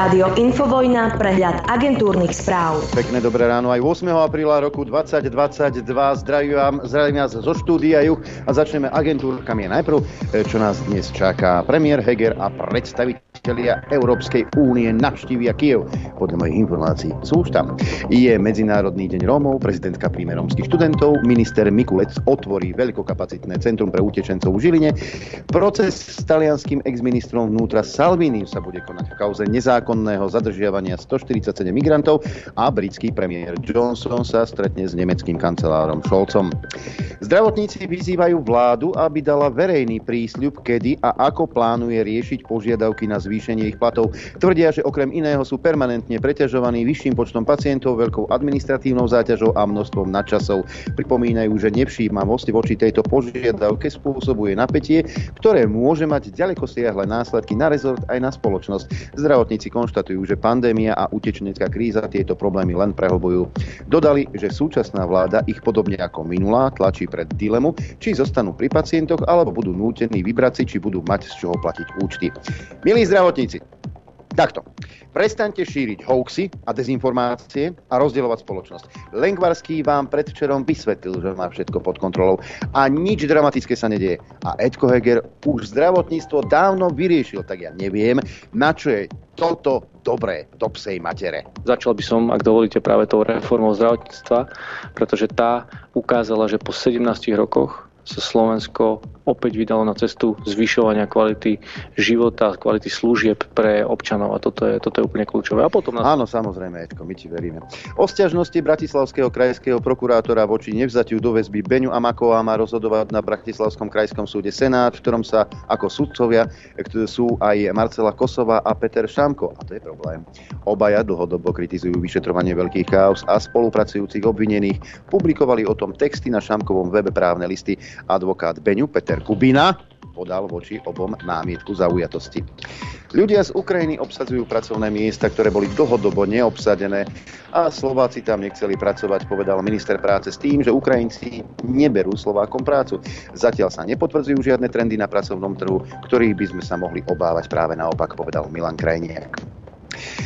Rádio Infovojna, prehľad agentúrnych správ. Pekné dobré ráno aj 8. apríla roku 2022. Zdravím, zdravím vás zo štúdia a začneme agentúrkami. Najprv, e, čo nás dnes čaká. Premiér Heger a predstavitelia Európskej únie navštívia Kiev. Podľa mojich informácií sú už tam. Je Medzinárodný deň Rómov, prezidentka príjme rómskych študentov, minister Mikulec otvorí veľkokapacitné centrum pre utečencov v Žiline. Proces s talianským exministrom vnútra Salvini sa bude konať v kauze nezákonného zadržiavania 147 migrantov a britský premiér Johnson sa stretne s nemeckým kancelárom Scholzom. Zdravotníci vyzývajú vládu, aby dala verejný prísľub, kedy a ako plánuje riešiť požiadavky na zvýšenie ich platov. Tvrdia, že okrem iného sú permanentne preťažovaní vyšším počtom pacientov, veľkou administratívnou záťažou a množstvom nadčasov. Pripomínajú, že nevšímavosť voči tejto požiadavke spôsobuje napätie, ktoré môže mať ďaleko siahle následky na rezort aj na spoločnosť. Zdravotníci konštatujú, že pandémia a utečenecká kríza tieto problémy len prehlbujú. Dodali, že súčasná vláda ich podobne ako minulá tlačí pred dilemu, či zostanú pri pacientoch alebo budú nútení vybrať si, či budú mať z čoho platiť účty. Milí zdravotníci, Takto. Prestaňte šíriť hoaxy a dezinformácie a rozdielovať spoločnosť. Lengvarský vám predvčerom vysvetlil, že má všetko pod kontrolou a nič dramatické sa nedieje. A Edko Heger už zdravotníctvo dávno vyriešil, tak ja neviem, na čo je toto dobré do psej matere. Začal by som, ak dovolíte, práve tou reformou zdravotníctva, pretože tá ukázala, že po 17 rokoch sa Slovensko opäť vydalo na cestu zvyšovania kvality života, kvality služieb pre občanov a toto je, toto je úplne kľúčové. A potom nás... Áno, samozrejme, Edko, my ti veríme. O stiažnosti Bratislavského krajského prokurátora voči nevzatiu do väzby Beňu Amaková má rozhodovať na Bratislavskom krajskom súde Senát, v ktorom sa ako sudcovia sú aj Marcela Kosová a Peter Šamko. A to je problém. Obaja dlhodobo kritizujú vyšetrovanie veľkých chaos a spolupracujúcich obvinených. Publikovali o tom texty na Šamkovom webe právne listy advokát Beňu Peter Kubina podal voči obom námietku zaujatosti. Ľudia z Ukrajiny obsadzujú pracovné miesta, ktoré boli dlhodobo neobsadené a Slováci tam nechceli pracovať, povedal minister práce s tým, že Ukrajinci neberú Slovákom prácu. Zatiaľ sa nepotvrdzujú žiadne trendy na pracovnom trhu, ktorých by sme sa mohli obávať práve naopak, povedal Milan Krajniak.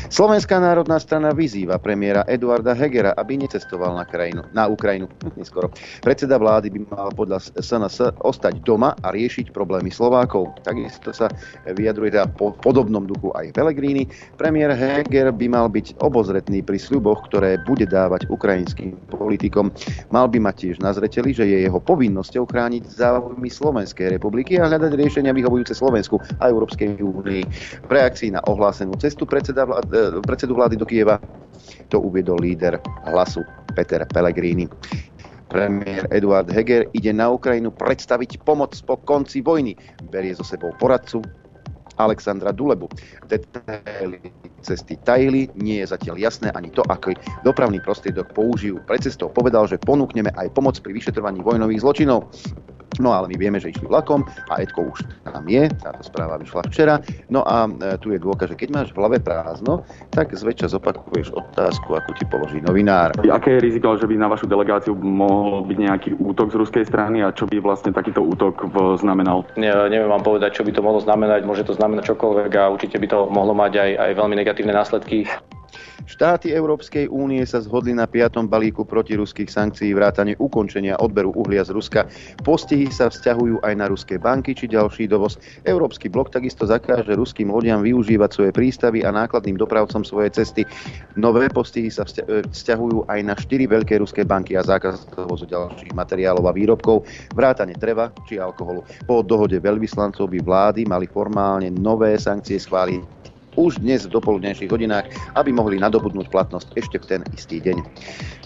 Slovenská národná strana vyzýva premiéra Eduarda Hegera, aby necestoval na, krajinu, na Ukrajinu. Neskoro. Predseda vlády by mal podľa SNS ostať doma a riešiť problémy Slovákov. Takisto sa vyjadruje teda po podobnom duchu aj Pelegrini. Premiér Heger by mal byť obozretný pri sľuboch, ktoré bude dávať ukrajinským politikom. Mal by mať tiež na zreteli, že je jeho povinnosťou chrániť záujmy Slovenskej republiky a hľadať riešenia vyhovujúce Slovensku a Európskej únii. V reakcii na ohlásenú cestu predseda vlády E, predsedu vlády do Kieva. To uviedol líder hlasu Peter Pellegrini. Premiér Eduard Heger ide na Ukrajinu predstaviť pomoc po konci vojny. Berie so sebou poradcu Alexandra Dulebu. Detaily cesty tajili, nie je zatiaľ jasné ani to, aký dopravný prostriedok použijú. Pred cestou povedal, že ponúkneme aj pomoc pri vyšetrovaní vojnových zločinov. No ale my vieme, že išli vlakom a Edko už tam je, táto správa vyšla včera. No a e, tu je dôkaz, že keď máš v hlave prázdno, tak zväčša zopakuješ otázku, ako ti položí novinár. Aké je riziko, že by na vašu delegáciu mohol byť nejaký útok z ruskej strany a čo by vlastne takýto útok znamenal? Ne, neviem vám povedať, čo by to mohlo znamenať. Môže to znamenať čokoľvek a určite by to mohlo mať aj, aj veľmi negatívne následky. Štáty Európskej únie sa zhodli na piatom balíku protiruských sankcií vrátane ukončenia odberu uhlia z Ruska. Postihy sa vzťahujú aj na ruské banky či ďalší dovoz. Európsky blok takisto zakáže ruským lodiam využívať svoje prístavy a nákladným dopravcom svoje cesty. Nové postihy sa e, vzťahujú aj na štyri veľké ruské banky a zákaz dovozu ďalších materiálov a výrobkov, vrátane treva či alkoholu. Po dohode veľvyslancov by vlády mali formálne nové sankcie schváliť už dnes v dopoludnejších hodinách, aby mohli nadobudnúť platnosť ešte v ten istý deň.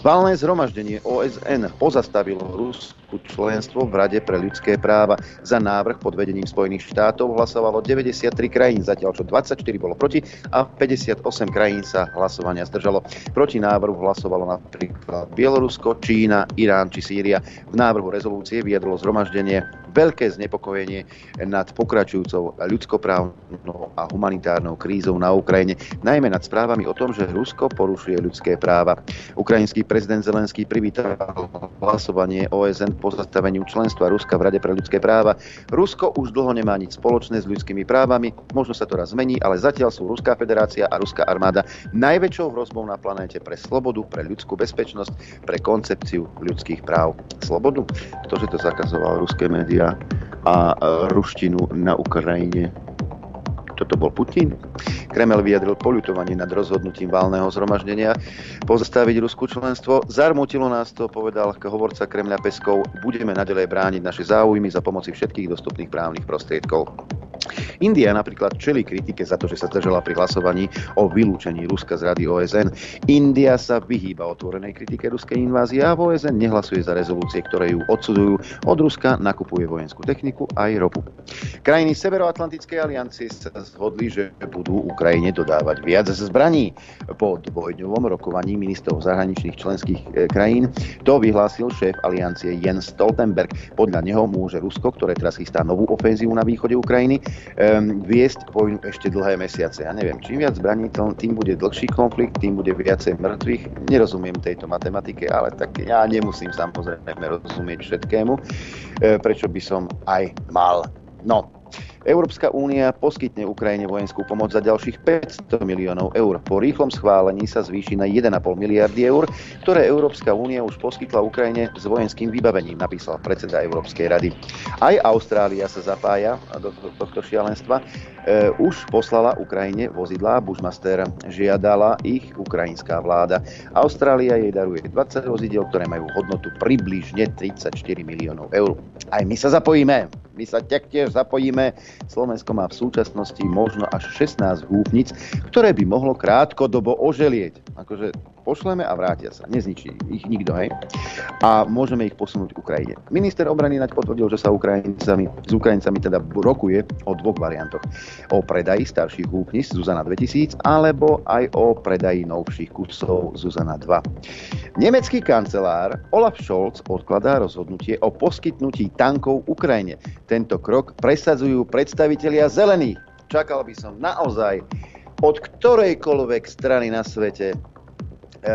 Valné zhromaždenie OSN pozastavilo Rusku členstvo v Rade pre ľudské práva. Za návrh pod vedením Spojených štátov hlasovalo 93 krajín, zatiaľ čo 24 bolo proti a 58 krajín sa hlasovania zdržalo. Proti návrhu hlasovalo napríklad Bielorusko, Čína, Irán či Sýria. V návrhu rezolúcie vyjadrilo zhromaždenie veľké znepokojenie nad pokračujúcou ľudskoprávnou a humanitárnou krízou na Ukrajine, najmä nad správami o tom, že Rusko porušuje ľudské práva. Ukrajinský prezident Zelenský privítal hlasovanie OSN pozastaveniu členstva Ruska v Rade pre ľudské práva. Rusko už dlho nemá nič spoločné s ľudskými právami, možno sa to raz zmení, ale zatiaľ sú Ruská federácia a Ruská armáda najväčšou hrozbou na planéte pre slobodu, pre ľudskú bezpečnosť, pre koncepciu ľudských práv. Slobodu? Ktože to zakazoval ruské médiá a ruštinu na Ukrajine toto bol Putin. Kreml vyjadril poľutovanie nad rozhodnutím válneho zhromaždenia pozastaviť ruskú členstvo. Zarmutilo nás to, povedal hovorca Kremľa Peskov, budeme nadalej brániť naše záujmy za pomoci všetkých dostupných právnych prostriedkov. India napríklad čeli kritike za to, že sa zdržala pri hlasovaní o vylúčení Ruska z Rady OSN. India sa vyhýba otvorenej kritike ruskej invázie a v OSN nehlasuje za rezolúcie, ktoré ju odsudzujú. Od Ruska nakupuje vojenskú techniku aj ropu. Krajiny Severoatlantickej aliancie sa zhodli, že budú Ukrajine dodávať viac zbraní. Po dvojdňovom rokovaní ministrov zahraničných členských e, krajín to vyhlásil šéf aliancie Jens Stoltenberg. Podľa neho môže Rusko, ktoré teraz chystá novú ofenzívu na východe Ukrajiny, um, viesť vojnu ešte dlhé mesiace. Ja neviem, čím viac zbraní, tým bude dlhší konflikt, tým bude viacej mŕtvych. Nerozumiem tejto matematike, ale tak ja nemusím samozrejme rozumieť všetkému, e, prečo by som aj mal. No, Európska únia poskytne Ukrajine vojenskú pomoc za ďalších 500 miliónov eur. Po rýchlom schválení sa zvýši na 1,5 miliardy eur, ktoré Európska únia už poskytla Ukrajine s vojenským vybavením, napísal predseda Európskej rady. Aj Austrália sa zapája do tohto šialenstva. E, už poslala Ukrajine vozidlá, Bushmaster žiadala ich ukrajinská vláda. Austrália jej daruje 20 vozidel, ktoré majú hodnotu približne 34 miliónov eur. Aj my sa zapojíme. My sa taktiež zapojíme. Slovensko má v súčasnosti možno až 16 húpnic, ktoré by mohlo krátkodobo oželieť. Akože pošleme a vrátia sa. Nezničí ich nikto, hej? A môžeme ich posunúť k Ukrajine. Minister obrany naď potvrdil, že sa Ukrajincami, s Ukrajincami teda rokuje o dvoch variantoch. O predaji starších húpnic Zuzana 2000 alebo aj o predaji novších kusov Zuzana 2. Nemecký kancelár Olaf Scholz odkladá rozhodnutie o poskytnutí tankov Ukrajine. Tento krok presadzujú predstavitelia zelených. Čakal by som naozaj od ktorejkoľvek strany na svete e,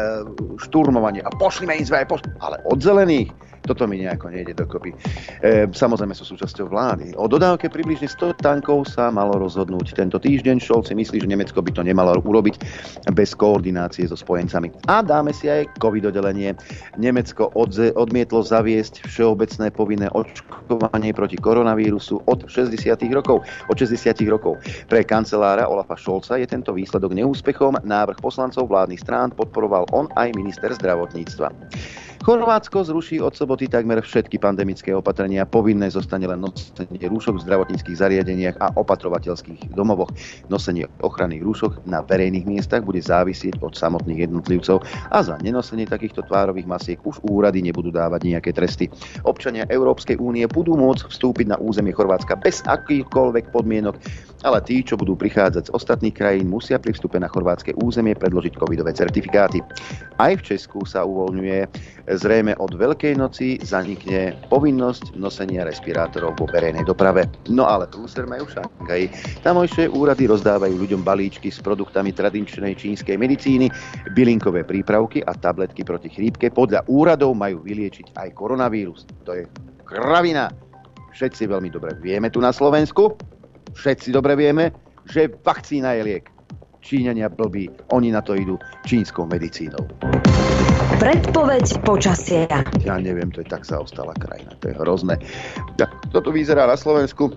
šturmovanie. A pošlime im zvaj, pošli... ale od zelených toto mi nejako nejde dokopy. E, samozrejme sú súčasťou vlády. O dodávke približne 100 tankov sa malo rozhodnúť tento týždeň. Šolci myslí, že Nemecko by to nemalo urobiť bez koordinácie so spojencami. A dáme si aj covid oddelenie. Nemecko odze, odmietlo zaviesť všeobecné povinné očkovanie proti koronavírusu od 60 rokov. Od 60 rokov. Pre kancelára Olafa Šolca je tento výsledok neúspechom. Návrh poslancov vládnych strán podporoval on aj minister zdravotníctva. Chorvátsko zruší od soboty takmer všetky pandemické opatrenia. Povinné zostane len nosenie rúšok v zdravotníckých zariadeniach a opatrovateľských domovoch. Nosenie ochranných rúšok na verejných miestach bude závisieť od samotných jednotlivcov a za nenosenie takýchto tvárových masiek už úrady nebudú dávať nejaké tresty. Občania Európskej únie budú môcť vstúpiť na územie Chorvátska bez akýchkoľvek podmienok, ale tí, čo budú prichádzať z ostatných krajín, musia pri vstupe na chorvátske územie predložiť covidové certifikáty. Aj v Česku sa uvoľňuje Zrejme od Veľkej noci zanikne povinnosť nosenia respirátorov vo verejnej doprave. No ale prúser majú Šanghaj. Tamojšie úrady rozdávajú ľuďom balíčky s produktami tradičnej čínskej medicíny, bylinkové prípravky a tabletky proti chrípke. Podľa úradov majú vyliečiť aj koronavírus. To je kravina. Všetci veľmi dobre vieme tu na Slovensku, všetci dobre vieme, že vakcína je liek. Číňania blbí, oni na to idú čínskou medicínou. Predpoveď počasia. Ja neviem, to je tak zaostala krajina, to je hrozné. Tak toto vyzerá na Slovensku.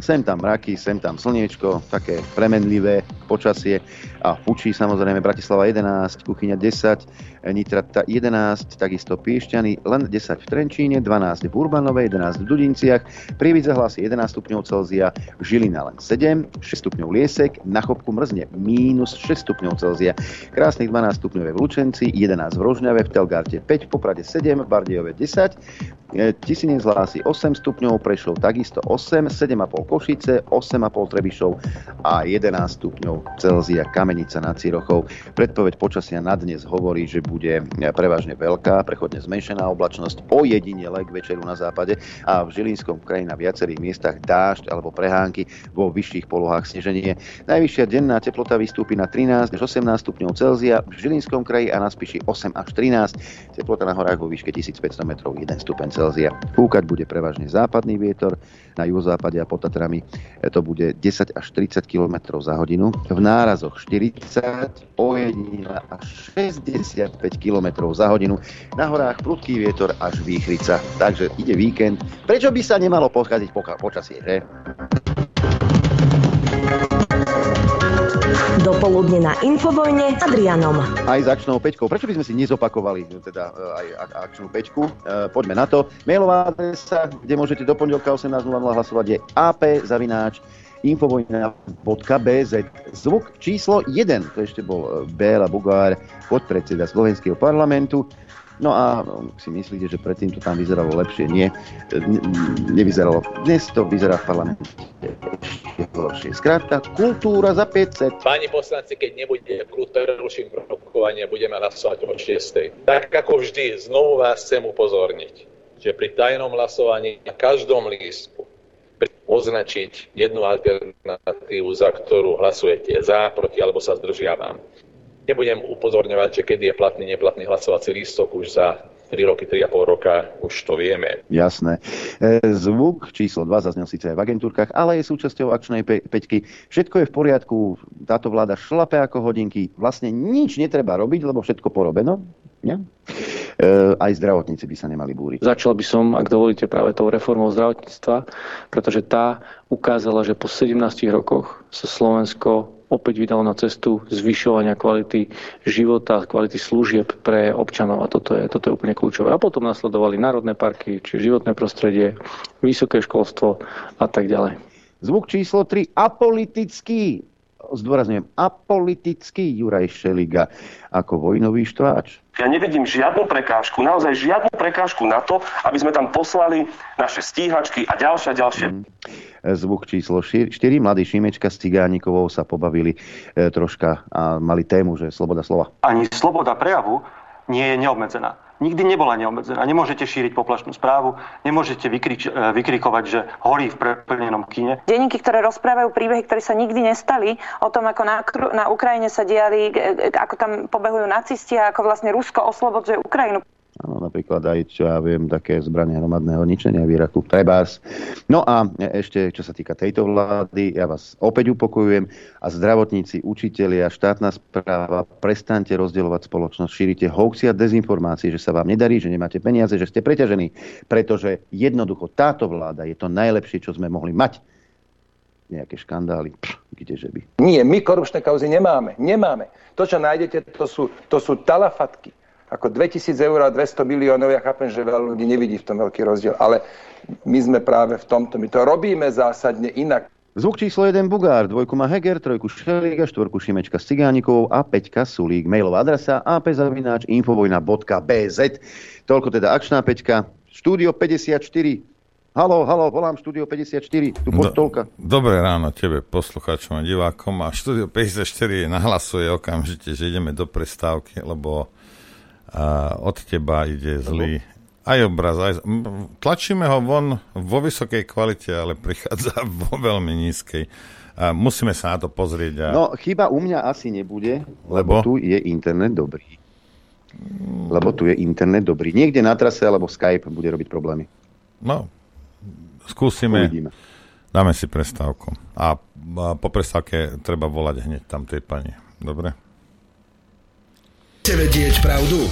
Sem tam mraky, sem tam slniečko, také premenlivé počasie. A fučí samozrejme Bratislava 11, Kuchyňa 10, Nitrata 11, takisto Piešťany, len 10 v Trenčíne, 12 v Urbanove, 11 v Dudinciach, Prievidza hlási 11 stupňov Celzia, Žilina len 7, 6 stupňov Liesek, na Chopku mrzne minus 6 stupňov Celzia, krásnych 12 stupňov v Lučenci, 11 v Rožňave, v Telgarte 5, v Poprade 7, v Bardejove 10, Tisinec hlási 8 stupňov, Prešov takisto 8, 7,5 Košice, 8,5 Trebišov a 11 stupňov Celzia Kamenica nad Cirochou. Predpoveď počasia na dnes hovorí, že bude prevažne veľká, prechodne zmenšená oblačnosť, ojedinele k večeru na západe a v Žilinskom kraji na viacerých miestach dážď alebo prehánky, vo vyšších polohách sneženie. Najvyššia denná teplota vystúpi na 13 až 18 stupňov Celzia, v Žilinskom kraji a na Spiši 8 až 13, teplota na horách vo výške 1500 metrov 1 stupeň Celzia. Fúkať bude prevažne západný vietor, na juhozápade a pod Tatrami to bude 10 až 30 km za hodinu. V nárazoch 40, ojedinila až 65 km za hodinu. Na horách prudký vietor až výchrica. Takže ide víkend. Prečo by sa nemalo poschaziť počasie, že? Dopoludne na Infovojne Adrianom. Aj s akčnou peťkou. Prečo by sme si nezopakovali teda e, aj akčnú peťku? E, poďme na to. Mailová adresa, kde môžete do pondelka 18.00 hlasovať je ap zavináč infovojna.bz. Zvuk číslo 1, to ešte bol e, Béla Bugár, podpredseda Slovenského parlamentu. No a si myslíte, že predtým to tam vyzeralo lepšie? Nie, nevyzeralo. Dnes to vyzerá v parlamente ešte horšie. Skrátka, kultúra za 500. Páni poslanci, keď nebude kľud, preruším rokovanie, budeme hlasovať o 6. Tak ako vždy, znovu vás chcem upozorniť, že pri tajnom hlasovaní na každom lístku označiť jednu alternatívu, za ktorú hlasujete za, proti alebo sa zdržiavam Nebudem upozorňovať, že kedy je platný, neplatný hlasovací lístok už za 3 roky, 3,5 roka, už to vieme. Jasné. E, zvuk číslo 2 zaznel síce aj v agentúrkach, ale je súčasťou akčnej pe- peťky. Všetko je v poriadku, táto vláda šlape ako hodinky, vlastne nič netreba robiť, lebo všetko porobeno. Nie? E, aj zdravotníci by sa nemali búriť. Začal by som, ak dovolíte, práve tou reformou zdravotníctva, pretože tá ukázala, že po 17 rokoch sa Slovensko opäť vydalo na cestu zvyšovania kvality života, kvality služieb pre občanov a toto je, toto je úplne kľúčové. A potom nasledovali národné parky, či životné prostredie, vysoké školstvo a tak ďalej. Zvuk číslo 3, apolitický zdôrazňujem, apolitický Juraj Šeliga ako vojnový štváč. Ja nevidím žiadnu prekážku, naozaj žiadnu prekážku na to, aby sme tam poslali naše stíhačky a ďalšie a ďalšie. Mm. Zvuk číslo 4. Mladý Šimečka s Cigánikovou sa pobavili e, troška a mali tému, že sloboda slova. Ani sloboda prejavu nie je neobmedzená nikdy nebola neobmedzená. Nemôžete šíriť poplašnú správu, nemôžete vykrič, e, vykrikovať, že horí v preplnenom kine. Denníky, ktoré rozprávajú príbehy, ktoré sa nikdy nestali, o tom, ako na, na Ukrajine sa diali, ako tam pobehujú nacisti a ako vlastne Rusko oslobodzuje Ukrajinu. Áno, napríklad aj, čo ja viem, také zbranie hromadného ničenia v Iraku. Trebárs. No a ešte, čo sa týka tejto vlády, ja vás opäť upokojujem a zdravotníci, učitelia, štátna správa, prestaňte rozdielovať spoločnosť, šírite hoaxy a dezinformácie, že sa vám nedarí, že nemáte peniaze, že ste preťažení, pretože jednoducho táto vláda je to najlepšie, čo sme mohli mať nejaké škandály. Pš, kdeže by. Nie, my korupčné kauzy nemáme. Nemáme. To, čo nájdete, to sú, to sú talafatky ako 2000 eur a 200 miliónov, ja chápem, že veľa ľudí nevidí v tom veľký rozdiel, ale my sme práve v tomto, my to robíme zásadne inak. Zvuk číslo 1 Bugár, dvojku má Heger, trojku Šeliga, štvorku Šimečka s Cigánikovou a peťka Sulík. Mailová adresa apzavináč infovojna.bz. Toľko teda akčná peťka. Štúdio 54. Halo, halo, volám štúdio 54, tu postolka. Do, dobré ráno tebe, poslucháčom a divákom. A štúdio 54 nahlasuje okamžite, že ideme do prestávky, lebo a od teba ide zlý aj obraz. Aj... Tlačíme ho von vo vysokej kvalite, ale prichádza vo veľmi nízkej. A musíme sa na to pozrieť. A... No, chyba u mňa asi nebude, lebo, lebo tu je internet dobrý. Lebo tu je internet dobrý. Niekde na trase alebo Skype bude robiť problémy. No, skúsime. Uvidíme. Dáme si prestávku. A, a po prestávke treba volať hneď tam tej pani. Dobre? Chcete vedieť pravdu?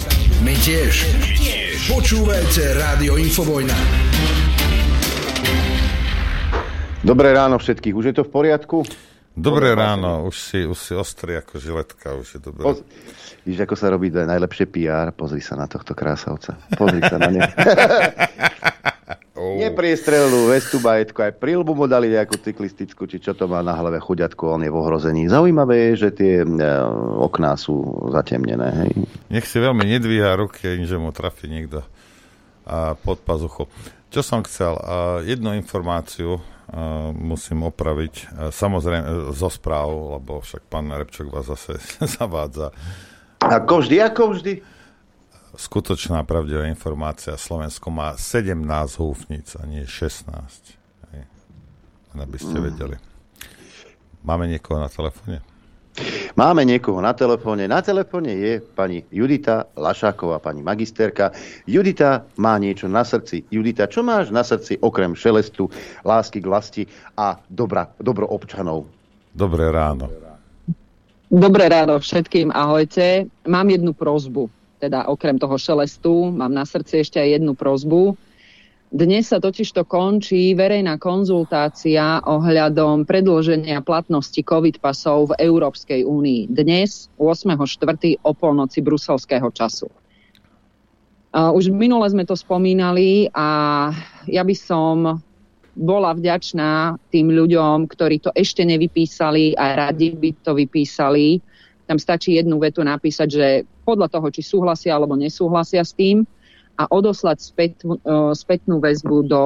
My tiež. Počúvajte Rádio Infovojna. Dobré ráno všetkých. Už je to v poriadku? Dobré ráno. Už si, už si ostrý ako žiletka. Už je dobré. Poz... Víš, ako sa robí najlepšie PR? Pozri sa na tohto krásavca. Pozri sa na ne. Oh. Nepriestrelnú vestu bajetku, aj prilbu mu dali nejakú cyklistickú, či čo to má na hlave chuďatko, on je v ohrození. Zaujímavé je, že tie e, okná sú zatemnené. Hej. Nech si veľmi nedvíha ruky, že mu trafi niekto a pod pazuchu. Čo som chcel? Jednu informáciu uh, musím opraviť. Uh, samozrejme zo správ, lebo však pán Repčok vás zase zavádza. Ako vždy, ako vždy. Skutočná pravdivá informácia. Slovensko má 17 húfnic a nie 16. Hej. Aby ste mm. vedeli. Máme niekoho na telefóne? Máme niekoho na telefóne. Na telefóne je pani Judita Lašáková, pani magisterka. Judita má niečo na srdci. Judita, čo máš na srdci okrem šelestu, lásky k vlasti a dobra, dobro občanov? Dobré ráno. Dobré ráno všetkým, ahojte. Mám jednu prozbu, teda okrem toho šelestu, mám na srdci ešte aj jednu prozbu. Dnes sa totiž to končí verejná konzultácia ohľadom predloženia platnosti COVID pasov v Európskej únii. Dnes, 8.4. o polnoci bruselského času. Už minule sme to spomínali a ja by som bola vďačná tým ľuďom, ktorí to ešte nevypísali a radi by to vypísali. Tam stačí jednu vetu napísať, že podľa toho, či súhlasia alebo nesúhlasia s tým, a odoslať späť, e, spätnú väzbu do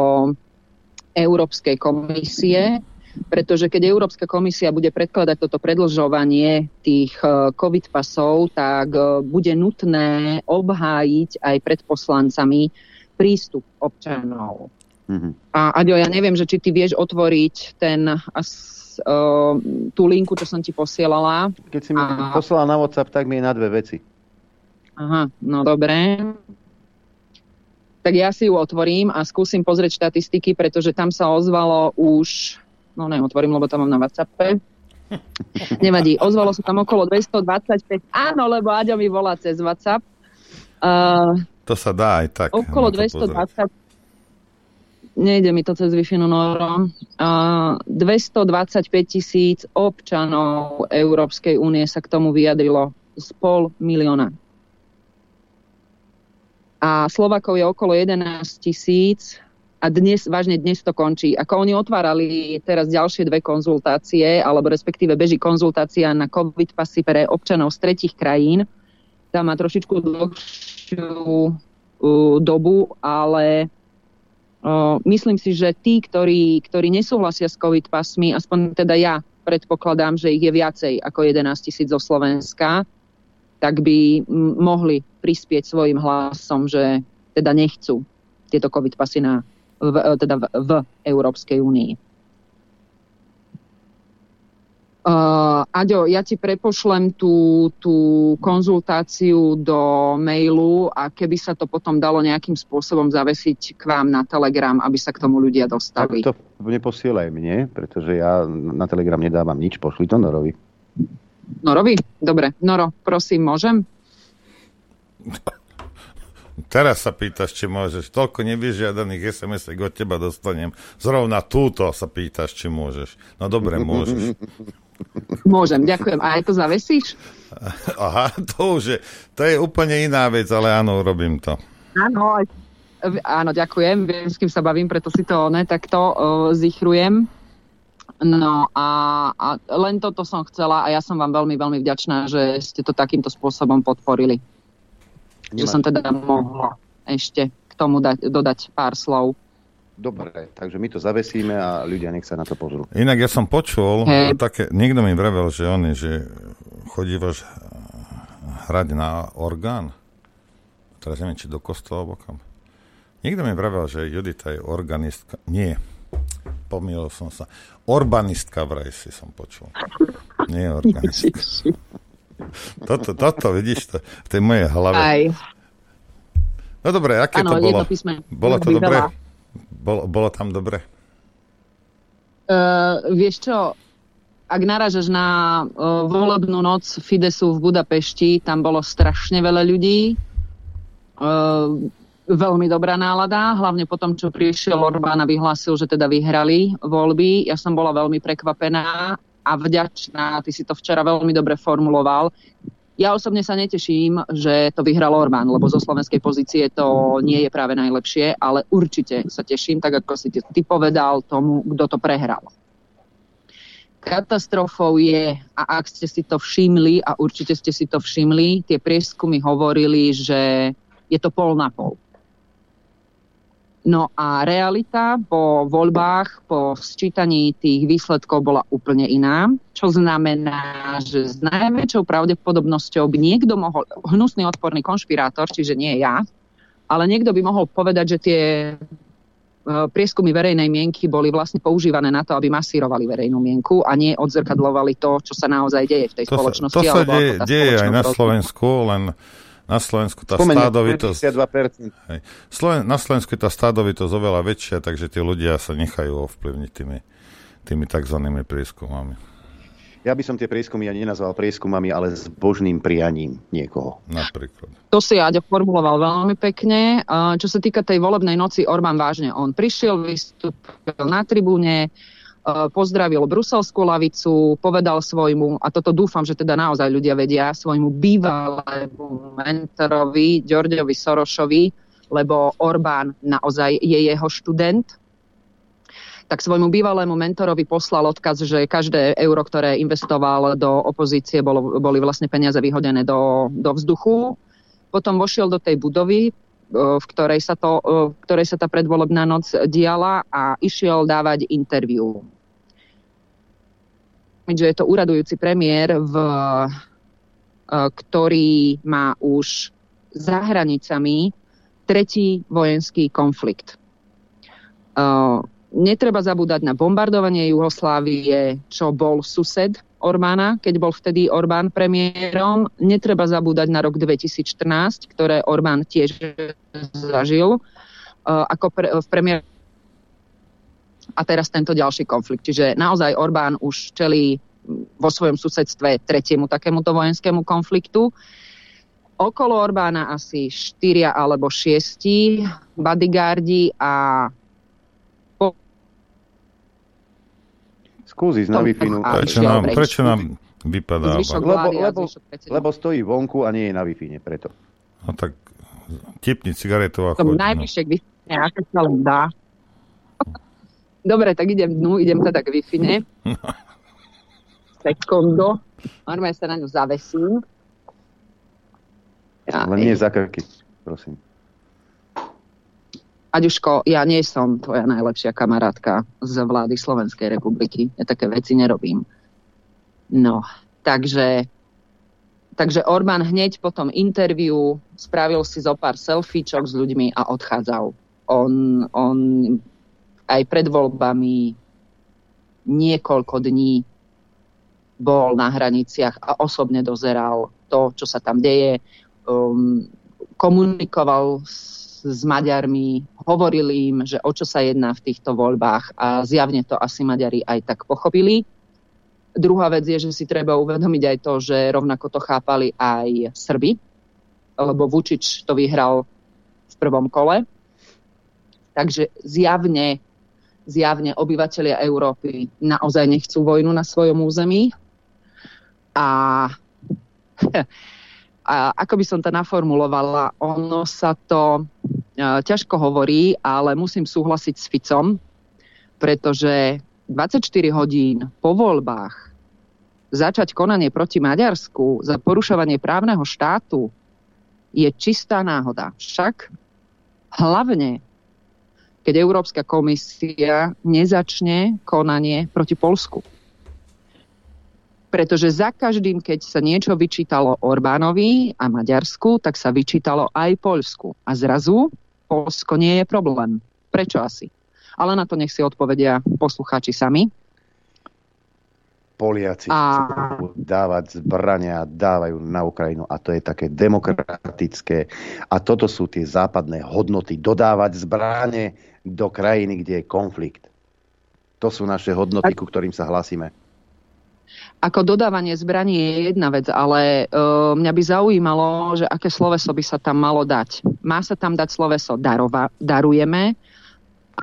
Európskej komisie, pretože keď Európska komisia bude predkladať toto predlžovanie tých e, COVID pasov, tak e, bude nutné obhájiť aj pred poslancami prístup občanov. Mm-hmm. A Aďo, ja neviem, že či ty vieš otvoriť ten, as, uh, tú linku, čo som ti posielala. Keď si mi a... poslala na WhatsApp, tak mi je na dve veci. Aha, no dobre tak ja si ju otvorím a skúsim pozrieť štatistiky, pretože tam sa ozvalo už, no neotvorím, lebo tam mám na WhatsAppe. Nevadí, ozvalo sa tam okolo 225, áno, lebo Aďo mi volá cez WhatsApp. Uh, to sa dá aj tak. Okolo 220, pozrieť. nejde mi to cez wi Noro, uh, 225 tisíc občanov Európskej únie sa k tomu vyjadrilo z pol milióna a Slovakov je okolo 11 tisíc a dnes, vážne dnes to končí. Ako oni otvárali teraz ďalšie dve konzultácie, alebo respektíve beží konzultácia na COVID pasy pre občanov z tretich krajín. Tam má trošičku dlhšiu uh, dobu, ale uh, myslím si, že tí, ktorí, ktorí nesúhlasia s COVID pasmi, aspoň teda ja predpokladám, že ich je viacej ako 11 tisíc zo Slovenska, tak by mohli prispieť svojim hlasom, že teda nechcú tieto COVID pasy na, v, teda v, v Európskej únii. Uh, Aďo, ja ti prepošlem tú, tú konzultáciu do mailu a keby sa to potom dalo nejakým spôsobom zavesiť k vám na Telegram, aby sa k tomu ľudia dostali. Tak to neposielaj mne, pretože ja na Telegram nedávam nič, pošli to Norovi. Norovi? Dobre. Noro, prosím, môžem? Teraz sa pýtaš, či môžeš. Toľko nevyžiadaných sms od teba dostanem. Zrovna túto sa pýtaš, či môžeš. No dobre, môžeš. Môžem, ďakujem. A aj to zavesíš? Aha, to už je, to je úplne iná vec, ale áno, robím to. Áno, áno, ďakujem. Viem, s kým sa bavím, preto si to ne, takto uh, zichrujem. No a, a len toto som chcela a ja som vám veľmi, veľmi vďačná, že ste to takýmto spôsobom podporili. Nemáš. Že som teda mohla ešte k tomu dať, dodať pár slov. Dobre, takže my to zavesíme a ľudia nech sa na to pozrú. Inak ja som počul, hey. také, niekto mi vravel, že oni, že chodívaš hrať na orgán. Teraz neviem, či do kostola alebo kam. Niekto mi vravel, že Judita je organistka. Nie, pomýlil som sa. Orbanistka vraj si som počul. Nie organistka. Toto, toto, vidíš, to, v tej mojej hlave. Aj. No dobre, aké ano, to bolo? Bolo to dobre? Bolo, bolo tam dobre? Uh, vieš čo, ak naražaš na uh, volebnú noc Fidesu v Budapešti, tam bolo strašne veľa ľudí. Uh, veľmi dobrá nálada, hlavne po tom, čo prišiel Orbán a vyhlásil, že teda vyhrali voľby. Ja som bola veľmi prekvapená a vďačná, ty si to včera veľmi dobre formuloval. Ja osobne sa neteším, že to vyhral Orbán, lebo zo slovenskej pozície to nie je práve najlepšie, ale určite sa teším, tak ako si ty povedal tomu, kto to prehral. Katastrofou je, a ak ste si to všimli, a určite ste si to všimli, tie prieskumy hovorili, že je to pol na pol No a realita po voľbách, po sčítaní tých výsledkov bola úplne iná, čo znamená, že s najväčšou pravdepodobnosťou by niekto mohol, hnusný odporný konšpirátor, čiže nie ja, ale niekto by mohol povedať, že tie e, prieskumy verejnej mienky boli vlastne používané na to, aby masírovali verejnú mienku a nie odzrkadlovali to, čo sa naozaj deje v tej to spoločnosti. Sa, to sa deje, deje aj na Slovensku, len na Slovensku tá stádovitosť... Hej, Sloven, na Slovensku je tá stádovitosť oveľa väčšia, takže tí ľudia sa nechajú ovplyvniť tými, tými tzv. prieskumami. Ja by som tie prieskumy ani nenazval prieskumami, ale s božným prianím niekoho. Napríklad. To si Aďo formuloval veľmi pekne. Čo sa týka tej volebnej noci, Orbán vážne, on prišiel, vystúpil na tribúne, pozdravil bruselskú lavicu, povedal svojmu, a toto dúfam, že teda naozaj ľudia vedia, svojmu bývalému mentorovi, Ďorďovi Sorošovi, lebo Orbán naozaj je jeho študent, tak svojmu bývalému mentorovi poslal odkaz, že každé euro, ktoré investoval do opozície, bolo, boli vlastne peniaze vyhodené do, do vzduchu. Potom vošiel do tej budovy, v ktorej sa, to, v ktorej sa tá predvolebná noc diala a išiel dávať interviu že je to úradujúci premiér, v, e, ktorý má už za hranicami tretí vojenský konflikt. E, netreba zabúdať na bombardovanie Juhoslávie, čo bol sused Orbána, keď bol vtedy Orbán premiérom. Netreba zabúdať na rok 2014, ktoré Orbán tiež zažil e, ako pre, v premiér a teraz tento ďalší konflikt. Čiže naozaj Orbán už čelí vo svojom susedstve tretiemu takémuto vojenskému konfliktu. Okolo Orbána asi štyria alebo šiesti bodyguardi a po... Skúsi z wi Prečo nám, prečo nám vypadá? Lebo, lebo, lebo stojí vonku a nie je na wi preto. No tak tipni cigaretu a choď. No. Najbližšie k wi ako sa len dá. Dobre, tak idem dnu, idem teda k wi Sekundo. Normálne sa na ňu zavesím. Ja, Len nie za krky, prosím. Aďuško, ja nie som tvoja najlepšia kamarátka z vlády Slovenskej republiky. Ja také veci nerobím. No, takže, takže Orbán hneď po tom interviu spravil si zo pár selfiečok s ľuďmi a odchádzal. On, on aj pred voľbami niekoľko dní bol na hraniciach a osobne dozeral to, čo sa tam deje. Um, komunikoval s, s Maďarmi, hovoril im, že o čo sa jedná v týchto voľbách a zjavne to asi Maďari aj tak pochopili. Druhá vec je, že si treba uvedomiť aj to, že rovnako to chápali aj Srby, lebo Vučič to vyhral v prvom kole. Takže zjavne, zjavne obyvateľia Európy naozaj nechcú vojnu na svojom území, a, a ako by som to naformulovala, ono sa to uh, ťažko hovorí, ale musím súhlasiť s Ficom, pretože 24 hodín po voľbách začať konanie proti Maďarsku za porušovanie právneho štátu je čistá náhoda. Však hlavne, keď Európska komisia nezačne konanie proti Polsku pretože za každým, keď sa niečo vyčítalo Orbánovi a Maďarsku, tak sa vyčítalo aj Poľsku. A zrazu Polsko nie je problém. Prečo asi? Ale na to nech si odpovedia poslucháči sami. Poliaci a... chcú dávať zbrania a dávajú na Ukrajinu a to je také demokratické. A toto sú tie západné hodnoty. Dodávať zbranie do krajiny, kde je konflikt. To sú naše hodnoty, ku ktorým sa hlasíme. Ako dodávanie zbraní je jedna vec, ale uh, mňa by zaujímalo, že aké sloveso by sa tam malo dať. Má sa tam dať sloveso darova, darujeme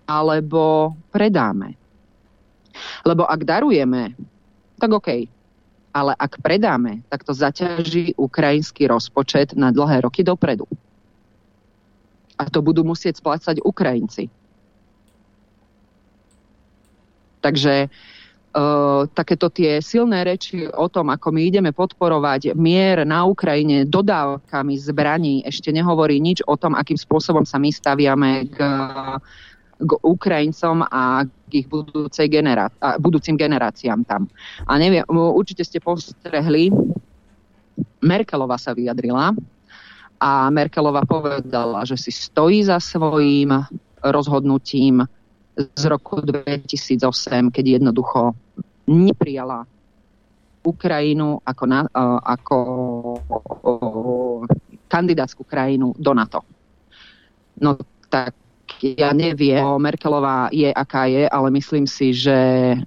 alebo predáme. Lebo ak darujeme, tak OK. Ale ak predáme, tak to zaťaží ukrajinský rozpočet na dlhé roky dopredu. A to budú musieť splácať Ukrajinci. Takže Uh, takéto tie silné reči o tom, ako my ideme podporovať mier na Ukrajine dodávkami zbraní, ešte nehovorí nič o tom, akým spôsobom sa my staviame k, k Ukrajincom a k ich budúcej generá- a budúcim generáciám tam. A neviem, určite ste postrehli, Merkelová sa vyjadrila a Merkelová povedala, že si stojí za svojím rozhodnutím z roku 2008, keď jednoducho neprijala Ukrajinu ako, na, ako kandidátsku krajinu do NATO. No tak ja neviem, Merkelová je aká je, ale myslím si, že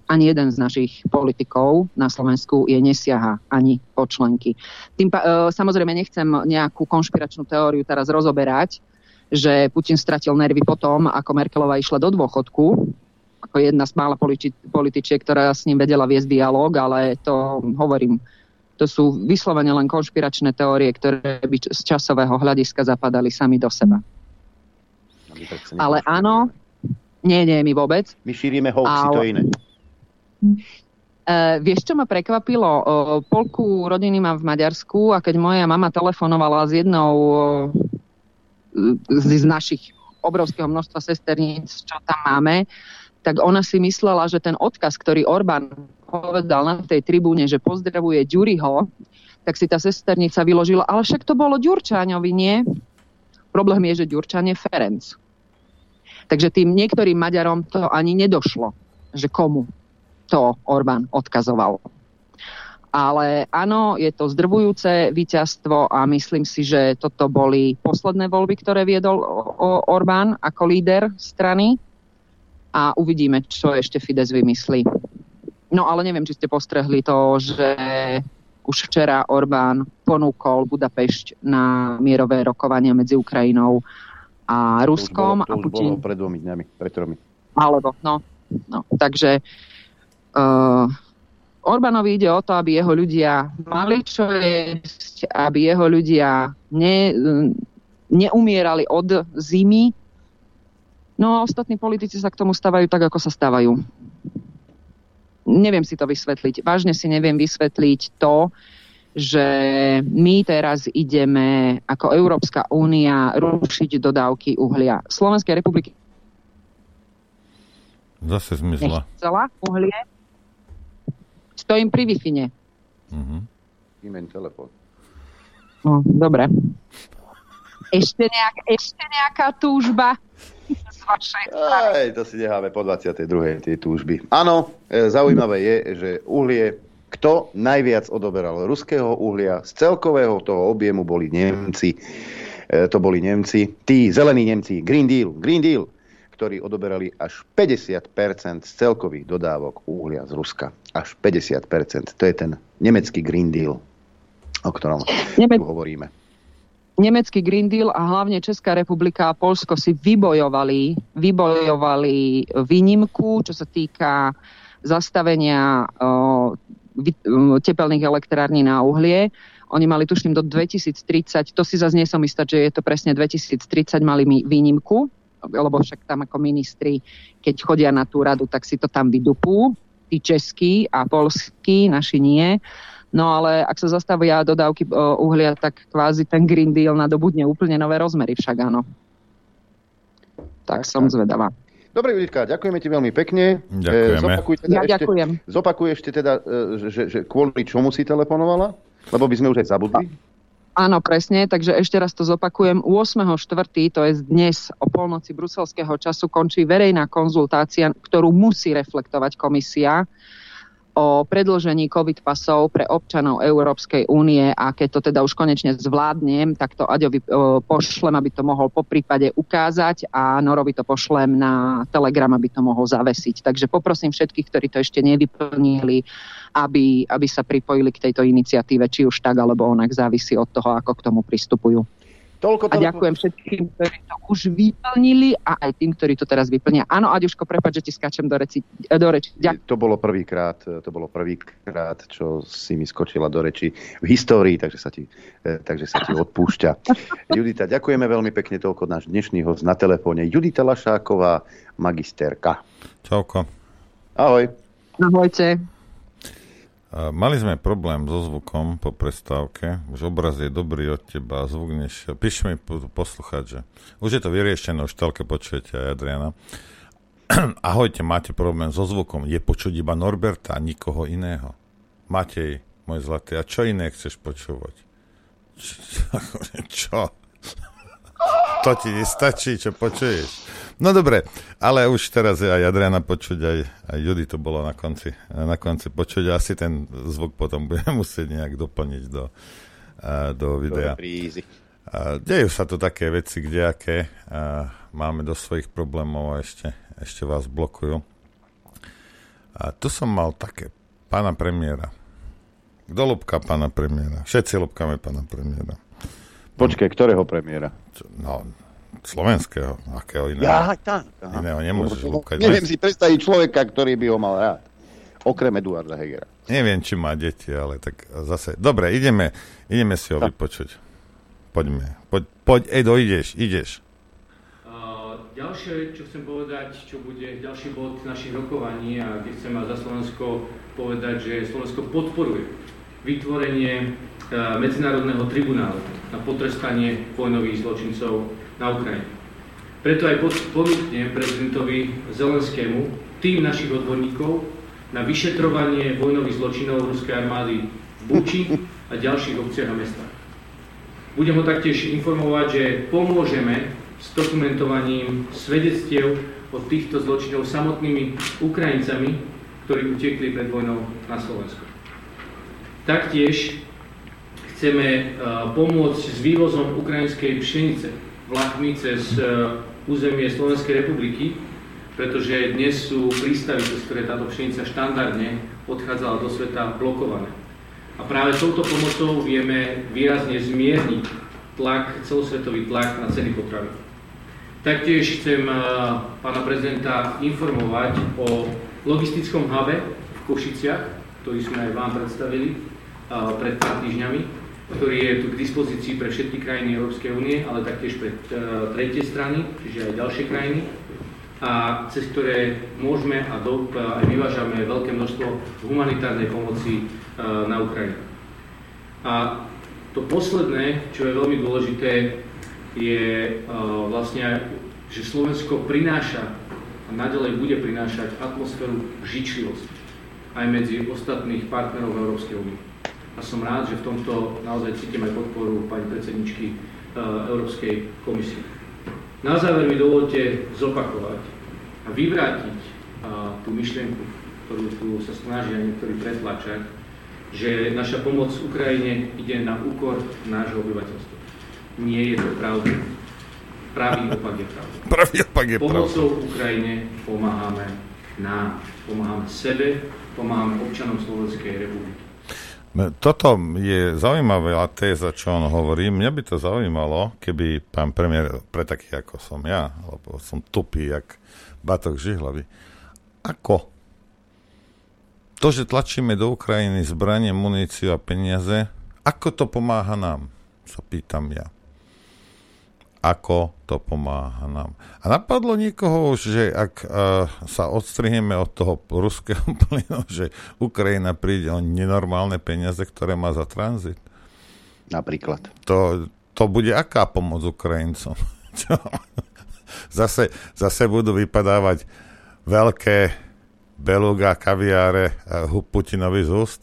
ani jeden z našich politikov na Slovensku je nesiaha ani po členky. Tým, uh, samozrejme nechcem nejakú konšpiračnú teóriu teraz rozoberať, že Putin stratil nervy potom, ako Merkelová išla do dôchodku, ako jedna z mála političiek, ktorá s ním vedela viesť dialog, ale to hovorím, to sú vyslovene len konšpiračné teórie, ktoré by z časového hľadiska zapadali sami do seba. Ale áno, nie, nie, my vôbec. My šírime hoaxy, ale... to iné. Uh, vieš, čo ma prekvapilo? Uh, polku rodiny mám v Maďarsku a keď moja mama telefonovala s jednou uh, z, z našich obrovského množstva sesterníc, čo tam máme, tak ona si myslela, že ten odkaz, ktorý Orbán povedal na tej tribúne, že pozdravuje Ďuriho, tak si tá sesternica vyložila, ale však to bolo Ďurčáňovi, nie? Problém je, že Ďurčan je Ferenc. Takže tým niektorým Maďarom to ani nedošlo, že komu to Orbán odkazoval. Ale áno, je to zdrvujúce víťazstvo a myslím si, že toto boli posledné voľby, ktoré viedol Orbán ako líder strany a uvidíme, čo ešte Fides vymyslí. No ale neviem, či ste postrehli to, že už včera Orbán ponúkol Budapešť na mierové rokovania medzi Ukrajinou a Ruskom. To už bolo, to a Putin... bolo pred dvomi dňami, pred tromi. Alebo, no, no. Takže uh, Orbánovi ide o to, aby jeho ľudia mali čo jesť, aby jeho ľudia ne, neumierali od zimy. No a ostatní politici sa k tomu stávajú tak, ako sa stávajú. Neviem si to vysvetliť. Vážne si neviem vysvetliť to, že my teraz ideme ako Európska únia rušiť dodávky uhlia. Slovenskej republiky Zase zmizla. Nechcela uhlie. Stojím pri wi Uh-huh. Vymeň telefón. No, dobre. Ešte, nejak, ešte nejaká túžba z vašej Aj, to si necháme po 22. tej túžby. Áno, e, zaujímavé je, že uhlie kto najviac odoberal ruského uhlia z celkového toho objemu boli Nemci. E, to boli Nemci, tí zelení Nemci, Green Deal, Green Deal, ktorí odoberali až 50% z celkových dodávok uhlia z Ruska. Až 50%. To je ten nemecký Green Deal, o ktorom Neme- tu hovoríme. Nemecký Green Deal a hlavne Česká republika a Polsko si vybojovali, vybojovali výnimku, čo sa týka zastavenia tepelných elektrární na uhlie. Oni mali, tuším, do 2030, to si zase nie som istá, že je to presne 2030, mali mi výnimku, lebo však tam ako ministri, keď chodia na tú radu, tak si to tam vydupú, tí českí a polskí, naši nie. No ale ak sa zastavia dodávky uhlia, tak kvázi ten Green Deal nadobudne úplne nové rozmery však áno. Tak som zvedavá. Dobre, Juditka, ďakujeme ti veľmi pekne. Ďakujeme. Zopakuj teda ja ešte, ďakujem. Zopakuj ešte teda, že, že kvôli čomu si telefonovala? Lebo by sme už aj zabudli. Áno, presne, takže ešte raz to zopakujem. 8.4., to je dnes o polnoci bruselského času, končí verejná konzultácia, ktorú musí reflektovať komisia o predlžení COVID pasov pre občanov Európskej únie a keď to teda už konečne zvládnem, tak to Aďovi pošlem, aby to mohol po prípade ukázať a Norovi to pošlem na Telegram, aby to mohol zavesiť. Takže poprosím všetkých, ktorí to ešte nevyplnili, aby, aby sa pripojili k tejto iniciatíve, či už tak, alebo onak závisí od toho, ako k tomu pristupujú. Toľko, toľko. A ďakujem všetkým, ktorí to už vyplnili a aj tým, ktorí to teraz vyplnia. Áno, Aďuško, prepáč, že ti skáčem do, reci, do reči. Ďakujem. To bolo prvýkrát, to bolo prvýkrát, čo si mi skočila do reči v histórii, takže sa ti, eh, takže sa ti odpúšťa. Judita, ďakujeme veľmi pekne toľko náš dnešný host na telefóne. Judita Lašáková, magisterka. Čauko. Ahoj. Ahojte. Mali sme problém so zvukom po prestávke. Už obraz je dobrý od teba, zvuk nešiel. Píš mi posluchať, že už je to vyriešené, už telke počujete aj Adriana. Ahojte, máte problém so zvukom. Je počuť iba Norberta a nikoho iného. Matej, môj zlatý, a čo iné chceš počúvať? Čo? To ti nestačí, čo počuješ? No dobre, ale už teraz je aj Adriana počuť, aj, aj Judy to bolo na konci, na konci počuť. Asi ten zvuk potom budeme musieť nejak doplniť do, do videa. Dejú sa tu také veci, kdejaké. Máme do svojich problémov a ešte, ešte vás blokujú. A tu som mal také pána premiéra. Kto lúbka pána premiéra? Všetci lúbkame pána premiéra. Počkaj, ktorého premiéra? No, slovenského, akého iného. Ja, tak. Iného nemôžeš lúkať. Neviem si predstaviť človeka, ktorý by ho mal rád. Okrem Eduarda Hegera. Neviem, či má deti, ale tak zase... Dobre, ideme, ideme si ho tak. vypočuť. Poďme. Poď, poď, Edo, ideš, ideš. Uh, ďalšie, čo chcem povedať, čo bude ďalší bod našich rokovaní a kde chcem za Slovensko povedať, že Slovensko podporuje vytvorenie uh, Medzinárodného tribunálu na potrestanie vojnových zločincov na Ukrajine. Preto aj ponúknem prezidentovi Zelenskému tým našich odborníkov na vyšetrovanie vojnových zločinov ruskej armády v Buči a ďalších obciach a mestách. Budem ho taktiež informovať, že pomôžeme s dokumentovaním svedectiev od týchto zločinov samotnými Ukrajincami, ktorí utekli pred vojnou na Slovensku. Taktiež chceme pomôcť s vývozom ukrajinskej pšenice vlakmi cez e, územie Slovenskej republiky, pretože dnes sú prístavy, cez ktoré táto pšenica štandardne odchádzala do sveta, blokované. A práve touto pomocou vieme výrazne zmierniť tlak, celosvetový tlak na ceny potravy. Taktiež chcem e, pána prezidenta informovať o logistickom hube v Košiciach, ktorý sme aj vám predstavili e, pred pár týždňami, ktorý je tu k dispozícii pre všetky krajiny Európskej únie, ale taktiež pre uh, tretie strany, čiže aj ďalšie krajiny, a cez ktoré môžeme a do, aj vyvážame veľké množstvo humanitárnej pomoci uh, na Ukrajinu. A to posledné, čo je veľmi dôležité, je vlastne, že Slovensko prináša a naďalej bude prinášať atmosféru žičlivosti aj medzi ostatných partnerov Európskej únie a som rád, že v tomto naozaj cítim aj podporu pani predsedničky e, Európskej komisie. Na záver mi dovolte zopakovať a vyvrátiť e, tú myšlienku, ktorú tu sa snažia niektorí pretlačať, že naša pomoc Ukrajine ide na úkor nášho obyvateľstva. Nie je to pravda. Pravý opak je pravda. Pravý opak je Pomocou pravda. Ukrajine pomáhame nám, pomáhame sebe, pomáhame občanom Slovenskej republiky. Toto je zaujímavá téza, čo on hovorí. Mňa by to zaujímalo, keby pán premiér, pre taký ako som ja, lebo som tupý, jak batok žihlavy, ako to, že tlačíme do Ukrajiny zbranie, muníciu a peniaze, ako to pomáha nám, sa pýtam ja ako to pomáha nám. A napadlo niekoho že ak uh, sa odstrihneme od toho ruského plynu, že Ukrajina príde o nenormálne peniaze, ktoré má za tranzit. Napríklad. To, to bude aká pomoc Ukrajincom? zase, zase budú vypadávať veľké beluga, kaviáre uh, Putinovi z úst?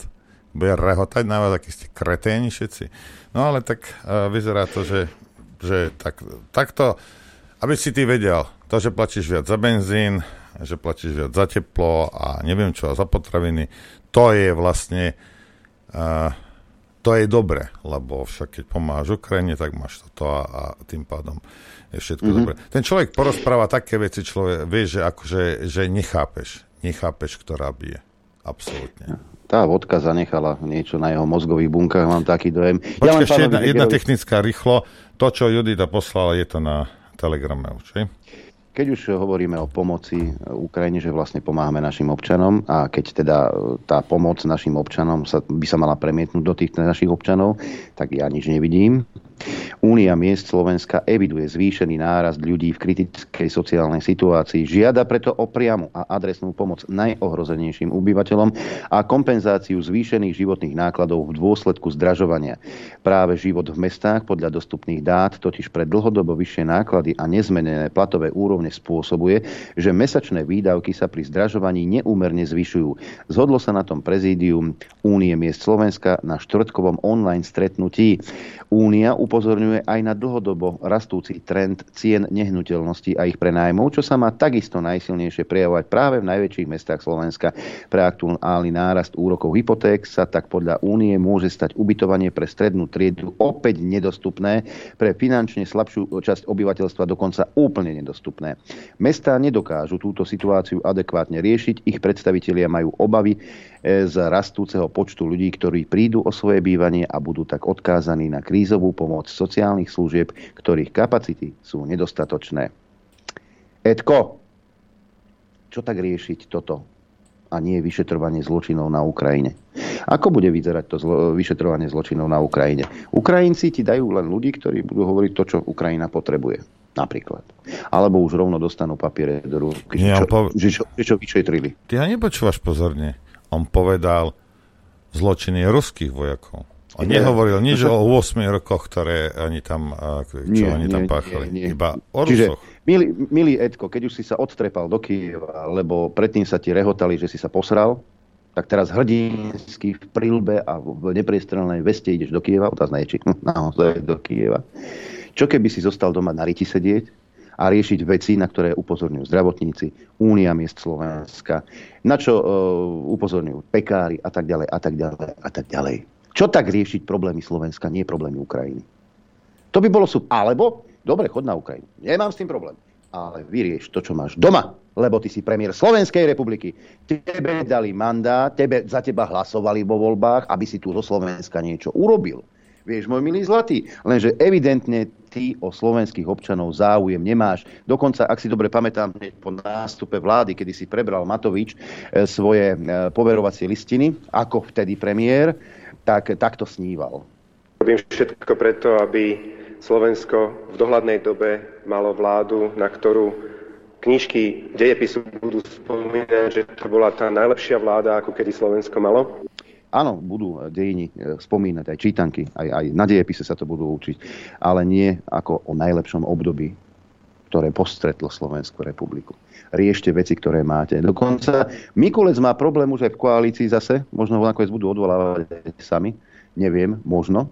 Bude rehotať na vás, akí ste kreténi všetci. No ale tak uh, vyzerá to, že že tak, takto, aby si ty vedel, to, že platíš viac za benzín, že platíš viac za teplo a neviem čo, za potraviny, to je vlastne uh, to je dobre, lebo však keď pomáhaš Ukrajine, tak máš toto a, a tým pádom je všetko mm-hmm. dobre. Ten človek porozpráva také veci, človek vie, že akože, že nechápeš, nechápeš, ktorá bije. Absolútne. Tá vodka zanechala niečo na jeho mozgových bunkách, mám taký dojem. Počkej, ja ešte jedna, jedna technická rýchlo. To, čo Judita poslala, je to na Telegrame už, Keď už hovoríme o pomoci Ukrajine, že vlastne pomáhame našim občanom a keď teda tá pomoc našim občanom sa, by sa mala premietnúť do tých našich občanov, tak ja nič nevidím. Únia miest Slovenska eviduje zvýšený nárast ľudí v kritickej sociálnej situácii. Žiada preto o priamu a adresnú pomoc najohrozenejším obyvateľom a kompenzáciu zvýšených životných nákladov v dôsledku zdražovania. Práve život v mestách podľa dostupných dát totiž pre dlhodobo vyššie náklady a nezmenené platové úrovne spôsobuje, že mesačné výdavky sa pri zdražovaní neúmerne zvyšujú. Zhodlo sa na tom prezídium Únie miest Slovenska na štvrtkovom online stretnutí. Únia upozorňuje aj na dlhodobo rastúci trend cien nehnuteľností a ich prenájmov, čo sa má takisto najsilnejšie prejavovať práve v najväčších mestách Slovenska. Pre aktuálny nárast úrokov hypoték sa tak podľa Únie môže stať ubytovanie pre strednú triedu opäť nedostupné, pre finančne slabšiu časť obyvateľstva dokonca úplne nedostupné. Mestá nedokážu túto situáciu adekvátne riešiť, ich predstavitelia majú obavy, z rastúceho počtu ľudí, ktorí prídu o svoje bývanie a budú tak odkázaní na krízovú pomoc sociálnych služieb, ktorých kapacity sú nedostatočné. Edko, čo tak riešiť toto a nie vyšetrovanie zločinov na Ukrajine. Ako bude vyzerať to zlo- vyšetrovanie zločinov na Ukrajine? Ukrajinci ti dajú len ľudí, ktorí budú hovoriť to, čo Ukrajina potrebuje. Napríklad. Alebo už rovno dostanú papiere do ruky, že, čo, po- že, čo, že čo vyšetrili. Ty ho nepočúvaš pozorne. On povedal zločiny ruských vojakov. On Nie. nehovoril nič No o 8 rokoch, ktoré oni tam, čo Nie, oni tam nie, páchali. nie, nie. Iba o Čiže, milý, milý Edko, keď už si sa odtrepal do Kieva, lebo predtým sa ti rehotali, že si sa posral, tak teraz hrdinsky v prilbe a v nepriestrelnej veste ideš do Kieva, otázna je, či naozaj do Kieva. Čo keby si zostal doma na riti sedieť a riešiť veci, na ktoré upozorňujú zdravotníci, Únia miest Slovenska, na čo uh, upozorňujú pekári a tak ďalej a tak ďalej a tak ďalej. Čo tak riešiť problémy Slovenska, nie problémy Ukrajiny? To by bolo super. Alebo, dobre, chod na Ukrajinu. Nemám s tým problém. Ale vyrieš to, čo máš doma. Lebo ty si premiér Slovenskej republiky. Tebe dali mandát, tebe, za teba hlasovali vo voľbách, aby si tu zo Slovenska niečo urobil. Vieš, môj milý zlatý, lenže evidentne ty o slovenských občanov záujem nemáš. Dokonca, ak si dobre pamätám, po nástupe vlády, kedy si prebral Matovič e, svoje e, poverovacie listiny, ako vtedy premiér, tak takto sníval. Robím všetko preto, aby Slovensko v dohľadnej dobe malo vládu, na ktorú knižky dejepisu budú spomínať, že to bola tá najlepšia vláda, ako kedy Slovensko malo. Áno, budú dejiny e, spomínať, aj čítanky, aj, aj na dejepise sa to budú učiť, ale nie ako o najlepšom období, ktoré postretlo Slovenskú republiku. Riešte veci, ktoré máte. Dokonca Mikulec má problém už aj v koalícii zase, možno ho nakoniec budú odvolávať sami, neviem, možno,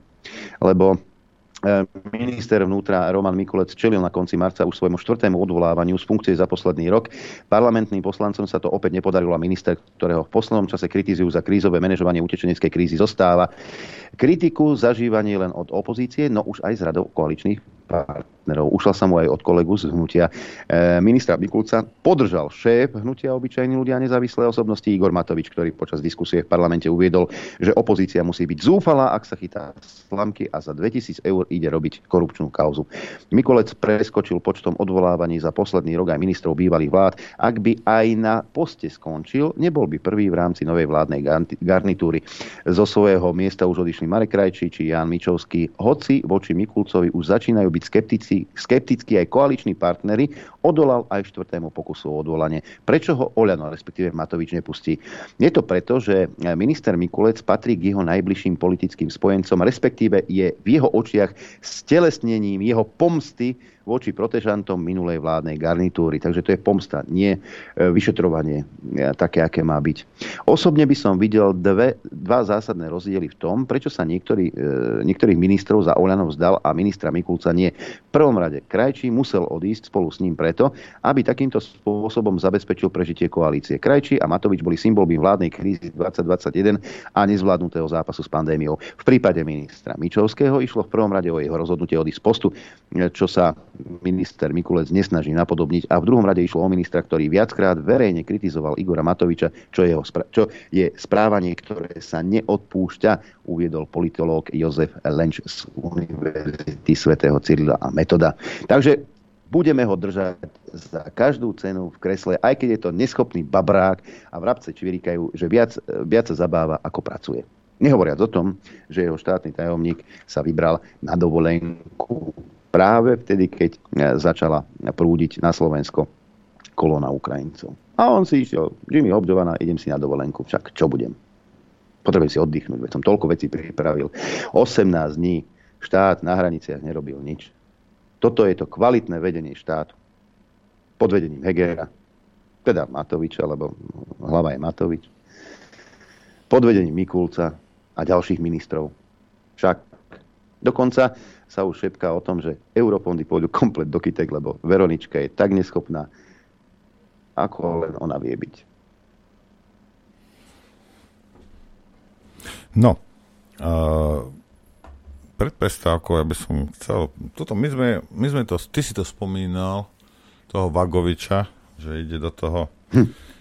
lebo Minister vnútra Roman Mikulec čelil na konci marca už svojmu štvrtému odvolávaniu z funkcie za posledný rok. Parlamentným poslancom sa to opäť nepodarilo a minister, ktorého v poslednom čase kritizujú za krízové manažovanie utečeneckej krízy, zostáva. Kritiku zažíva nie len od opozície, no už aj z radov koaličných partnerov. Ušla sa mu aj od kolegu z hnutia e, ministra Mikulca. Podržal šéf hnutia obyčajní ľudia nezávislé osobnosti Igor Matovič, ktorý počas diskusie v parlamente uviedol, že opozícia musí byť zúfalá, ak sa chytá slamky a za 2000 eur ide robiť korupčnú kauzu. Mikulec preskočil počtom odvolávaní za posledný rok aj ministrov bývalých vlád. Ak by aj na poste skončil, nebol by prvý v rámci novej vládnej garnitúry. Zo svojho miesta už odišli Marek Krajčí či Jan Mičovský. Hoci voči Mikulcovi už začínajú byť skeptici, skeptickí aj koaliční partnery, odolal aj štvrtému pokusu o odvolanie. Prečo ho Oľano, respektíve Matovič, nepustí? Je to preto, že minister Mikulec patrí k jeho najbližším politickým spojencom, respektíve je v jeho očiach stelesnením jeho pomsty voči protežantom minulej vládnej garnitúry. Takže to je pomsta, nie e, vyšetrovanie e, také, aké má byť. Osobne by som videl dve, dva zásadné rozdiely v tom, prečo sa niektorý, e, niektorých ministrov za Oľanov zdal a ministra Mikulca nie. V prvom rade Krajčí musel odísť spolu s ním preto, aby takýmto spôsobom zabezpečil prežitie koalície. Krajčí a Matovič boli symbolmi vládnej krízy 2021 a nezvládnutého zápasu s pandémiou. V prípade ministra Mičovského išlo v prvom rade o jeho rozhodnutie odísť z postu, čo sa minister Mikulec nesnaží napodobniť a v druhom rade išlo o ministra, ktorý viackrát verejne kritizoval Igora Matoviča, čo je, jeho, čo je správanie, ktoré sa neodpúšťa, uviedol politológ Jozef Lenč z Univerzity svätého Cyrila a Metoda. Takže budeme ho držať za každú cenu v kresle, aj keď je to neschopný babrák a vrabce čvirikajú, že viac, viac sa zabáva, ako pracuje. Nehovoriac o tom, že jeho štátny tajomník sa vybral na dovolenku práve vtedy, keď e, začala prúdiť na Slovensko kolona Ukrajincov. A on si išiel, Jimmy obdovaná, idem si na dovolenku, však čo budem? Potrebujem si oddychnúť, veď som toľko vecí pripravil. 18 dní štát na hraniciach nerobil nič. Toto je to kvalitné vedenie štátu. Pod vedením Hegera, teda Matoviča, lebo hlava je Matovič. Pod vedením Mikulca, a ďalších ministrov. Však dokonca sa už šepká o tom, že eurofondy pôjdu komplet do kytek, lebo Veronička je tak neschopná, ako len ona vie byť. No, uh, pred prestávkou ja by som chcel, toto my sme, my sme to, ty si to spomínal, toho Vagoviča, že ide do toho hm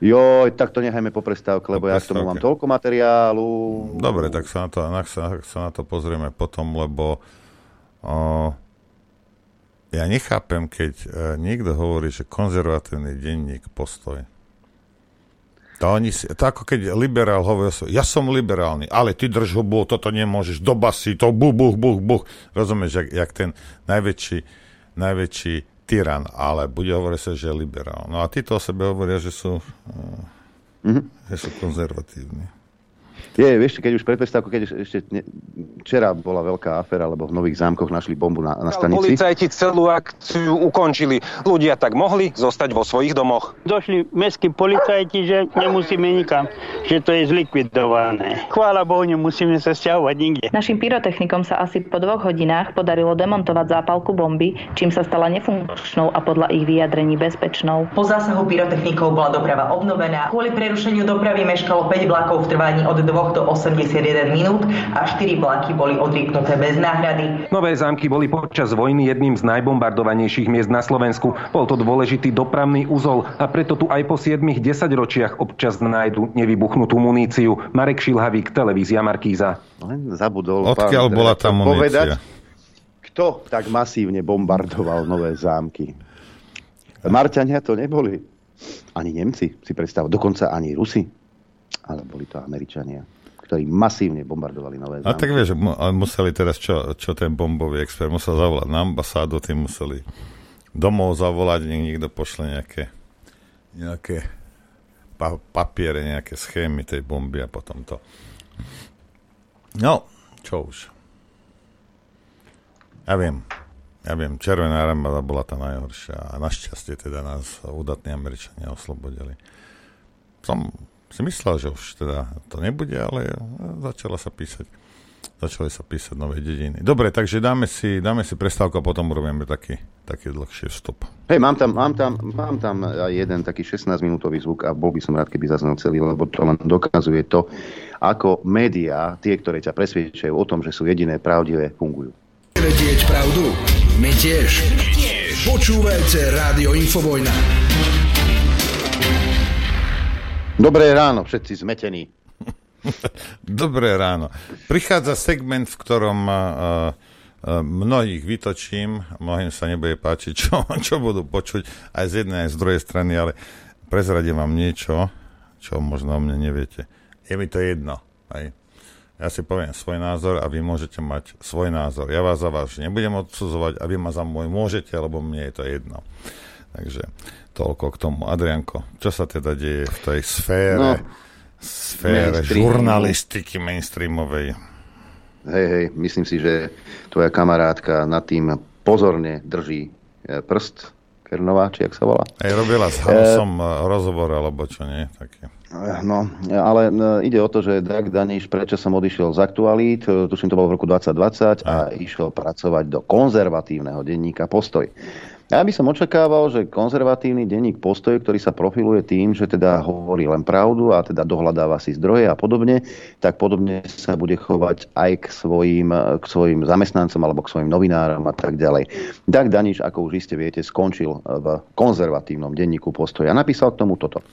Jo, tak to nechajme po prestávke, lebo po ja k tomu mám toľko materiálu. Dobre, tak sa na to, sa, sa na to pozrieme potom, lebo o, ja nechápem, keď e, niekto hovorí, že konzervatívny denník postoj. To, oni si, to ako keď liberál hovorí, ja som liberálny, ale ty drž hubu, toto nemôžeš, do basy, to buch, buch, buch, buch. Rozumieš, jak, jak ten najväčší, najväčší tyran, ale bude hovoriť sa, že je liberál. No a títo o sebe hovoria, že sú, mm-hmm. že sú konzervatívni. Je, vieš, keď už pred prestávkou, keď ešte ne, včera bola veľká aféra, lebo v Nových zámkoch našli bombu na, na stanici. Policajti celú akciu ukončili. Ľudia tak mohli zostať vo svojich domoch. Došli mestskí policajti, že nemusíme nikam, že to je zlikvidované. Chvála Bohu, nemusíme sa stiahovať nikde. Našim pyrotechnikom sa asi po dvoch hodinách podarilo demontovať zápalku bomby, čím sa stala nefunkčnou a podľa ich vyjadrení bezpečnou. Po zásahu pyrotechnikov bola doprava obnovená. Kvôli prerušeniu dopravy meškalo 5 vlakov v trvaní od 2 do 81 minút a 4 vlaky boli odrieknuté bez náhrady. Nové zámky boli počas vojny jedným z najbombardovanejších miest na Slovensku. Bol to dôležitý dopravný úzol a preto tu aj po 7-10 ročiach občas nájdu nevybuchnutú muníciu. Marek Šilhavík, televízia Markíza. Len zabudol Odkiaľ bola tá munícia? Povedať, kto tak masívne bombardoval nové zámky? Marťania to neboli. Ani Nemci, si predstav, dokonca ani Rusi, ale boli to Američania ktorí masívne bombardovali nové zámky. A tak vieš, museli teraz, čo, čo ten bombový expert musel zavolať na ambasádu, tým museli domov zavolať, nech niekto pošle nejaké, nejaké pa, papiere, nejaké schémy tej bomby a potom to. No, čo už. Ja viem, ja viem, Červená armáda bola tá najhoršia a našťastie teda nás udatní Američania oslobodili. Som si myslel, že už teda to nebude, ale začala sa písať začali sa písať nové dediny. Dobre, takže dáme si, dáme si prestávku a potom urobíme taký, taký dlhší vstup. Hej, mám tam, mám, tam, mám tam jeden taký 16-minútový zvuk a bol by som rád, keby zaznel celý, lebo to len dokazuje to, ako médiá, tie, ktoré ťa presviečajú o tom, že sú jediné pravdivé, fungujú. Vedieť pravdu? My tiež. My tiež. Počúvajte Rádio Infovojna. Dobré ráno, všetci zmetení. Dobré ráno. Prichádza segment, v ktorom uh, mnohých vytočím, mnohým sa nebude páčiť, čo, čo budú počuť aj z jednej, aj z druhej strany, ale prezradím vám niečo, čo možno o mne neviete. Je mi to jedno. Aj. Ja si poviem svoj názor a vy môžete mať svoj názor. Ja vás za vás nebudem odsudzovať a vy ma za môj môžete, lebo mne je to jedno. Takže Toľko k tomu. Adrianko, čo sa teda deje v tej sfére, no, sfére žurnalistiky mainstreamovej? Hej, hej, myslím si, že tvoja kamarátka nad tým pozorne drží e, prst, Kernová, či jak sa volá. Aj robila s Hanosom e, rozhovor, alebo čo nie, také. No, ale ide o to, že Dag Daniš prečo som odišiel z aktualít, e, tuším to bolo v roku 2020 a, a išiel pracovať do konzervatívneho denníka Postoj. Ja by som očakával, že konzervatívny denník postoj, ktorý sa profiluje tým, že teda hovorí len pravdu a teda dohľadáva si zdroje a podobne, tak podobne sa bude chovať aj k svojim, k svojim zamestnancom alebo k svojim novinárom a tak ďalej. Dag Daniš, ako už iste viete, skončil v konzervatívnom denníku postoj a napísal k tomu toto.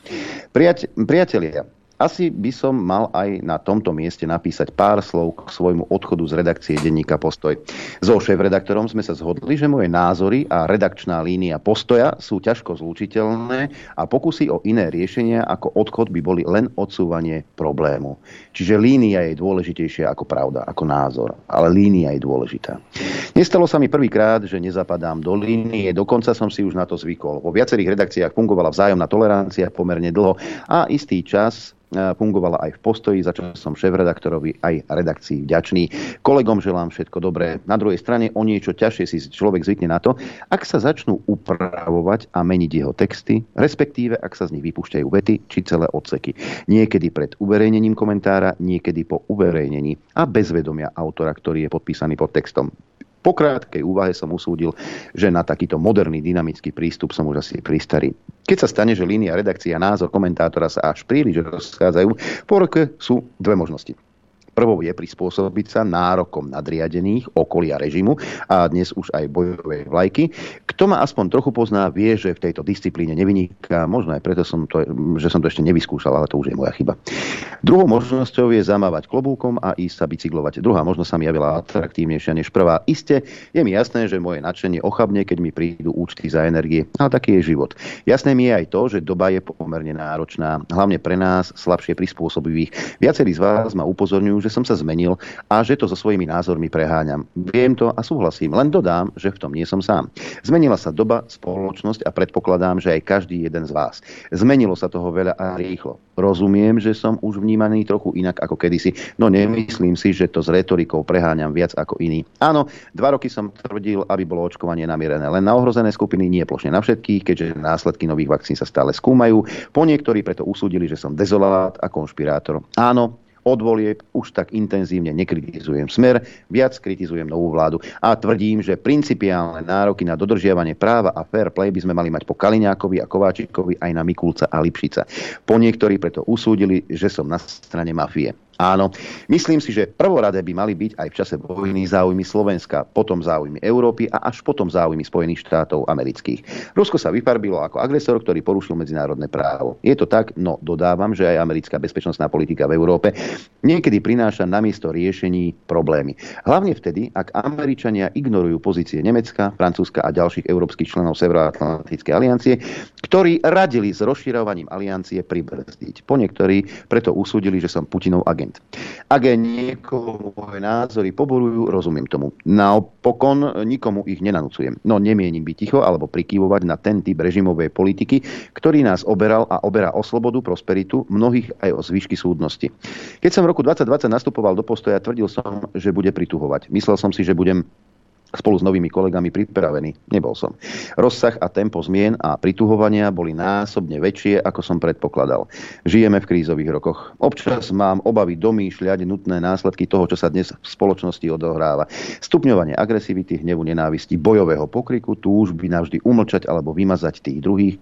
Priateľia, Asi by som mal aj na tomto mieste napísať pár slov k svojmu odchodu z redakcie denníka Postoj. So šéf-redaktorom sme sa zhodli, že moje názory a redakčná línia Postoja sú ťažko zlučiteľné a pokusy o iné riešenia ako odchod by boli len odsúvanie problému. Čiže línia je dôležitejšia ako pravda, ako názor. Ale línia je dôležitá. Nestalo sa mi prvýkrát, že nezapadám do línie, dokonca som si už na to zvykol. Vo viacerých redakciách fungovala vzájomná tolerancia pomerne dlho a istý čas fungovala aj v postoji, za čo som šéf-redaktorovi aj redakcii vďačný. Kolegom želám všetko dobré. Na druhej strane o niečo ťažšie si človek zvykne na to, ak sa začnú upravovať a meniť jeho texty, respektíve ak sa z nich vypúšťajú vety či celé odseky. Niekedy pred uverejnením komentára, niekedy po uverejnení a bez vedomia autora, ktorý je podpísaný pod textom. Po krátkej úvahe som usúdil, že na takýto moderný dynamický prístup som už asi pristarý. Keď sa stane, že línia redakcia názor komentátora sa až príliš rozchádzajú, po roke sú dve možnosti. Prvou je prispôsobiť sa nárokom nadriadených okolia režimu a dnes už aj bojovej vlajky. Kto ma aspoň trochu pozná, vie, že v tejto disciplíne nevyniká. Možno aj preto, som to, že som to ešte nevyskúšal, ale to už je moja chyba. Druhou možnosťou je zamávať klobúkom a ísť sa bicyklovať. Druhá možnosť sa mi javila atraktívnejšia než prvá. Isté, je mi jasné, že moje nadšenie ochabne, keď mi prídu účty za energie. Ale taký je život. Jasné mi je aj to, že doba je pomerne náročná, hlavne pre nás, slabšie prispôsobivých. Viacerí z vás ma upozorňujú, že som sa zmenil a že to so svojimi názormi preháňam. Viem to a súhlasím, len dodám, že v tom nie som sám. Zmenila sa doba, spoločnosť a predpokladám, že aj každý jeden z vás. Zmenilo sa toho veľa a rýchlo. Rozumiem, že som už vnímaný trochu inak ako kedysi, no nemyslím si, že to s retorikou preháňam viac ako iný. Áno, dva roky som tvrdil, aby bolo očkovanie namierené len na ohrozené skupiny, nie plošne na všetkých, keďže následky nových vakcín sa stále skúmajú. Po niektorí preto usúdili, že som dezolát a konšpirátor. Áno, od volieb už tak intenzívne nekritizujem smer, viac kritizujem novú vládu a tvrdím, že principiálne nároky na dodržiavanie práva a fair play by sme mali mať po Kaliňákovi a Kováčikovi aj na Mikulca a Lipšica. Po niektorí preto usúdili, že som na strane mafie. Áno, myslím si, že prvoradé by mali byť aj v čase vojny záujmy Slovenska, potom záujmy Európy a až potom záujmy Spojených štátov amerických. Rusko sa vyfarbilo ako agresor, ktorý porušil medzinárodné právo. Je to tak, no dodávam, že aj americká bezpečnostná politika v Európe niekedy prináša namiesto riešení problémy. Hlavne vtedy, ak Američania ignorujú pozície Nemecka, Francúzska a ďalších európskych členov Severoatlantickej aliancie, ktorí radili s rozširovaním aliancie pribrzdiť. Po niektorí preto usúdili, že som Putinov agent agent. Ak niekomu moje názory poborujú, rozumiem tomu. Napokon nikomu ich nenanúcujem. No nemienim byť ticho alebo prikývovať na ten typ režimovej politiky, ktorý nás oberal a oberá o slobodu, prosperitu, mnohých aj o zvyšky súdnosti. Keď som v roku 2020 nastupoval do postoja, tvrdil som, že bude prituhovať. Myslel som si, že budem spolu s novými kolegami pripravený. Nebol som. Rozsah a tempo zmien a prituhovania boli násobne väčšie, ako som predpokladal. Žijeme v krízových rokoch. Občas mám obavy domýšľať nutné následky toho, čo sa dnes v spoločnosti odohráva. Stupňovanie agresivity, hnevu, nenávisti, bojového pokriku, túžby navždy umlčať alebo vymazať tých druhých.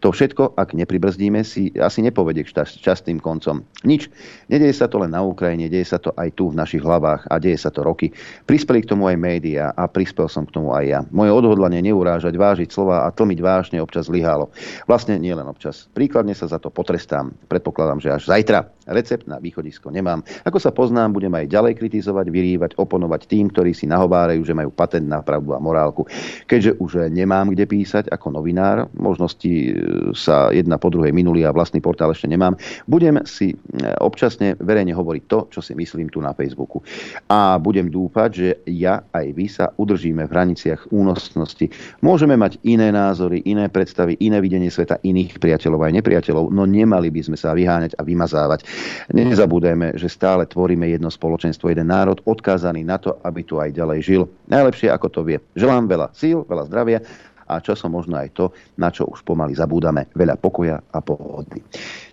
To všetko, ak nepribrzdíme, si asi nepovedie k častým koncom. Nič. Nedieje sa to len na Ukrajine, deje sa to aj tu v našich hlavách a deje sa to roky. Prispeli k tomu aj médiá a prispel som k tomu aj ja. Moje odhodlanie neurážať, vážiť slova a tlmiť vážne občas zlyhalo. Vlastne nie len občas. Príkladne sa za to potrestám. Predpokladám, že až zajtra. Recept na východisko nemám. Ako sa poznám, budem aj ďalej kritizovať, vyrývať, oponovať tým, ktorí si nahovárajú, že majú patent na pravdu a morálku. Keďže už nemám kde písať ako novinár, možnosti e, sa jedna po druhej minuli a vlastný portál ešte nemám, budem si e, občasne verejne hovoriť to, čo si myslím tu na Facebooku. A budem dúfať, že ja aj vy sa udržíme v hraniciach únosnosti. Môžeme mať iné názory, iné predstavy, iné videnie sveta iných priateľov aj nepriateľov, no nemali by sme sa vyháňať a vymazávať. Nezabúdajme, že stále tvoríme jedno spoločenstvo, jeden národ odkázaný na to, aby tu aj ďalej žil. Najlepšie ako to vie. Želám veľa síl, veľa zdravia a časom možno aj to, na čo už pomaly zabúdame, veľa pokoja a pohody.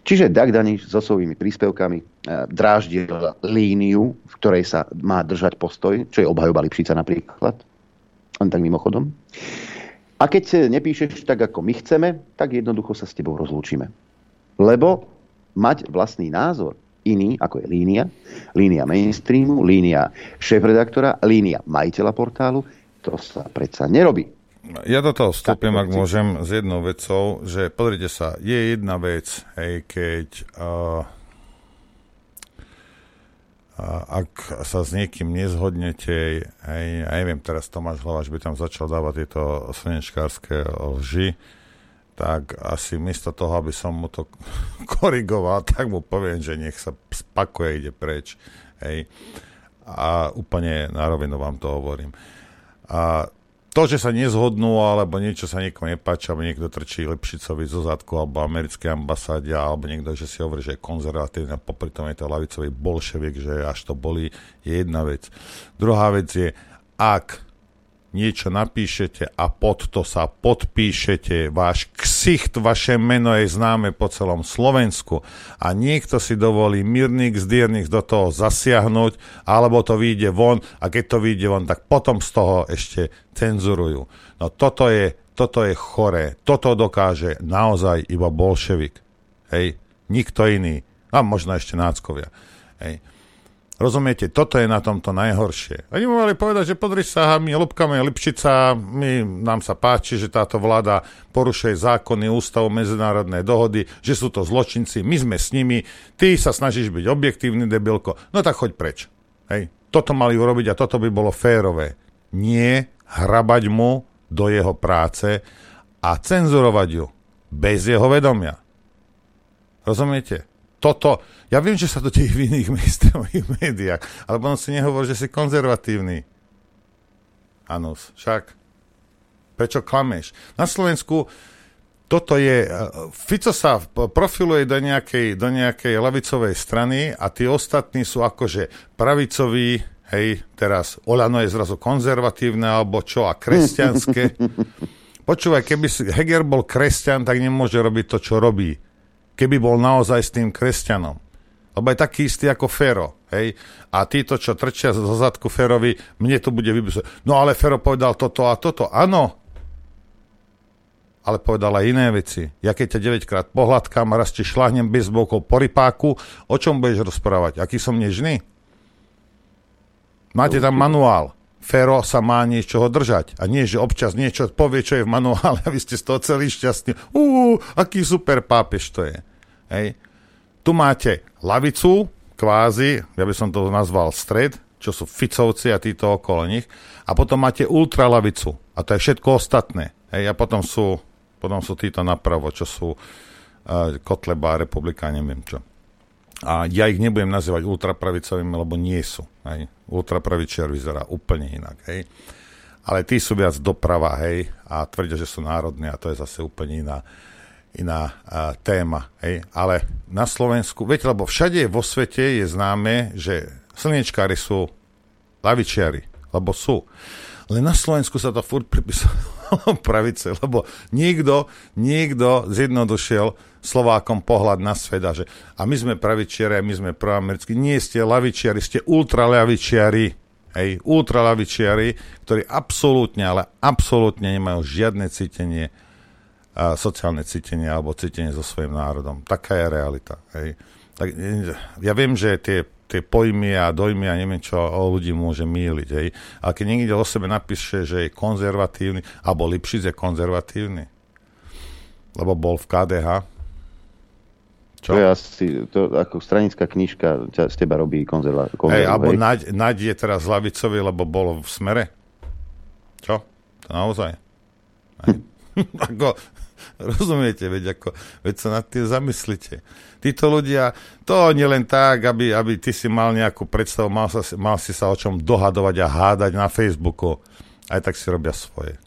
Čiže Dag Daniš so svojimi príspevkami e, dráždil líniu, v ktorej sa má držať postoj, čo je obhajoba Lipšica napríklad, len tak mimochodom. A keď nepíšeš tak, ako my chceme, tak jednoducho sa s tebou rozlúčime. Lebo mať vlastný názor iný, ako je línia, línia mainstreamu, línia šéf-redaktora, línia majiteľa portálu, to sa predsa nerobí. Ja do toho vstúpim, ak môžem, s jednou vecou, že pozrite sa, je jedna vec, hej, keď uh, ak sa s niekým nezhodnete, aj, ja neviem, teraz Tomáš Hlavaš by tam začal dávať tieto slnečkárske lži, tak asi miesto toho, aby som mu to korigoval, tak mu poviem, že nech sa spakuje, ide preč. Hej. A úplne na rovinu vám to hovorím. A to, že sa nezhodnú, alebo niečo sa niekomu nepáči, alebo niekto trčí Lepšicovi zo zadku, alebo americkej ambasáde, alebo niekto, že si hovorí, že je konzervatívny a popri tom je to lavicový bolševik, že až to boli, je jedna vec. Druhá vec je, ak niečo napíšete a pod to sa podpíšete, váš ksicht, vaše meno je známe po celom Slovensku a niekto si dovolí mírnik zdiernik do toho zasiahnuť, alebo to vyjde von a keď to vyjde von, tak potom z toho ešte cenzurujú. No toto je, toto je choré. Toto dokáže naozaj iba bolševik. Hej? Nikto iný. A možno ešte náckovia. Hej? Rozumiete, toto je na tomto najhoršie. Oni mu mali povedať, že podri sa, my lúbkame Lipšica, my, nám sa páči, že táto vláda porušuje zákony, ústavu, medzinárodné dohody, že sú to zločinci, my sme s nimi, ty sa snažíš byť objektívny, debilko, no tak choď preč. Hej. Toto mali urobiť a toto by bolo férové. Nie hrabať mu do jeho práce a cenzurovať ju bez jeho vedomia. Rozumiete? Toto, ja viem, že sa to deje v iných mainstreamových médiách, ale on si nehovorí, že si konzervatívny. Anus, však. Prečo klameš? Na Slovensku toto je, eh, Fico sa profiluje do nejakej, do nejakej lavicovej strany a tí ostatní sú akože pravicoví, hej, teraz Olano je zrazu konzervatívne alebo čo a kresťanské. Počúvaj, keby si Heger bol kresťan, tak nemôže robiť to, čo robí keby bol naozaj s tým kresťanom. Lebo je taký istý ako Fero. Hej? A títo, čo trčia zo zadku Ferovi, mne to bude vybusovať. No ale Fero povedal toto a toto. Áno, ale povedal aj iné veci. Ja keď ťa 9 krát pohľadkám a raz ti šlahnem bezbovkou po rypáku, o čom budeš rozprávať? Aký som nežný? Máte tam manuál. Fero sa má niečoho držať. A nie, že občas niečo povie, čo je v manuále a vy ste z toho celý šťastní. Uú, aký super pápež to je. Hej. Tu máte lavicu, kvázi, ja by som to nazval stred, čo sú Ficovci a títo okolo nich. A potom máte ultralavicu. A to je všetko ostatné. Hej. A potom sú, potom sú títo napravo, čo sú uh, Kotleba, republika, neviem čo. A ja ich nebudem nazývať ultrapravicovými, lebo nie sú. Hej. Ultrapravičiar vyzerá úplne inak. Hej. Ale tí sú viac doprava, hej, a tvrdia, že sú národní a to je zase úplne iná, iná a, téma. Hej. Ale na Slovensku, viete, lebo všade vo svete je známe, že slnečkári sú lavičiari, lebo sú. Len na Slovensku sa to furt pripisovalo pravice, lebo niekto, niekto zjednodušil Slovákom pohľad na svet a že a my sme pravičiari, my sme proamerickí. Nie ste lavičiari, ste ultralavičiari. Hej, ultralavičiari, ktorí absolútne, ale absolútne nemajú žiadne cítenie, a sociálne cítenie alebo cítenie so svojím národom. Taká je realita. Hej. Tak, ja viem, že tie tie pojmy a dojmy a neviem čo o ľudí môže míliť. Hej. Ale keď niekde o sebe napíše, že je konzervatívny, alebo Lipšic je konzervatívny, lebo bol v KDH, čo? To je asi, to ako stranická knižka ťa, z teba robí konzervatívny. Hej, alebo Naď, Naď je teraz lavicový, lebo bol v smere. Čo? To naozaj. ako, rozumiete, veď, ako, veď sa nad tým zamyslite títo ľudia, to nie len tak, aby, aby ty si mal nejakú predstavu, mal, sa, mal si sa o čom dohadovať a hádať na Facebooku. Aj tak si robia svoje.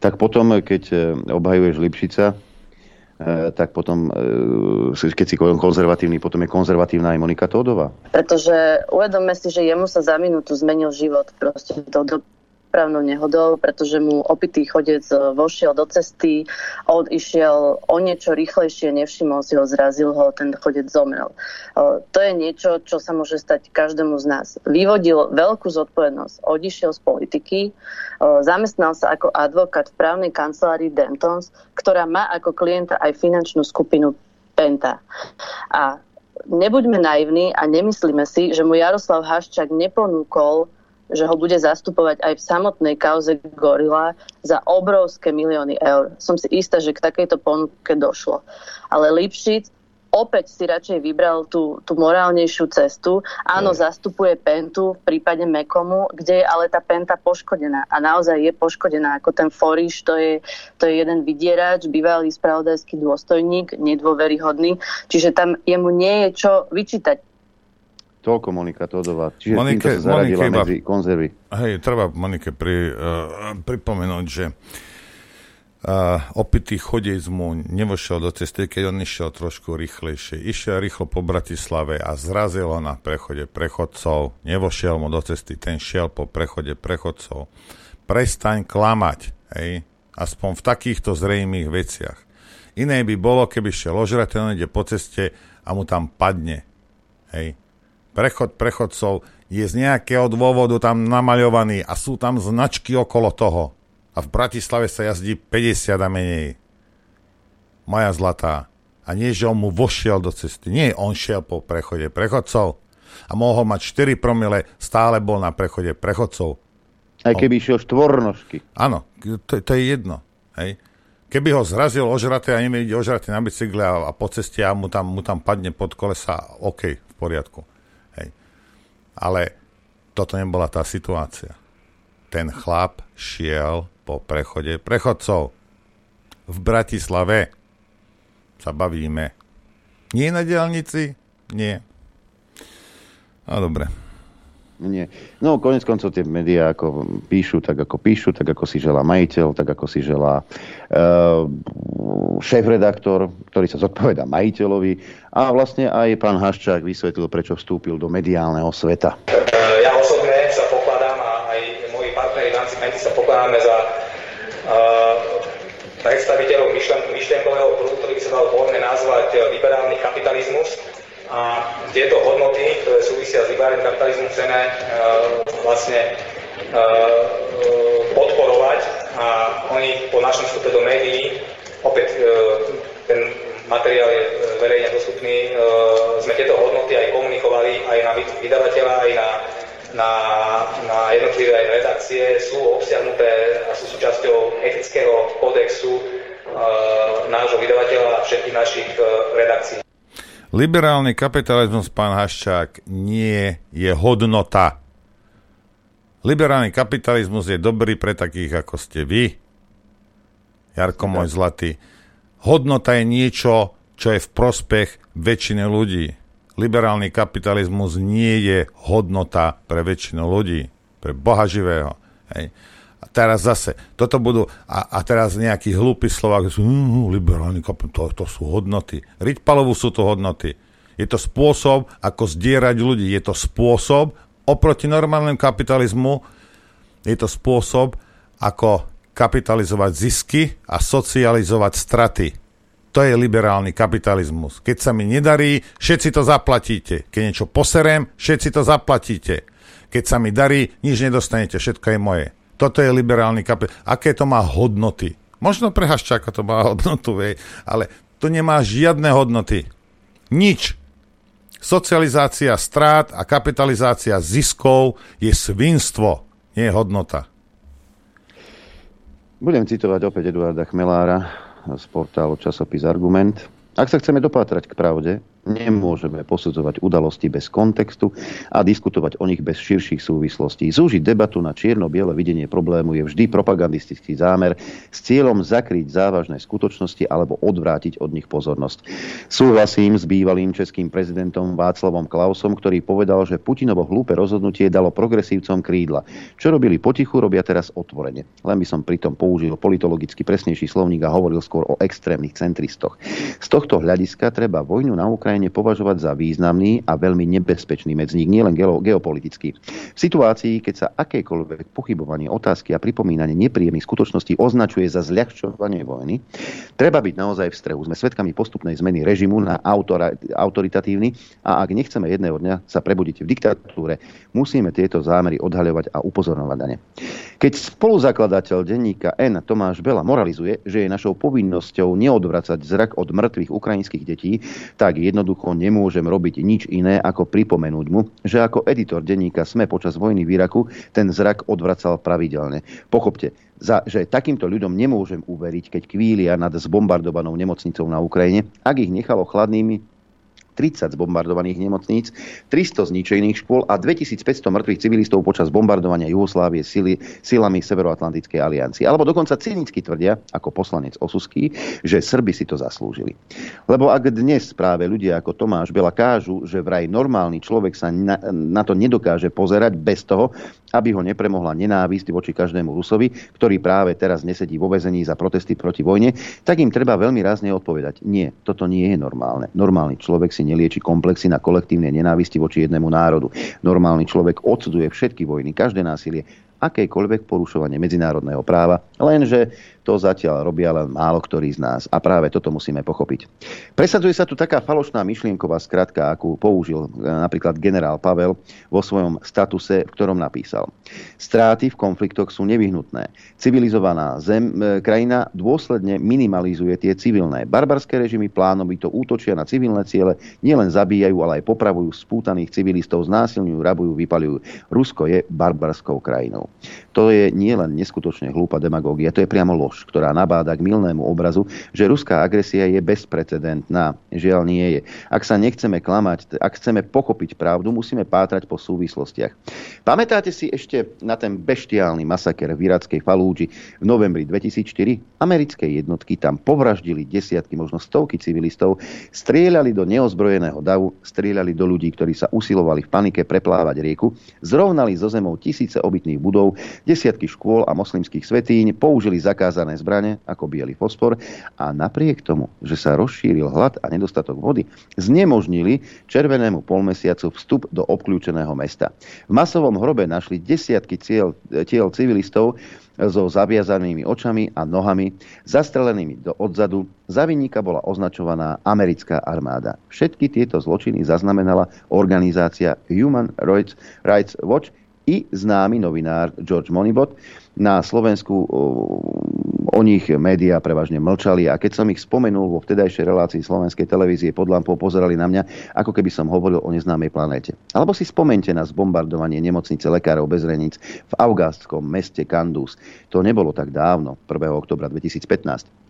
Tak potom, keď e, obhajuješ Lipšica, e, tak potom, e, keď si konzervatívny, potom je konzervatívna aj Monika Tódová. Pretože uvedomme si, že jemu sa za minútu zmenil život. Proste to do dopravnou nehodou, pretože mu opitý chodec e, vošiel do cesty, odišiel o niečo rýchlejšie, nevšimol si ho, zrazil ho, ten chodec zomrel. E, to je niečo, čo sa môže stať každému z nás. Vyvodil veľkú zodpovednosť, odišiel z politiky, e, zamestnal sa ako advokát v právnej kancelárii Dentons, ktorá má ako klienta aj finančnú skupinu Penta. A nebuďme naivní a nemyslíme si, že mu Jaroslav Haščák neponúkol že ho bude zastupovať aj v samotnej kauze Gorila za obrovské milióny eur. Som si istá, že k takejto ponuke došlo. Ale Lipšic opäť si radšej vybral tú, tú morálnejšiu cestu. Áno, Je. zastupuje Pentu v prípade Mekomu, kde je ale tá Penta poškodená. A naozaj je poškodená. Ako ten Foriš, to je, to je jeden vydierač, bývalý spravodajský dôstojník, nedôveryhodný. Čiže tam jemu nie je čo vyčítať. Toľko Monika Todová. Čiže Monike, týmto sa zaradila Monike medzi konzervy. Hej, treba Monike pri, uh, pripomenúť, že uh, opitý chodec mu nevošiel do cesty, keď on išiel trošku rýchlejšie. Išiel rýchlo po Bratislave a zrazil ho na prechode prechodcov. Nevošiel mu do cesty, ten šiel po prechode prechodcov. Prestaň klamať, hej, aspoň v takýchto zrejmých veciach. Iné by bolo, keby šiel ožrať, on ide po ceste a mu tam padne. Hej. Prechod prechodcov je z nejakého dôvodu tam namaľovaný a sú tam značky okolo toho. A v Bratislave sa jazdí 50 a menej. Moja zlatá. A nie, že on mu vošiel do cesty. Nie, on šiel po prechode prechodcov. A mohol mať 4 promile, stále bol na prechode prechodcov. Aj keby išiel štvornožky. Áno, to, to je jedno. Hej. Keby ho zrazil ožraté a nevie, ide ožratý na bicykle a, a po ceste a mu tam, mu tam padne pod kolesa, OK, v poriadku. Ale toto nebola tá situácia. Ten chlap šiel po prechode prechodcov. V Bratislave sa bavíme. Nie na diálnici? Nie. A dobre. Nie. No, konec koncov tie médiá ako píšu, tak ako píšu, tak ako si želá majiteľ, tak ako si želá uh, šéf-redaktor, ktorý sa zodpoveda majiteľovi a vlastne aj pán Haščák vysvetlil, prečo vstúpil do mediálneho sveta. Eh, Ja osobne sa pokladám a aj moji partneri v rámci Penty sa pokladáme za uh, predstaviteľov myšlen, myšlienkového prúdu, ktorý by sa dal voľne nazvať liberálny kapitalizmus. A tieto hodnoty, ktoré súvisia s liberálnym kapitalizmom, chceme uh, vlastne uh, podporovať a oni po našom vstupe do médií, opäť ten materiál je verejne dostupný, sme tieto hodnoty aj komunikovali aj na vyd- vydavateľa, aj na, na, na jednotlivé redakcie, sú obsiahnuté a sú súčasťou etického kódexu uh, nášho vydavateľa a všetkých našich uh, redakcií. Liberálny kapitalizmus, pán Haščák, nie je hodnota. Liberálny kapitalizmus je dobrý pre takých, ako ste vy, Jarko môj zlatý. Hodnota je niečo, čo je v prospech väčšiny ľudí. Liberálny kapitalizmus nie je hodnota pre väčšinu ľudí, pre Boha živého. Hej. A teraz zase, toto budú, a, a teraz nejaký hlúpy Slovák, sú, uh, liberálny kapitalizmus, to, to sú hodnoty. Riťpalovu sú to hodnoty. Je to spôsob, ako zdierať ľudí. Je to spôsob, oproti normálnemu kapitalizmu, je to spôsob, ako kapitalizovať zisky a socializovať straty. To je liberálny kapitalizmus. Keď sa mi nedarí, všetci to zaplatíte. Keď niečo poserem, všetci to zaplatíte. Keď sa mi darí, nič nedostanete, všetko je moje. Toto je liberálny kapitalizmus. Aké to má hodnoty? Možno pre Haščáka to má hodnotu, vej, ale to nemá žiadne hodnoty. Nič. Socializácia strát a kapitalizácia ziskov je svinstvo, nie je hodnota. Budem citovať opäť Eduarda Chmelára z portálu časopis Argument. Ak sa chceme dopátrať k pravde, nemôžeme posudzovať udalosti bez kontextu a diskutovať o nich bez širších súvislostí. Zúžiť debatu na čierno-biele videnie problému je vždy propagandistický zámer s cieľom zakryť závažné skutočnosti alebo odvrátiť od nich pozornosť. Súhlasím s bývalým českým prezidentom Václavom Klausom, ktorý povedal, že Putinovo hlúpe rozhodnutie dalo progresívcom krídla. Čo robili potichu, robia teraz otvorene. Len by som pritom použil politologicky presnejší slovník a hovoril skôr o extrémnych centristoch. Z tohto hľadiska treba vojnu na Ukrajine považovať za významný a veľmi nebezpečný medzník, nielen geo- geopolitický. V situácii, keď sa akékoľvek pochybovanie, otázky a pripomínanie nepríjemných skutočností označuje za zľahčovanie vojny, treba byť naozaj v strehu. Sme svedkami postupnej zmeny režimu na autora- autoritatívny a ak nechceme jedného dňa sa prebudiť v diktatúre, musíme tieto zámery odhaľovať a upozorňovať na ne. Keď spoluzakladateľ denníka N. Tomáš Bela moralizuje, že je našou povinnosťou neodvracať zrak od mŕtvych ukrajinských detí, tak jednoducho nemôžem robiť nič iné, ako pripomenúť mu, že ako editor denníka SME počas vojny v Iraku ten zrak odvracal pravidelne. Pochopte, za, že takýmto ľuďom nemôžem uveriť, keď kvília nad zbombardovanou nemocnicou na Ukrajine, ak ich nechalo chladnými 30 zbombardovaných nemocníc, 300 zničených škôl a 2500 mŕtvych civilistov počas bombardovania Jugoslávie sily, silami Severoatlantickej aliancie. Alebo dokonca cynicky tvrdia, ako poslanec Osusky, že Srby si to zaslúžili. Lebo ak dnes práve ľudia ako Tomáš Bela kážu, že vraj normálny človek sa na, na to nedokáže pozerať bez toho, aby ho nepremohla nenávisť voči každému Rusovi, ktorý práve teraz nesedí vo vezení za protesty proti vojne, tak im treba veľmi rázne odpovedať. Nie, toto nie je normálne. Normálny človek si nelieči komplexy na kolektívnej nenávisti voči jednému národu. Normálny človek odsuduje všetky vojny, každé násilie, akékoľvek porušovanie medzinárodného práva, lenže to zatiaľ robia len málo ktorý z nás. A práve toto musíme pochopiť. Presadzuje sa tu taká falošná myšlienková skratka, akú použil e, napríklad generál Pavel vo svojom statuse, v ktorom napísal. Stráty v konfliktoch sú nevyhnutné. Civilizovaná zem, e, krajina dôsledne minimalizuje tie civilné. Barbarské režimy plánovito útočia na civilné ciele, nielen zabíjajú, ale aj popravujú spútaných civilistov, znásilňujú, rabujú, vypalujú. Rusko je barbarskou krajinou. To je nielen neskutočne hlúpa demagógia, to je priamo lož, ktorá nabáda k milnému obrazu, že ruská agresia je bezprecedentná. Žiaľ nie je. Ak sa nechceme klamať, ak chceme pochopiť pravdu, musíme pátrať po súvislostiach. Pamätáte si ešte na ten beštiálny masaker v irackej Falúdži v novembri 2004? Americké jednotky tam povraždili desiatky, možno stovky civilistov, strieľali do neozbrojeného davu, strieľali do ľudí, ktorí sa usilovali v panike preplávať rieku, zrovnali zo zemou tisíce obytných budov, Desiatky škôl a moslimských svetíň použili zakázané zbrane ako biely fosfor a napriek tomu, že sa rozšíril hlad a nedostatok vody, znemožnili červenému polmesiacu vstup do obklúčeného mesta. V masovom hrobe našli desiatky tiel, tiel civilistov, so zaviazanými očami a nohami, zastrelenými do odzadu. Za vinníka bola označovaná americká armáda. Všetky tieto zločiny zaznamenala organizácia Human Rights Watch, i známy novinár George Monibot. Na Slovensku o nich médiá prevažne mlčali a keď som ich spomenul vo vtedajšej relácii slovenskej televízie pod lampou, pozerali na mňa, ako keby som hovoril o neznámej planéte. Alebo si spomente na zbombardovanie nemocnice lekárov bez hraníc v afgástskom meste Kandus. To nebolo tak dávno, 1. oktobra 2015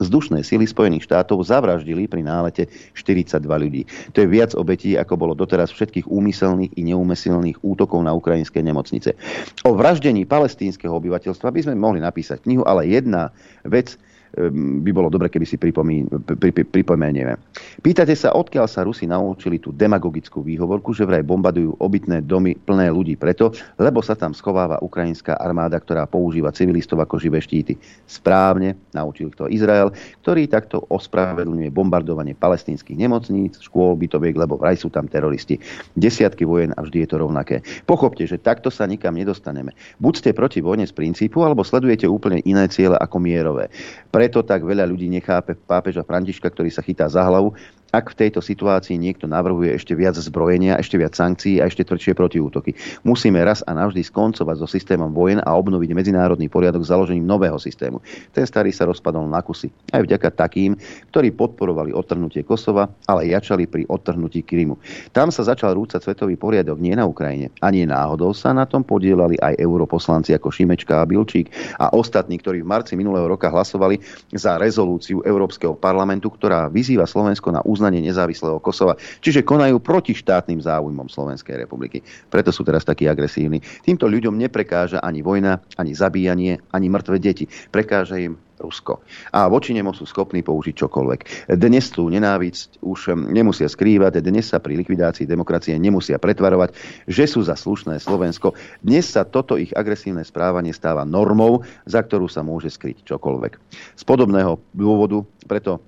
vzdušné sily Spojených štátov zavraždili pri nálete 42 ľudí. To je viac obetí, ako bolo doteraz všetkých úmyselných i neúmyselných útokov na ukrajinské nemocnice. O vraždení palestínskeho obyvateľstva by sme mohli napísať knihu, ale jedna vec by bolo dobre, keby si pripomenieme. Pýtate sa, odkiaľ sa Rusi naučili tú demagogickú výhovorku, že vraj bombardujú obytné domy plné ľudí preto, lebo sa tam schováva ukrajinská armáda, ktorá používa civilistov ako živé štíty. Správne, naučil to Izrael, ktorý takto ospravedlňuje bombardovanie palestínskych nemocníc, škôl, bytoviek, lebo vraj sú tam teroristi. Desiatky vojen a vždy je to rovnaké. Pochopte, že takto sa nikam nedostaneme. Buď ste proti vojne z princípu, alebo sledujete úplne iné ciele ako mierové. Pre preto tak veľa ľudí nechápe pápeža Františka, ktorý sa chytá za hlavu ak v tejto situácii niekto navrhuje ešte viac zbrojenia, ešte viac sankcií a ešte tvrdšie protiútoky. Musíme raz a navždy skoncovať so systémom vojen a obnoviť medzinárodný poriadok založením nového systému. Ten starý sa rozpadol na kusy. Aj vďaka takým, ktorí podporovali odtrhnutie Kosova, ale jačali pri odtrhnutí Krymu. Tam sa začal rúcať svetový poriadok nie na Ukrajine. Ani náhodou sa na tom podielali aj europoslanci ako Šimečka a Bilčík a ostatní, ktorí v marci minulého roka hlasovali za rezolúciu Európskeho parlamentu, ktorá vyzýva Slovensko na uznanie nezávislého Kosova. Čiže konajú proti štátnym záujmom Slovenskej republiky. Preto sú teraz takí agresívni. Týmto ľuďom neprekáža ani vojna, ani zabíjanie, ani mŕtve deti. Prekáža im Rusko. A voči nemu sú schopní použiť čokoľvek. Dnes tú nenávisť už nemusia skrývať, dnes sa pri likvidácii demokracie nemusia pretvarovať, že sú za slušné Slovensko. Dnes sa toto ich agresívne správanie stáva normou, za ktorú sa môže skryť čokoľvek. Z podobného dôvodu preto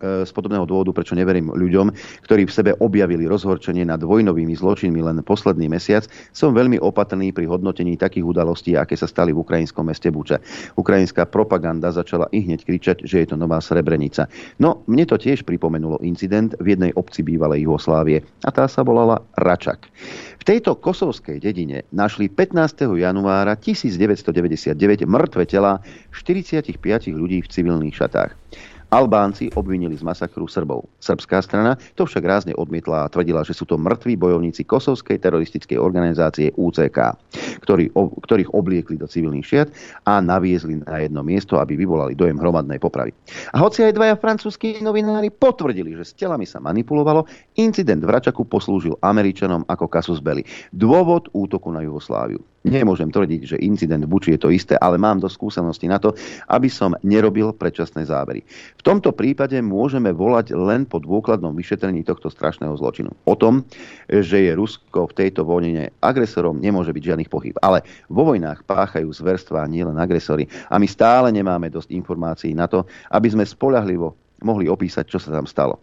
z podobného dôvodu, prečo neverím ľuďom, ktorí v sebe objavili rozhorčenie nad vojnovými zločinmi len posledný mesiac, som veľmi opatrný pri hodnotení takých udalostí, aké sa stali v ukrajinskom meste Buča. Ukrajinská propaganda začala i hneď kričať, že je to nová Srebrenica. No, mne to tiež pripomenulo incident v jednej obci bývalej Jugoslávie a tá sa volala Račak. V tejto kosovskej dedine našli 15. januára 1999 mŕtve tela 45 ľudí v civilných šatách. Albánci obvinili z masakru Srbov. Srbská strana to však rázne odmietla a tvrdila, že sú to mŕtvi bojovníci kosovskej teroristickej organizácie UCK, ktorý, ktorých obliekli do civilných šiat a naviezli na jedno miesto, aby vyvolali dojem hromadnej popravy. A hoci aj dvaja francúzskí novinári potvrdili, že s telami sa manipulovalo, incident v Račaku poslúžil Američanom ako kasus belli. Dôvod útoku na Jugosláviu. Nemôžem tvrdiť, že incident v Buči je to isté, ale mám dosť skúseností na to, aby som nerobil predčasné závery. V tomto prípade môžeme volať len po dôkladnom vyšetrení tohto strašného zločinu. O tom, že je Rusko v tejto vojne agresorom, nemôže byť žiadnych pochyb. Ale vo vojnách páchajú zverstva nielen agresory a my stále nemáme dosť informácií na to, aby sme spolahlivo mohli opísať, čo sa tam stalo.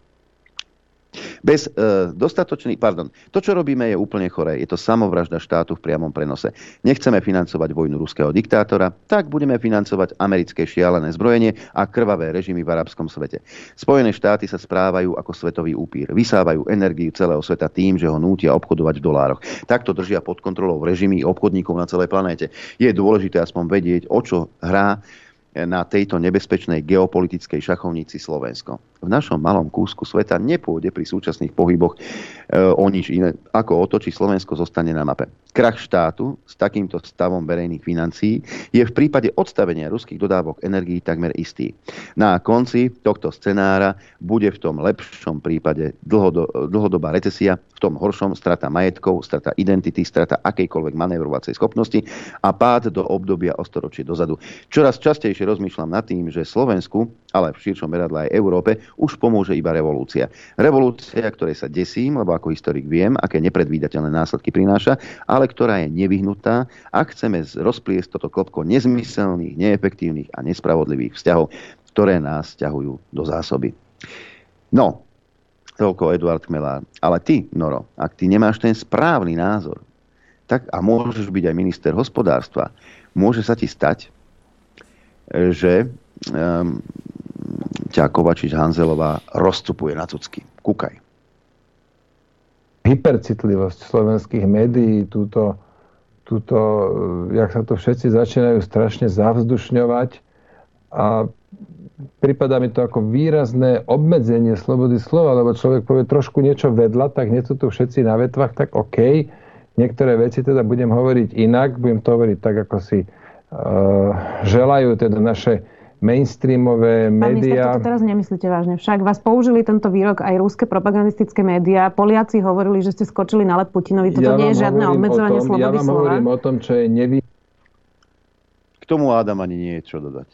Bez e, dostatočných, pardon, to, čo robíme, je úplne choré. Je to samovražda štátu v priamom prenose. Nechceme financovať vojnu ruského diktátora, tak budeme financovať americké šialené zbrojenie a krvavé režimy v arabskom svete. Spojené štáty sa správajú ako svetový upír. Vysávajú energiu celého sveta tým, že ho nútia obchodovať v dolároch. Takto držia pod kontrolou režimy obchodníkov na celej planéte. Je dôležité aspoň vedieť, o čo hrá na tejto nebezpečnej geopolitickej šachovnici Slovensko. V našom malom kúsku sveta nepôjde pri súčasných pohyboch e, o nič iné, ako o to, či Slovensko zostane na mape. Krach štátu s takýmto stavom verejných financií je v prípade odstavenia ruských dodávok energií takmer istý. Na konci tohto scenára bude v tom lepšom prípade dlhodo, dlhodobá recesia, v tom horšom strata majetkov, strata identity, strata akejkoľvek manévrovacej schopnosti a pád do obdobia o storočie dozadu. Čoraz častejšie rozmýšľam nad tým, že Slovensku, ale v širšom meradle aj Európe, už pomôže iba revolúcia. Revolúcia, ktorej sa desím, lebo ako historik viem, aké nepredvídateľné následky prináša, ale ktorá je nevyhnutá, ak chceme rozpliesť toto klopko nezmyselných, neefektívnych a nespravodlivých vzťahov, ktoré nás ťahujú do zásoby. No, toľko Eduard Chmelár. Ale ty, Noro, ak ty nemáš ten správny názor, tak a môžeš byť aj minister hospodárstva, môže sa ti stať, že um, ťa Kovačič Hanzelová rozcupuje na cucky. Kúkaj. Hypercitlivosť slovenských médií, túto, túto, jak sa to všetci začínajú strašne zavzdušňovať a prípada mi to ako výrazné obmedzenie slobody slova, lebo človek povie trošku niečo vedľa, tak nie sú tu všetci na vetvách, tak OK. Niektoré veci teda budem hovoriť inak, budem to hovoriť tak, ako si želajú teda naše mainstreamové médiá. Pán to teraz nemyslíte vážne. Však vás použili tento výrok aj rúske propagandistické médiá. Poliaci hovorili, že ste skočili na let Putinovi. Toto ja nie je žiadne obmedzovanie tom, slobody ja vám slova. hovorím o tom, čo je nevy... K tomu Adam ani nie je čo dodať.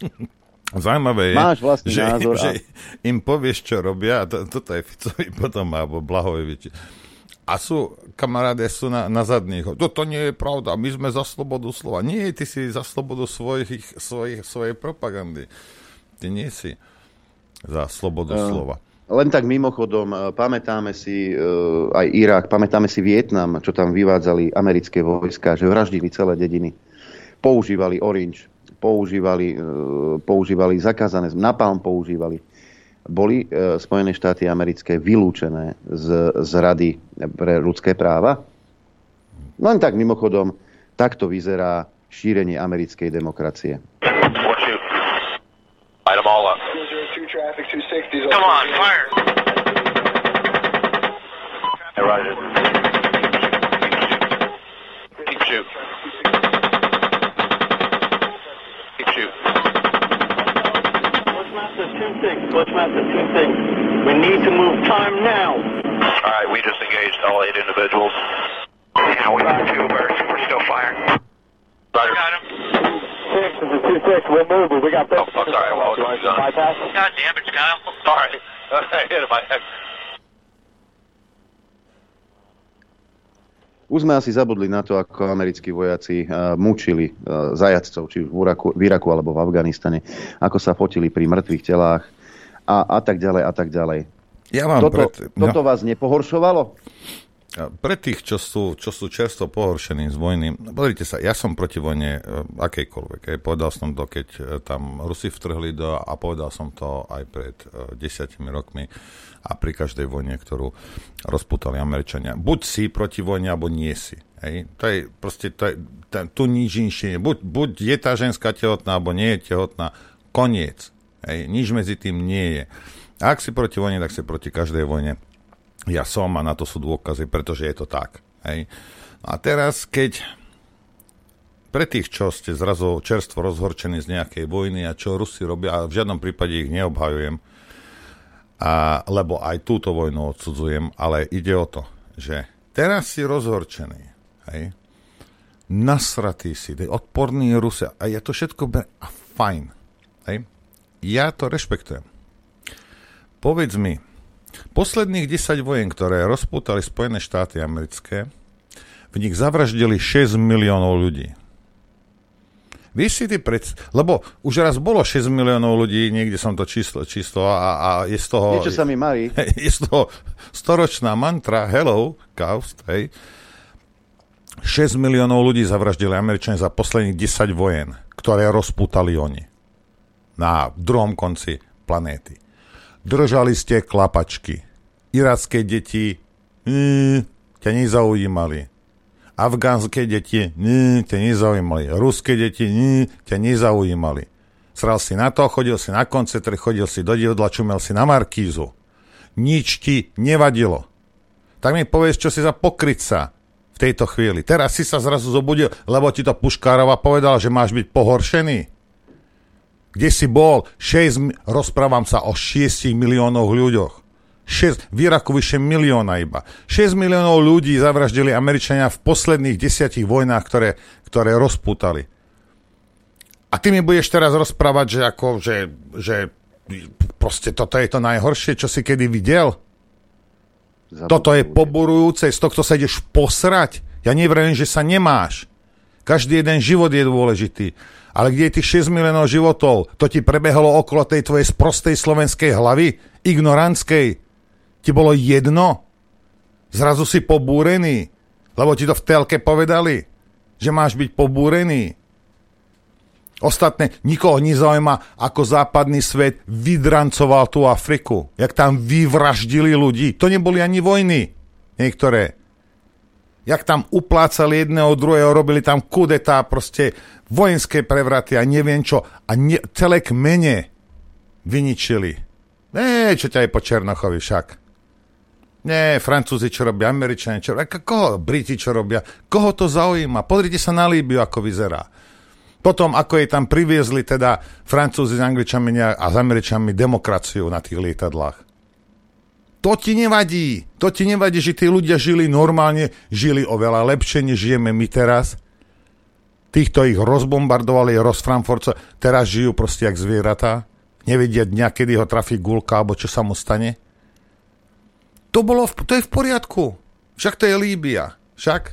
Zaujímavé je, Máš vlastný že, názor a... že im povieš, čo robia a to, toto je Ficovi potom, alebo Blahojeviči a sú, kamaráde, sú na, na zadných. Toto nie je pravda, my sme za slobodu slova. Nie, ty si za slobodu svojich, svojich, svojej propagandy. Ty nie si za slobodu uh, slova. Len tak mimochodom, uh, pamätáme si uh, aj Irak, pamätáme si Vietnam, čo tam vyvádzali americké vojska, že vraždili celé dediny. Používali orange, používali, uh, používali zakázané, napalm používali boli e, Spojené štáty americké vylúčené z, z Rady pre ľudské práva? Len tak mimochodom, takto vyzerá šírenie americkej demokracie. Come on, fire! Keep need to move time now. All right, we just engaged all eight individuals. Yeah, we got two birds. We're still firing. Roger. Got him. Six, this is 2-6. We're moving. We got... Oh, I'm sorry. Well, you want to bypass? God damn it, Kyle. All right. I hit him. I Už sme asi zabudli na to, ako americkí vojaci uh, mučili uh, zajacov, či už v Iraku, v Iraku alebo v Afganistane, ako sa fotili pri mŕtvych telách a, a tak ďalej a tak ďalej. Ja mám toto, pred... toto vás nepohoršovalo? Pre tých, čo sú, čo sú čerstvo pohoršení z vojny, pozrite sa, ja som proti vojne e, akejkoľvek. Aj povedal som to, keď e, tam Rusi vtrhli do, a povedal som to aj pred uh, desiatimi rokmi a pri každej vojne, ktorú rozputali Američania. Buď si proti vojne, alebo nie si. Hej? To je proste, to je, to, tu nič inšie. Buď, buď je tá ženská tehotná, alebo nie je tehotná. Koniec. Hej, nič medzi tým nie je. Ak si proti vojne, tak si proti každej vojne. Ja som a na to sú dôkazy, pretože je to tak. Hej. A teraz, keď pre tých, čo ste zrazu čerstvo rozhorčení z nejakej vojny a čo Rusi robia, a v žiadnom prípade ich neobhajujem, a, lebo aj túto vojnu odsudzujem, ale ide o to, že teraz si rozhorčený, hej, nasratý si, odporný Rusia, a je to všetko a fajn, hej, ja to rešpektujem. Povedz mi, posledných 10 vojen, ktoré rozputali Spojené štáty americké, v nich zavraždili 6 miliónov ľudí. Vieš si ty pred... Lebo už raz bolo 6 miliónov ľudí, niekde som to číslo, číslo a, a je z toho... Niečo sa mi marí. Je z toho storočná mantra Hello, Kaust, hej. 6 miliónov ľudí zavraždili Američania za posledných 10 vojen, ktoré rozputali oni na druhom konci planéty. Držali ste klapačky. Iracké deti mm, ťa nezaujímali. Afgánske deti mm, ťa nezaujímali. Ruské deti mm, ťa nezaujímali. Sral si na to, chodil si na koncert, chodil si do divadla, čumel si na Markízu. Nič ti nevadilo. Tak mi povedz, čo si za pokrytca v tejto chvíli. Teraz si sa zrazu zobudil, lebo ti to Puškárova povedala, že máš byť pohoršený. Kde si bol? 6, rozprávam sa o 6 miliónoch ľuďoch. 6, v Iraku vyše milióna iba. 6 miliónov ľudí zavraždili Američania v posledných desiatich vojnách, ktoré, ktoré rozputali. A ty mi budeš teraz rozprávať, že ako, že, že proste toto je to najhoršie, čo si kedy videl? Zabudol. Toto je poburujúce, z tohto sa ideš posrať. Ja nevrejím, že sa nemáš. Každý jeden život je dôležitý. Ale kde je tých 6 miliónov životov? To ti prebehlo okolo tej tvojej sprostej slovenskej hlavy? Ignorantskej? ti bolo jedno? Zrazu si pobúrený, lebo ti to v telke povedali, že máš byť pobúrený. Ostatné, nikoho nezaujíma, ako západný svet vydrancoval tú Afriku. Jak tam vyvraždili ľudí. To neboli ani vojny. Niektoré. Jak tam uplácali jedného druhého, robili tam kudetá, proste vojenské prevraty a neviem čo. A ne, celé kmene vyničili. Ne, čo ťa je po Černochovi však. Nie, Francúzi čo robia, Američania čo robia, koho, Briti čo robia, koho to zaujíma. Pozrite sa na Líbiu, ako vyzerá. Potom, ako jej tam priviezli teda Francúzi s Angličami a s Američanmi demokraciu na tých lietadlách. To ti nevadí. To ti nevadí, že tí ľudia žili normálne, žili oveľa lepšie, než žijeme my teraz. Týchto ich rozbombardovali, rozframforco, teraz žijú proste jak zvieratá. Nevedia dňa, kedy ho trafí gulka, alebo čo sa mu stane. To, bolo, v, to je v poriadku. Však to je Líbia. Však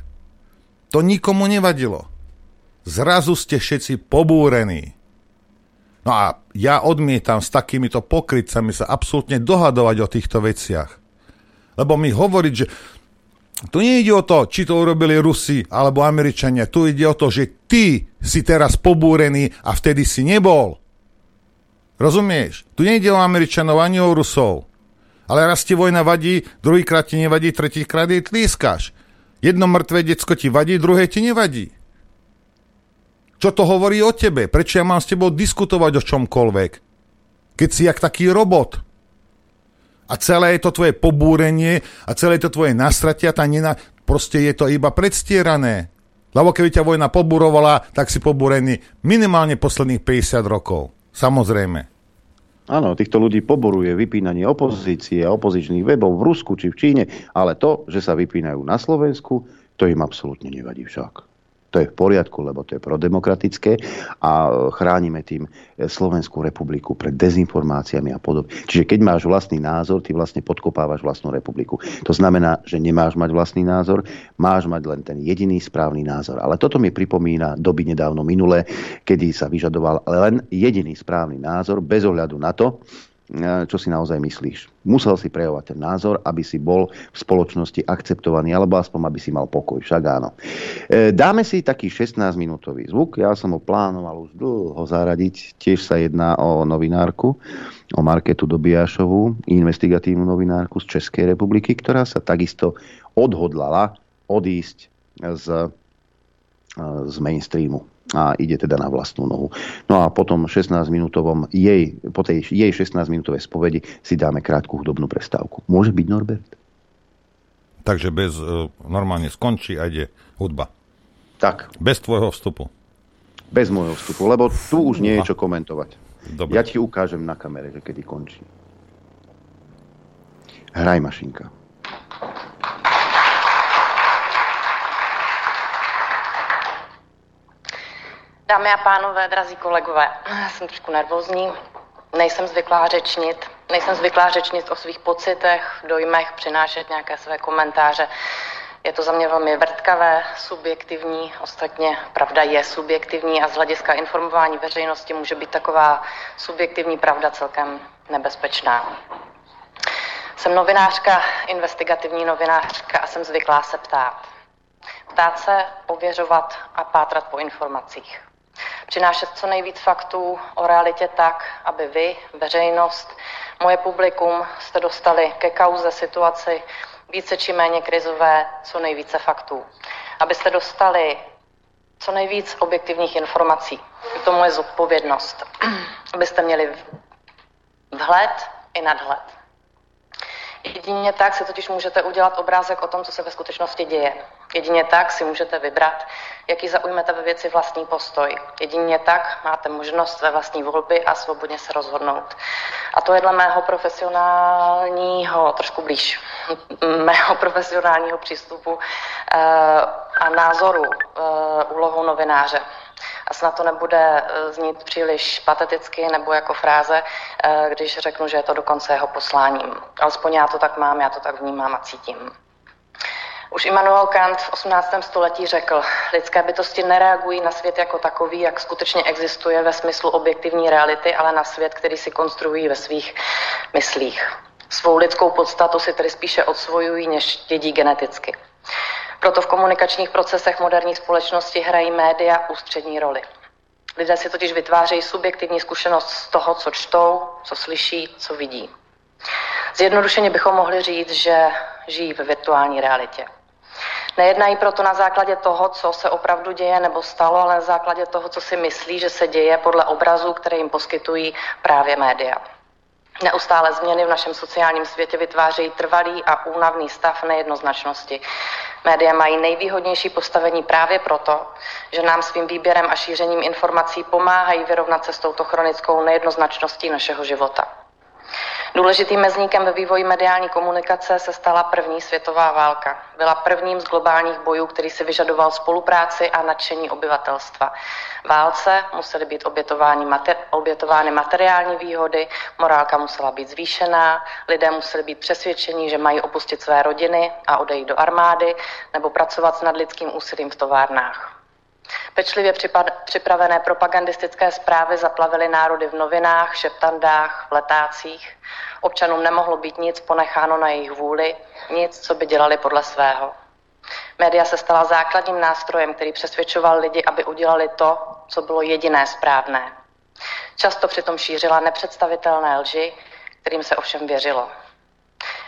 to nikomu nevadilo. Zrazu ste všetci pobúrení. No a ja odmietam s takýmito pokrytcami sa absolútne dohadovať o týchto veciach. Lebo mi hovoriť, že tu nejde o to, či to urobili Rusi alebo Američania. Tu ide o to, že ty si teraz pobúrený a vtedy si nebol. Rozumieš? Tu nejde o Američanov ani o Rusov. Ale raz ti vojna vadí, druhýkrát ti nevadí, tretíkrát jej tlískáš. Jedno mŕtve decko ti vadí, druhé ti nevadí. Čo to hovorí o tebe? Prečo ja mám s tebou diskutovať o čomkoľvek? Keď si jak taký robot. A celé je to tvoje pobúrenie a celé je to tvoje nastratia, tá nena, proste je to iba predstierané. Lebo keby ťa vojna pobúrovala, tak si pobúrený minimálne posledných 50 rokov. Samozrejme. Áno, týchto ľudí poboruje vypínanie opozície a opozičných webov v Rusku či v Číne, ale to, že sa vypínajú na Slovensku, to im absolútne nevadí však. To je v poriadku, lebo to je prodemokratické a chránime tým Slovenskú republiku pred dezinformáciami a podobne. Čiže keď máš vlastný názor, ty vlastne podkopávaš vlastnú republiku. To znamená, že nemáš mať vlastný názor, máš mať len ten jediný správny názor. Ale toto mi pripomína doby nedávno minulé, kedy sa vyžadoval len jediný správny názor bez ohľadu na to, E, čo si naozaj myslíš. Musel si prejavovať ten názor, aby si bol v spoločnosti akceptovaný, alebo aspoň, aby si mal pokoj. Však áno. E, dáme si taký 16-minútový zvuk. Ja som ho plánoval už dlho zaradiť. Tiež sa jedná o novinárku, o Marketu Dobiašovú, investigatívnu novinárku z Českej republiky, ktorá sa takisto odhodlala odísť z, z mainstreamu a ide teda na vlastnú nohu. No a potom 16-minútovom jej, po tej jej 16-minútovej spovedi si dáme krátku hudobnú prestávku. Môže byť Norbert? Takže bez, uh, normálne skončí a ide hudba. Tak. Bez tvojho vstupu. Bez môjho vstupu, lebo tu už nie je čo komentovať. Dobre. Ja ti ukážem na kamere, že kedy končí. Hraj mašinka. Dámy a pánové, drazí kolegové, jsem trošku nervózní, nejsem zvyklá řečnit, nejsem zvyklá řečnit o svých pocitech, dojmech, přinášet nějaké své komentáře. Je to za mě velmi vrtkavé, subjektivní, ostatně pravda je subjektivní a z hlediska informování veřejnosti může být taková subjektivní pravda celkem nebezpečná. Jsem novinářka, investigativní novinářka a jsem zvyklá se ptát. Ptát se, ověřovat a pátrat po informacích přinášet co nejvíc faktů o realitě tak, aby vy, veřejnost, moje publikum jste dostali ke kauze situaci více či méně krizové co nejvíce faktů. Abyste dostali co nejvíc objektivních informací. Je to moje zodpovědnost. Abyste měli vhled i nadhled. Jedině tak si totiž můžete udělat obrázek o tom, co se ve skutečnosti děje. Jedině tak si můžete vybrat, jaký zaujmete ve věci vlastní postoj. Jedině tak máte možnost ve vlastní volby a svobodně se rozhodnout. A to je dle mého profesionálního, trošku blíž, mého profesionálního přístupu eh, a názoru eh, úlohou novináře a snad to nebude eh, znít příliš pateticky nebo jako fráze, eh, když řeknu, že je to dokonce jeho posláním. Alespoň já to tak mám, já to tak vnímám a cítím. Už Immanuel Kant v 18. století řekl, lidské bytosti nereagují na svět jako takový, jak skutečně existuje ve smyslu objektivní reality, ale na svět, který si konstruují ve svých myslích. Svou lidskou podstatu si tedy spíše odsvojují, než dědí geneticky. Proto v komunikačních procesech moderní společnosti hrají média ústřední roli. Lidé si totiž vytvářejí subjektivní zkušenost z toho, co čtou, co slyší, co vidí. Zjednodušeně bychom mohli říct, že žijí ve virtuální realitě. Nejednají proto na základě toho, co se opravdu děje nebo stalo, ale na základě toho, co si myslí, že se děje podle obrazů, které jim poskytují právě média. Neustále změny v našem sociálním světě vytvářejí trvalý a únavný stav nejednoznačnosti. Média mají nejvýhodnější postavení právě proto, že nám svým výběrem a šířením informací pomáhají vyrovnat se s touto chronickou nejednoznačností našeho života. Důležitým mezníkem ve vývoji mediální komunikace se stala první světová válka. Byla prvním z globálních bojů, který si vyžadoval spolupráci a nadšení obyvatelstva. Válce musely být obětovány, mater, obětovány materiální výhody, morálka musela být zvýšená, lidé museli být přesvědčeni, že mají opustit své rodiny a odejít do armády nebo pracovat s nadlidským úsilím v továrnách. Pečlivě připravené propagandistické zprávy zaplavily národy v novinách, šeptandách, v letácích. Občanům nemohlo být nic ponecháno na jejich vůli, nic, co by dělali podle svého. Média se stala základním nástrojem, který přesvědčoval lidi, aby udělali to, co bylo jediné správné. Často přitom šířila nepředstavitelné lži, kterým se ovšem věřilo.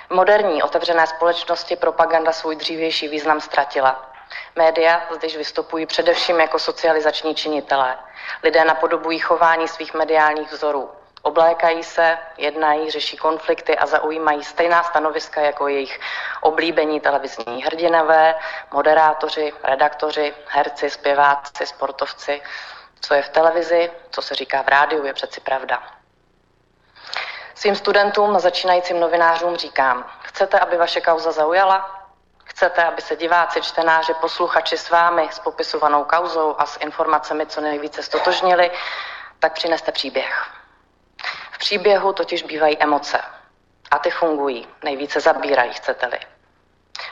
V moderní otevřené společnosti propaganda svůj dřívější význam ztratila. Média zde vystupují především jako socializační činitelé. Lidé napodobují chování svých mediálních vzorů. Oblékají se, jednají, řeší konflikty a zaujímají stejná stanoviska jako jejich oblíbení televizní hrdinové, moderátoři, redaktoři, herci, zpěváci, sportovci. Co je v televizi, co se říká v rádiu, je přeci pravda. Svým studentům a začínajícím novinářům říkám, chcete, aby vaše kauza zaujala? Chcete, aby se diváci, čtenáři, posluchači s vámi, s popisovanou kauzou a s informacemi co nejvíce stotožnili, tak přineste příběh. V příběhu totiž bývají emoce. A ty fungují, nejvíce zabírají, chcete-li.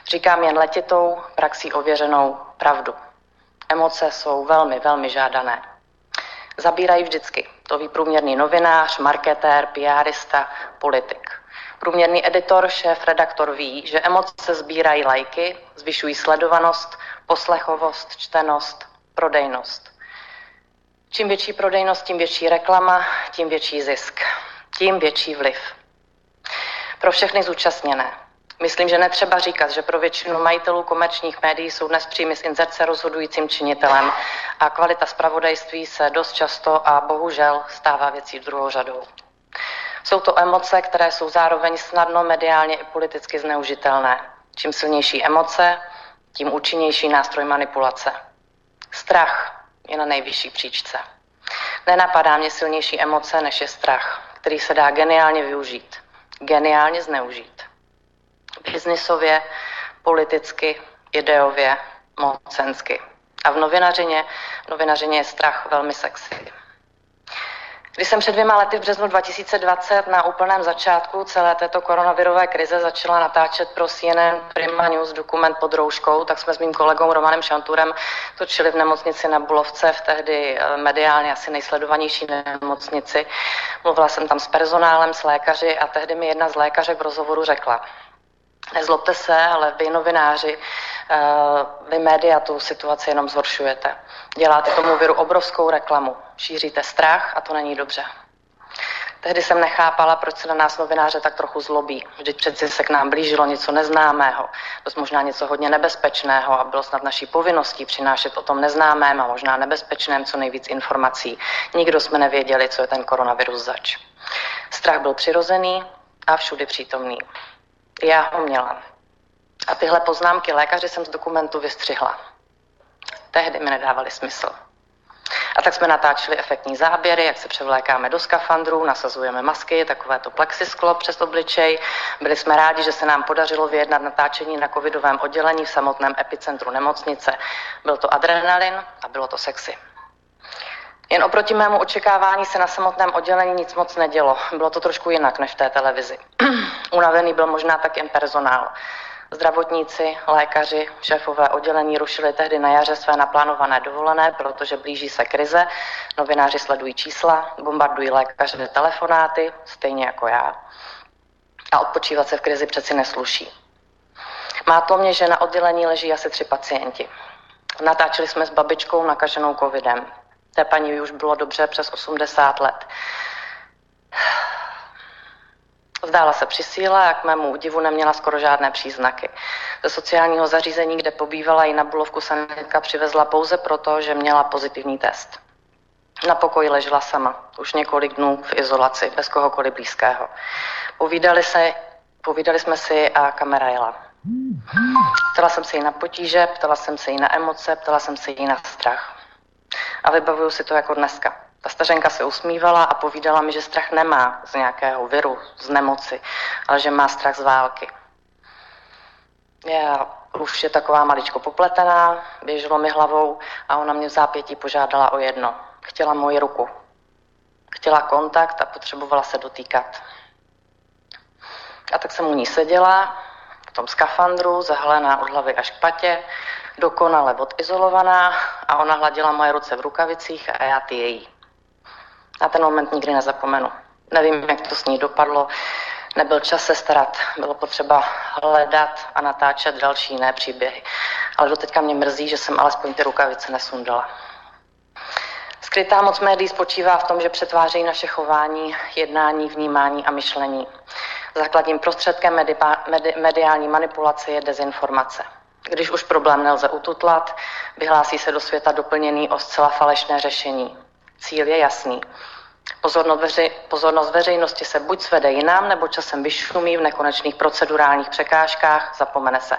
Říkám jen letitou, praxí ověřenou pravdu. Emoce jsou velmi, velmi žádané. Zabírají vždycky. To ví průměrný novinář, marketér, PRista, politik. Průměrný editor, šéf, redaktor ví, že emoce sbírají lajky, zvyšují sledovanost, poslechovost, čtenost, prodejnost. Čím větší prodejnost, tím větší reklama, tím větší zisk, tím větší vliv. Pro všechny zúčastněné. Myslím, že netřeba říkat, že pro většinu majitelů komerčních médií jsou dnes příjmy z inzerce rozhodujícím činitelem a kvalita zpravodajství se dost často a bohužel stává věcí druhou řadou. Jsou to emoce, které jsou zároveň snadno mediálně i politicky zneužitelné. Čím silnější emoce, tím účinnější nástroj manipulace. Strach je na nejvyšší příčce. Nenapadá mě silnější emoce, než je strach, který se dá geniálně využít, geniálně zneužít. Biznisově, politicky, ideově, mocensky. A v novinařině, v novinařině je strach velmi sexy. Když jsem před dvěma lety v březnu 2020 na úplném začátku celé této koronavirové krize začala natáčet pro CNN Prima News dokument pod rouškou, tak jsme s mým kolegou Romanem Šanturem točili v nemocnici na Bulovce, v tehdy eh, mediálně asi nejsledovanější nemocnici. Mluvila jsem tam s personálem, s lékaři a tehdy mi jedna z lékařek v rozhovoru řekla, Nezlobte se, ale vy novináři, eh, vy média tu situaci jenom zhoršujete. Děláte tomu viru obrovskou reklamu. Šíříte strach a to není dobře. Tehdy jsem nechápala, proč se na nás novináře tak trochu zlobí. Vždyť přeci se k nám blížilo něco neznámého, dost možná něco hodně nebezpečného a bylo snad naší povinností přinášet o tom neznámém a možná nebezpečném co nejvíc informací. Nikdo jsme nevěděli, co je ten koronavirus zač. Strach byl přirozený a všudy přítomný. Já ho měla. A tyhle poznámky lékaři jsem z dokumentu vystřihla. Tehdy mi nedávali smysl. A tak jsme natáčeli efektní záběry, jak se převlékáme do skafandrů, nasazujeme masky, takovéto plexisklo přes obličej. Byli jsme rádi, že se nám podařilo vyjednat natáčení na covidovém oddělení v samotném epicentru nemocnice. Byl to adrenalin a bylo to sexy. Jen oproti mému očekávání se na samotném oddělení nic moc nedělo. Bylo to trošku jinak než v té televizi. Unavený byl možná tak jen personál. Zdravotníci, lékaři, šéfové oddělení rušili tehdy na jaře své naplánované dovolené, protože blíží se krize. Novináři sledují čísla, bombardují lékaře telefonáty, stejně jako já. A odpočívat se v krizi přeci nesluší. Má to mě, že na oddělení leží asi tři pacienti. Natáčeli jsme s babičkou nakaženou covidem. Té paní už bylo dobře přes 80 let. Zdála se při síle a k mému údivu neměla skoro žádné příznaky. Ze sociálního zařízení, kde pobývala, ji na Bulovku sanitka přivezla pouze proto, že měla pozitivní test. Na pokoji ležela sama, už několik dnů v izolaci, bez kohokoliv blízkého. Povídali, se, povídali jsme si a kamera jela. Ptala jsem se jí na potíže, ptala jsem se jí na emoce, ptala jsem se jí na strach. A vybavuju si to jako dneska. Ta stařenka se usmívala a povídala mi, že strach nemá z nějakého viru, z nemoci, ale že má strach z války. Já už je taková maličko popletená, běželo mi hlavou a ona mě v zápětí požádala o jedno. Chtěla moji ruku. Chtěla kontakt a potřebovala se dotýkat. A tak jsem u ní seděla, v tom skafandru, zahalená od hlavy až k patě, dokonale odizolovaná a ona hladila moje ruce v rukavicích a já ty její. Na ten moment nikdy nezapomenu. Nevím, jak to s ní dopadlo. Nebyl čas se starat, bylo potřeba hledat a natáčet další jiné příběhy. Ale doteďka mě mrzí, že jsem alespoň ty rukavice nesundala. Skrytá moc médií spočívá v tom, že přetvářejí naše chování, jednání, vnímání a myšlení. Základním prostředkem medi- medi- mediální manipulace je dezinformace. Když už problém nelze ututlat, vyhlásí se do světa doplněný o zcela falešné řešení. Cíl je jasný. Pozornost, veři, pozornost veřejnosti se buď svede jinam, nebo časem vyšumí v nekonečných procedurálních překážkách, zapomene se.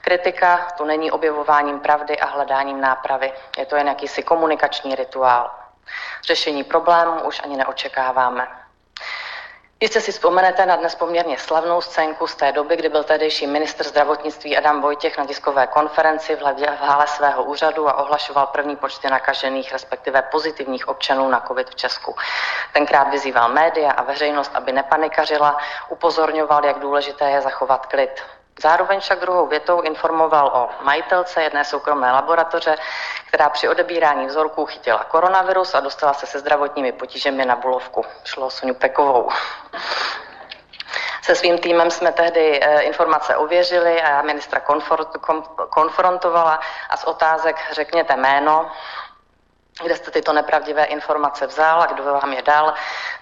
Kritika tu není objevováním pravdy a hledáním nápravy. Je to jen jakýsi komunikační rituál. Řešení problémů už ani neočekáváme. Jistě si vzpomenete na dnes poměrně slavnou scénku z té doby, kdy byl tehdejší ministr zdravotnictví Adam Vojtěch na tiskové konferenci v hále svého úřadu a ohlašoval první počty nakažených, respektive pozitivních občanů na COVID v Česku. Tenkrát vyzýval média a veřejnost, aby nepanikařila, upozorňoval, jak důležité je zachovat klid. Zároveň však druhou větou informoval o majitelce jedné soukromé laboratoře, která při odebírání vzorků chytila koronavirus a dostala se se zdravotními potížemi na Bulovku. Šlo o Soniu Pekovou. Se svým týmem jsme tehdy eh, informace ověřili a já ministra konfrontovala a z otázek řekněte jméno, kde jste tyto nepravdivé informace vzal a kdo vám je dal,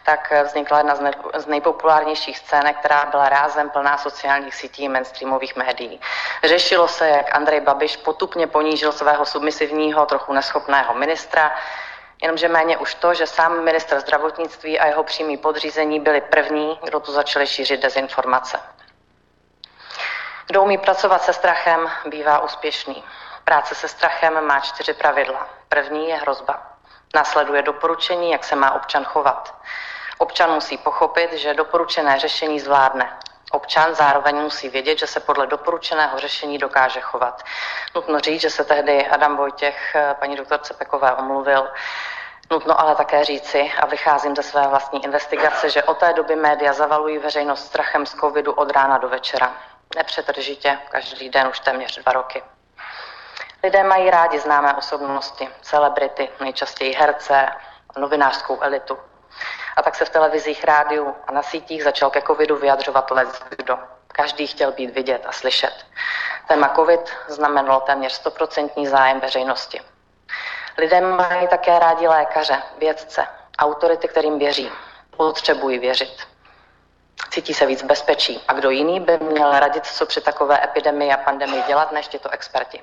tak vznikla jedna z, ne- z nejpopulárnějších scének, která byla rázem plná sociálních sítí mainstreamových médií. Řešilo se, jak Andrej Babiš potupně ponížil svého submisivního, trochu neschopného ministra, jenomže méně už to, že sám minister zdravotnictví a jeho přímý podřízení byli první, kdo tu začali šířit dezinformace. Kdo umí pracovat se strachem, bývá úspěšný. Práce se strachem má čtyři pravidla. První je hrozba. Následuje doporučení, jak se má občan chovat. Občan musí pochopit, že doporučené řešení zvládne. Občan zároveň musí vědět, že se podle doporučeného řešení dokáže chovat. Nutno říct, že se tehdy Adam Vojtěch paní doktorce Pekové omluvil. Nutno ale také říci, a vycházím ze své vlastní investigace, že od té doby média zavalují veřejnost strachem z covidu od rána do večera. Nepřetržitě, každý den už téměř dva roky. Lidé mají rádi známé osobnosti, celebrity, nejčastěji herce, novinářskou elitu. A tak se v televizích, rádiu a na sítích začal ke covidu vyjadřovat let kdo. Každý chtěl být vidět a slyšet. Téma covid znamenalo téměř stoprocentní zájem veřejnosti. Lidé mají také rádi lékaře, vědce, autority, kterým věří. Potřebují věřit. Cítí se víc bezpečí. A kdo jiný by měl radit, co při takové epidemii a pandemii dělat, než tyto experti.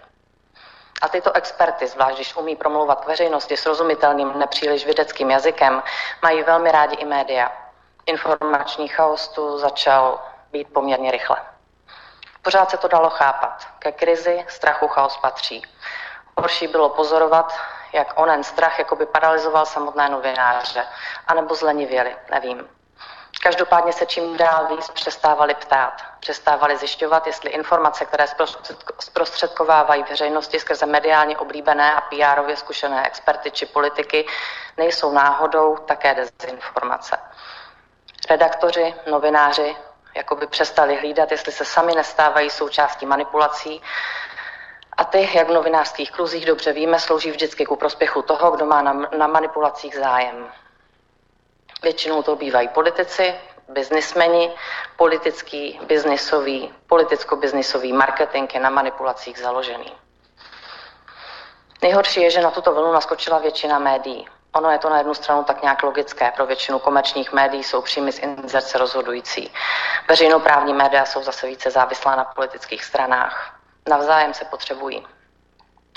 A tyto experty, zvlášť když umí promlouvat k veřejnosti srozumitelným, nepříliš vědeckým jazykem, mají velmi rádi i média. Informační chaos tu začal být poměrně rychle. Pořád se to dalo chápat. Ke krizi strachu chaos patří. Horší bylo pozorovat, jak onen strach jakoby paralizoval samotné novináře, anebo zlenivěli, nevím. Každopádně se čím dál víc přestávali ptát, přestávali zjišťovat, jestli informace, které zprostředkovávají veřejnosti skrze mediálně oblíbené a PR-ově zkušené experty či politiky, nejsou náhodou také dezinformace. Redaktoři, novináři jakoby přestali hlídat, jestli se sami nestávají součástí manipulací a ty, jak v novinářských kruzích dobře víme, slouží vždycky ku prospěchu toho, kdo má na, na manipulacích zájem. Většinou to bývají politici, biznismeni, politický, biznisový, politicko-biznisový marketing je na manipulacích založený. Nejhorší je, že na tuto vlnu naskočila většina médií. Ono je to na jednu stranu tak nějak logické. Pro většinu komerčních médií jsou příjmy z inzerce rozhodující. Veřejnoprávní média jsou zase více závislá na politických stranách. Navzájem se potřebují.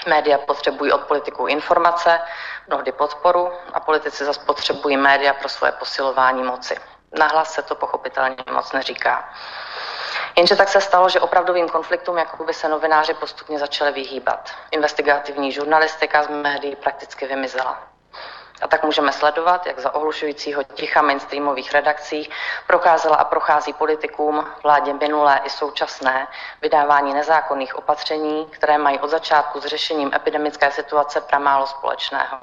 Média potřebují od politiků informace, mnohdy podporu a politici zase potřebují média pro svoje posilování moci. Nahlas se to pochopitelně moc neříká. Jenže tak se stalo, že opravdovým konfliktům jako by se novináři postupně začali vyhýbat. Investigativní žurnalistika z médií prakticky vymizela. A tak můžeme sledovat, jak za ohlušujícího ticha mainstreamových redakcí prokázala a prochází politikům, vládě minulé i současné, vydávání nezákonných opatření, které mají od začátku s řešením epidemické situace pramálo společného.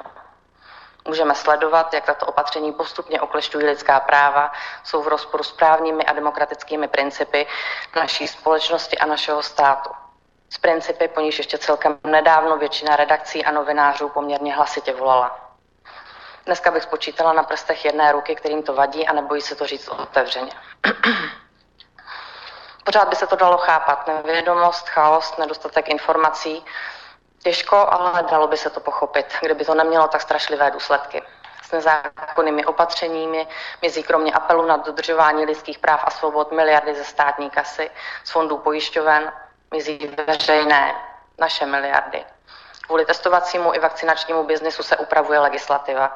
Můžeme sledovat, jak tato opatření postupně oklešťují lidská práva, jsou v rozporu s právními a demokratickými principy naší společnosti a našeho státu. Z principy, po níž ještě celkem nedávno většina redakcí a novinářů poměrně hlasitě volala. Dneska bych spočítala na prstech jedné ruky, kterým to vadí a nebojí se to říct otevřeně. Pořád by se to dalo chápat. Nevědomost, chaos, nedostatek informací. Těžko, ale dalo by se to pochopit, kdyby to nemělo tak strašlivé důsledky. S nezákonnými opatřeními mizí kromě apelu na dodržování lidských práv a svobod miliardy ze státní kasy, z fondů pojišťoven, mizí veřejné naše miliardy. Kvůli testovacímu i vakcinačnímu biznisu se upravuje legislativa.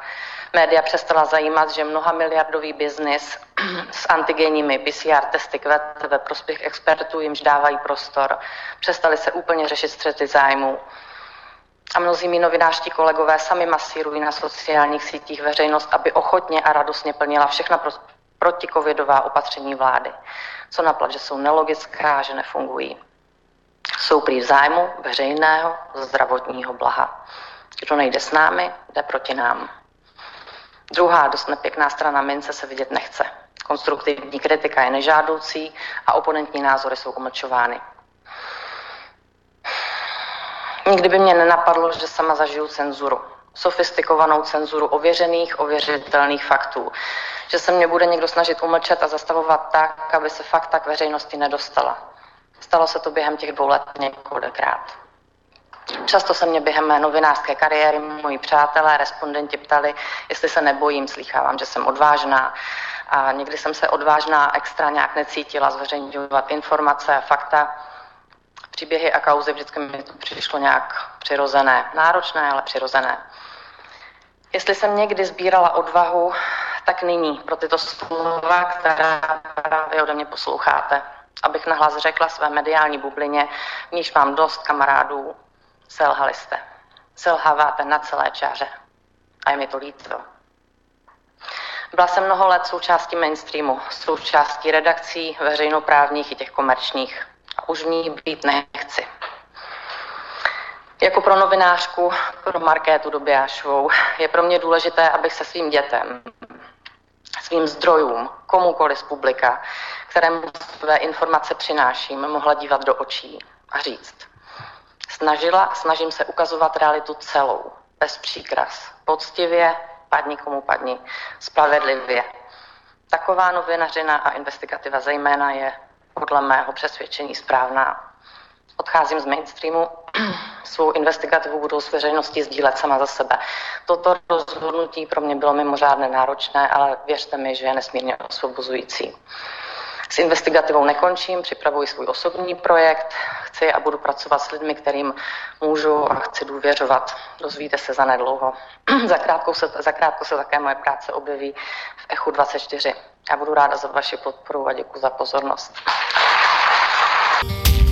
Média přestala zajímat, že mnoha miliardový biznis s antigenními PCR testy kvete ve prospěch expertů jimž dávají prostor. Přestali se úplně řešit střety zájmů. A mnozí mý novinářští kolegové sami masírují na sociálních sítích veřejnost, aby ochotně a radostně plnila všechna pro, protikovidová opatření vlády. Co naplať, že jsou nelogická, že nefungují jsou prý v zájmu veřejného zdravotního blaha. Kdo nejde s námi, jde proti nám. Druhá dost nepěkná strana mince se vidět nechce. Konstruktivní kritika je nežádoucí a oponentní názory jsou umlčovány. Nikdy by mě nenapadlo, že sama zažiju cenzuru. Sofistikovanou cenzuru ověřených, ověřitelných faktů. Že se mě bude někdo snažit umlčet a zastavovat tak, aby se fakta k veřejnosti nedostala. Stalo se to během těch dvou let několikrát. Často se mě během novinářské kariéry moji přátelé, respondenti ptali, jestli se nebojím, slýchávám, že jsem odvážná. A někdy jsem se odvážná extra nějak necítila zveřejňovat informace a fakta. Příběhy a kauzy vždycky mi to přišlo nějak přirozené. Náročné, ale přirozené. Jestli jsem někdy sbírala odvahu, tak nyní pro tyto slova, která právě ode mě posloucháte. Abych nahlas řekla své mediální bublině, v níž mám dost kamarádů, selhali jste. Selháváte na celé čáře. A je mi to líto. Byla jsem mnoho let součástí mainstreamu, součástí redakcí veřejnoprávních i těch komerčních. A už v ní být nechci. Jako pro novinářku, pro Markétu Dobijášovou, je pro mě důležité, abych se svým dětem, svým zdrojům, komukoliv z publika, kterému své informace přináším, mohla dívat do očí a říct. Snažila, snažím se ukazovat realitu celou, bez příkras, poctivě, padni komu padni, spravedlivě. Taková novinařina a investigativa zejména je podle mého přesvědčení správná. Odcházím z mainstreamu, svou investigativu budu s veřejností sdílet sama za sebe. Toto rozhodnutí pro mě bylo mimořádně náročné, ale věřte mi, že je nesmírně osvobozující. S investigativou nekončím, připravuji svůj osobní projekt, chci a budu pracovat s lidmi, kterým můžu a chci důvěřovat. Dozvíte se za nedlouho. zakrátko, se, zakrátko se také moje práce objeví v Echu 24. Já budu ráda za vaši podporu a děkuji za pozornost.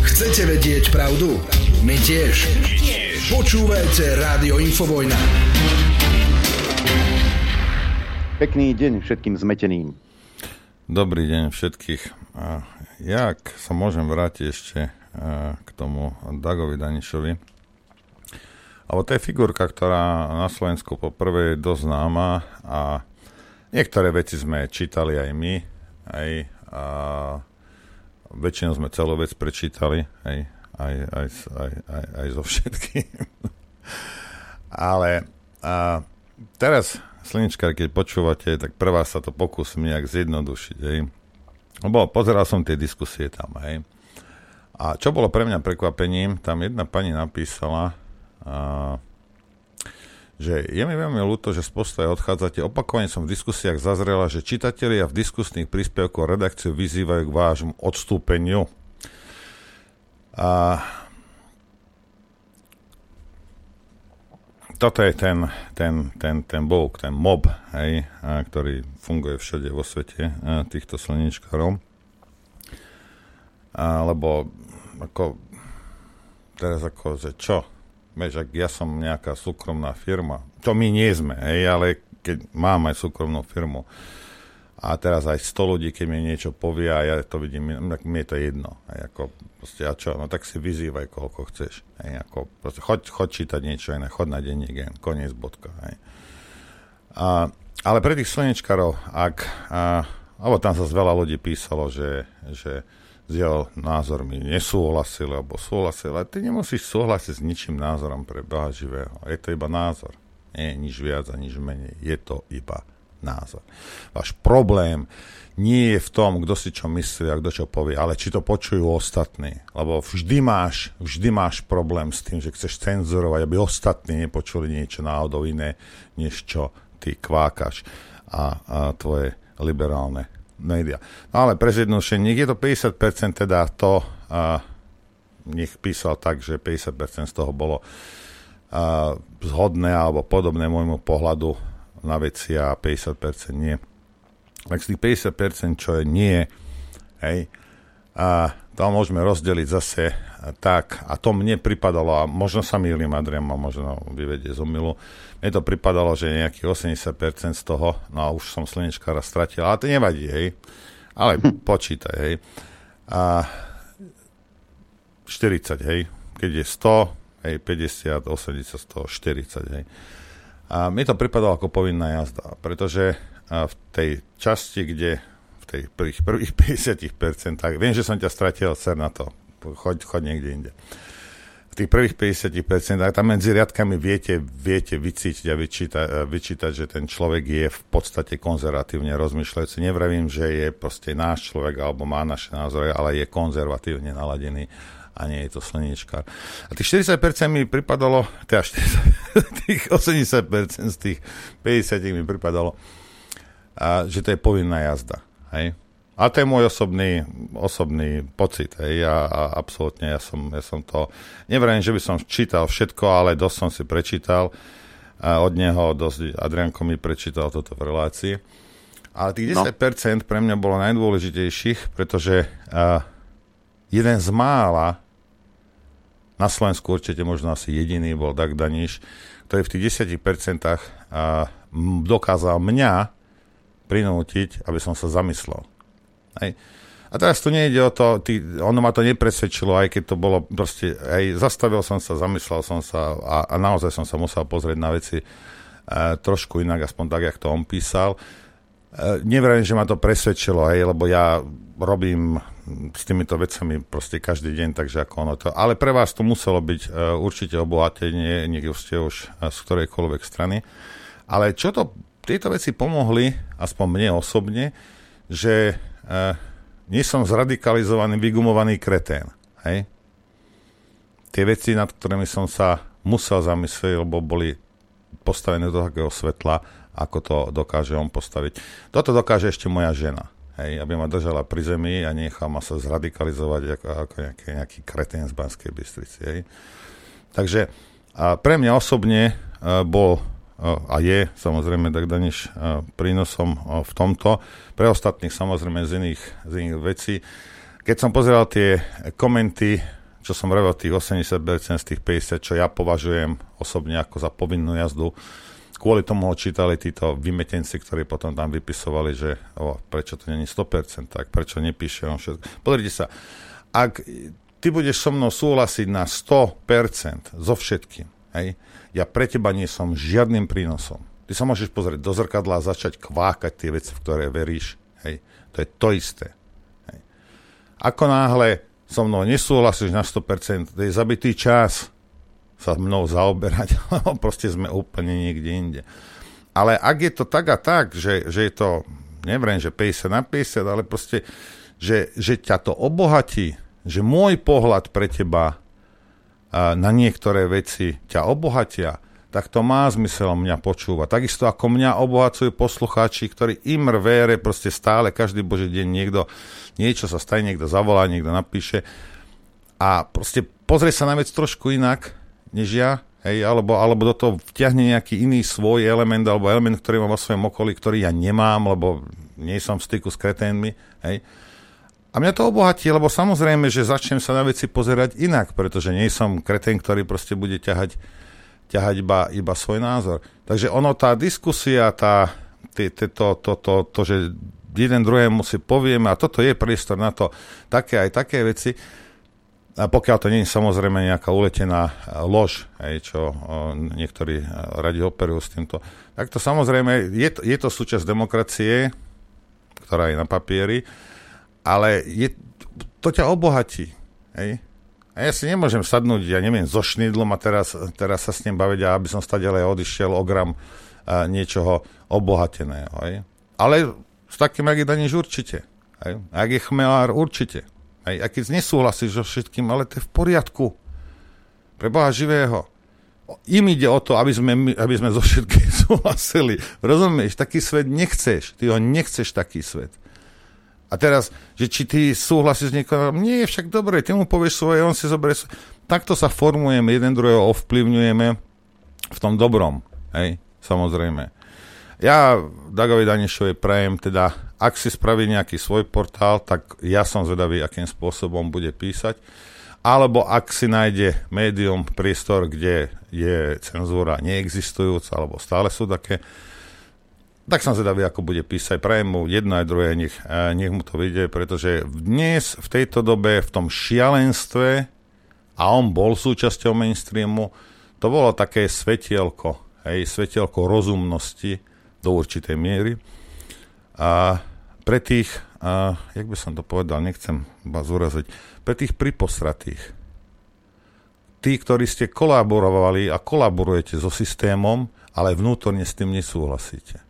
Chcete vedieť pravdu? My tiež. Počúvajte Rádio Infovojna. Pekný deň všetkým zmeteným. Dobrý deň všetkých. Ja, ak sa môžem vrátiť ešte k tomu Dagovi Danišovi, alebo to je figurka, ktorá na Slovensku poprvé je dosť známa a niektoré veci sme čítali aj my, aj a väčšinou sme celú vec prečítali, aj, aj, aj, aj, aj, aj so všetkým. Ale a teraz, Slinička, keď počúvate, tak prvá sa to pokúsim nejak zjednodušiť. Hej. Lebo pozeral som tie diskusie tam. Hej. A čo bolo pre mňa prekvapením, tam jedna pani napísala, a, že je mi veľmi ľúto, že z postoja odchádzate. Opakovane som v diskusiách zazrela, že čitatelia v diskusných príspevkoch redakciu vyzývajú k vášmu odstúpeniu. A toto je ten, ten, ten, ten bok, ten mob, hej, a, ktorý funguje všade vo svete, a, týchto slnečkárov. Lebo ako teraz ako, že čo? Vieš, ak ja som nejaká súkromná firma, to my nie sme, hej, ale keď mám aj súkromnú firmu a teraz aj 100 ľudí, keď mi niečo povie a ja to vidím, tak mi je to jedno. Hej, ako, proste, a čo, no tak si vyzývaj, koľko chceš. Hej, ako, proste, choď, choď čítať niečo iné, choď na denník, koniec, bodka. A, ale pre tých slnečkarov, ak, a, alebo tam sa veľa ľudí písalo, že, že s jeho názormi nesúhlasili alebo súhlasili, ale ty nemusíš súhlasiť s ničím názorom pre Boha živého. Je to iba názor. Nie nič viac a nič menej. Je to iba názor. Váš problém nie je v tom, kto si čo myslí a kto čo povie, ale či to počujú ostatní. Lebo vždy máš, vždy máš problém s tým, že chceš cenzurovať, aby ostatní nepočuli niečo náhodou iné, než čo ty kvákaš a, a tvoje liberálne média. No ale pre zjednodušenie, je to 50%, teda to uh, nech písal tak, že 50% z toho bolo uh, zhodné alebo podobné môjmu pohľadu na veci a 50% nie. Tak z tých 50%, čo je nie, hej, a to môžeme rozdeliť zase tak, a to mne pripadalo, a možno sa mýlim, Adrian ma možno vyvedie z omilu, mne to pripadalo, že nejakých 80% z toho, no a už som slnečkára stratil, ale to nevadí, hej. Ale počítaj, hej. A 40, hej. Keď je 100, hej, 50, 80, 100, 40, hej. A mi to pripadalo ako povinná jazda, pretože v tej časti, kde v tej prvých, prvých 50%, viem, že som ťa stratil, ser na to, choď, choď niekde inde tých prvých 50%, a tam medzi riadkami viete, viete vycítiť a vyčítať, vyčítať, že ten človek je v podstate konzervatívne rozmýšľajúci. Nevravím, že je proste náš človek alebo má naše názory, ale je konzervatívne naladený a nie je to slniečkár. A tých 40% mi pripadalo, teda 40, tých 80% z tých 50 mi pripadalo, a, že to je povinná jazda. Hej? A to je môj osobný, osobný pocit. Hej. Ja, a absolútne, ja som, ja som to... Nevrajím, že by som čítal všetko, ale dosť som si prečítal. A od neho dosť Adrianko mi prečítal toto v relácii. Ale tých 10% no. pre mňa bolo najdôležitejších, pretože uh, jeden z mála, na Slovensku určite možno asi jediný bol Dag Daniš, ktorý v tých 10% uh, dokázal mňa prinútiť, aby som sa zamyslel. Hej. A teraz tu nejde o to, tý, ono ma to nepresvedčilo, aj keď to bolo proste, aj zastavil som sa, zamyslel som sa a, a naozaj som sa musel pozrieť na veci e, trošku inak, aspoň tak, jak to on písal. E, nevrajím, že ma to presvedčilo, hej, lebo ja robím s týmito vecami proste každý deň, takže ako ono to... Ale pre vás to muselo byť e, určite obohatenie, niekde ste už e, z ktorejkoľvek strany. Ale čo to, tieto veci pomohli, aspoň mne osobne, že uh, nie som zradikalizovaný, vygumovaný kretén. Hej? Tie veci, nad ktorými som sa musel zamyslieť, lebo boli postavené do takého svetla, ako to dokáže on postaviť. Toto dokáže ešte moja žena. Hej, aby ma držala pri zemi a nechal ma sa zradikalizovať ako, ako nejaký, nejaký kretén z Banskej Bystrici. Hej. Takže a pre mňa osobne a, bol a je samozrejme tak Daniš prínosom v tomto. Pre ostatných samozrejme z iných, z iných vecí. Keď som pozeral tie komenty, čo som vravel, tých 80% z tých 50, čo ja považujem osobne ako za povinnú jazdu, kvôli tomu ho čítali títo vymetenci, ktorí potom tam vypisovali, že o, prečo to není 100%, tak prečo nepíše on všetko. Pozrite sa, ak ty budeš so mnou súhlasiť na 100% so všetkým, hej, ja pre teba nie som žiadnym prínosom. Ty sa môžeš pozrieť do zrkadla a začať kvákať tie veci, v ktoré veríš. Hej. To je to isté. Hej. Ako náhle so mnou nesúhlasíš na 100%, to je zabitý čas sa mnou zaoberať, lebo proste sme úplne niekde inde. Ale ak je to tak a tak, že, že je to, neviem, že 50 na 50, ale proste, že, že ťa to obohatí, že môj pohľad pre teba na niektoré veci ťa obohatia, tak to má zmysel mňa počúvať. Takisto ako mňa obohacujú poslucháči, ktorí im vére proste stále, každý boží deň niekto, niečo sa stane, niekto zavolá, niekto napíše a proste pozrie sa na vec trošku inak, než ja, hej, alebo, alebo do toho vťahne nejaký iný svoj element, alebo element, ktorý mám vo svojom okolí, ktorý ja nemám, lebo nie som v styku s kreténmi, hej, a mňa to obohatí, lebo samozrejme, že začnem sa na veci pozerať inak, pretože nie som kretén, ktorý proste bude ťahať, ťahať iba, iba svoj názor. Takže ono, tá diskusia, tá, tý, tý, to, to, to, to, že jeden druhému si povieme, a toto je priestor na to, také aj také veci, a pokiaľ to nie je samozrejme nejaká uletená lož, hej, čo o, niektorí radi operujú s týmto, tak to samozrejme je je to súčasť demokracie, ktorá je na papieri, ale je, to ťa obohatí. Hej? A ja si nemôžem sadnúť, ja neviem, so šnidlom a teraz, teraz sa s ním baviť, a aby som stade odišiel o gram a, niečoho obohateného. Hej? Ale s takým, ak je Daniš, určite. Hej? Ak je chmelár, určite. Hej? A keď nesúhlasíš so všetkým, ale to je v poriadku. Pre Boha živého. Im ide o to, aby sme, aby sme so všetkým súhlasili. Rozumieš? Taký svet nechceš. Ty ho nechceš, taký svet. A teraz, že či ty súhlasíš s niekoho, nie je však dobre, ty mu povieš svoje, on si zoberie svoje. Takto sa formujeme, jeden druhého ovplyvňujeme v tom dobrom, hej, samozrejme. Ja Dagovi Danišovi prajem teda, ak si spraví nejaký svoj portál, tak ja som zvedavý, akým spôsobom bude písať. Alebo ak si nájde médium, priestor, kde je cenzúra neexistujúca, alebo stále sú také, tak som zvedavý, ako bude písať. Prajem mu jedno aj druhé, nech, e, nech mu to vyjde, pretože dnes, v tejto dobe, v tom šialenstve, a on bol súčasťou mainstreamu, to bolo také svetielko, hej, svetielko rozumnosti do určitej miery. A pre tých, a, jak by som to povedal, nechcem vás uraziť, pre tých priposratých, tí, ktorí ste kolaborovali a kolaborujete so systémom, ale vnútorne s tým nesúhlasíte.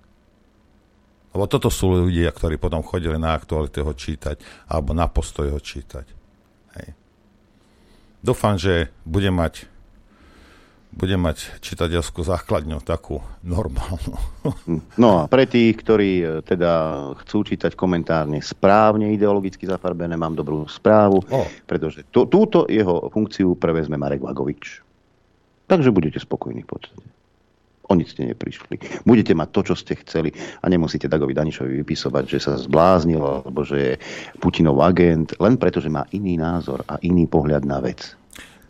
Lebo toto sú ľudia, ktorí potom chodili na aktuality ho čítať alebo na postoj ho čítať. Hej. dúfam, že bude mať bude mať čitateľskú základňu takú normálnu. No a pre tých, ktorí e, teda chcú čítať komentárne správne ideologicky zafarbené, mám dobrú správu, oh. pretože to, túto jeho funkciu prevezme Marek Vagovič. Takže budete spokojní v podstate. O nic ste neprišli. Budete mať to, čo ste chceli a nemusíte Dagovi Danišovi vypisovať, že sa zbláznil alebo že je Putinov agent, len preto, že má iný názor a iný pohľad na vec.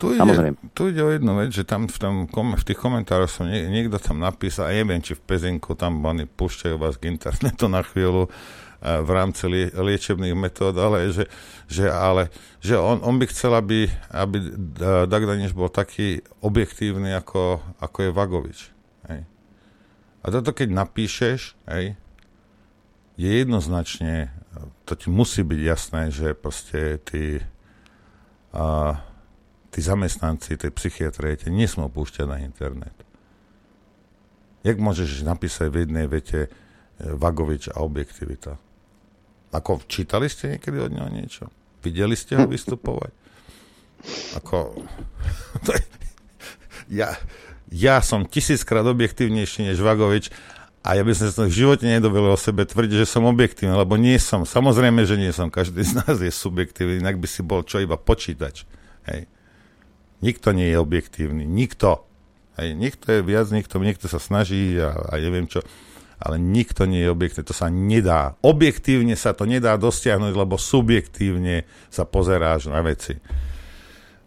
Tu ide, tu ide o jednu vec, že tam v, tom, v tých komentároch som nie, niekto tam napísal, a neviem, či v Pezinku tam oni púšťajú vás k internetu na chvíľu eh, v rámci lie, liečebných metód, ale že, že, ale, že on, on by chcel, aby, aby Dag Daniš bol taký objektívny, ako, ako je Vagovič. Hej. A toto keď napíšeš, hej, je jednoznačne, to ti musí byť jasné, že proste ty a, tí zamestnanci tej psychiatrie ťa nesmú púšťať na internet. Jak môžeš napísať v jednej vete e, Vagovič a objektivita? Ako čítali ste niekedy od neho niečo? Videli ste ho vystupovať? Ako... ja, ja som tisíckrát objektívnejší než Vagovič a ja by som sa v živote nedovolil o sebe tvrdiť, že som objektívny, lebo nie som. Samozrejme, že nie som. Každý z nás je subjektívny, inak by si bol čo iba počítač. Hej. Nikto nie je objektívny. Nikto. Hej, niekto je viac, niekto, niekto sa snaží a, a neviem čo. Ale nikto nie je objektívny. To sa nedá. Objektívne sa to nedá dosiahnuť, lebo subjektívne sa pozeráš na veci.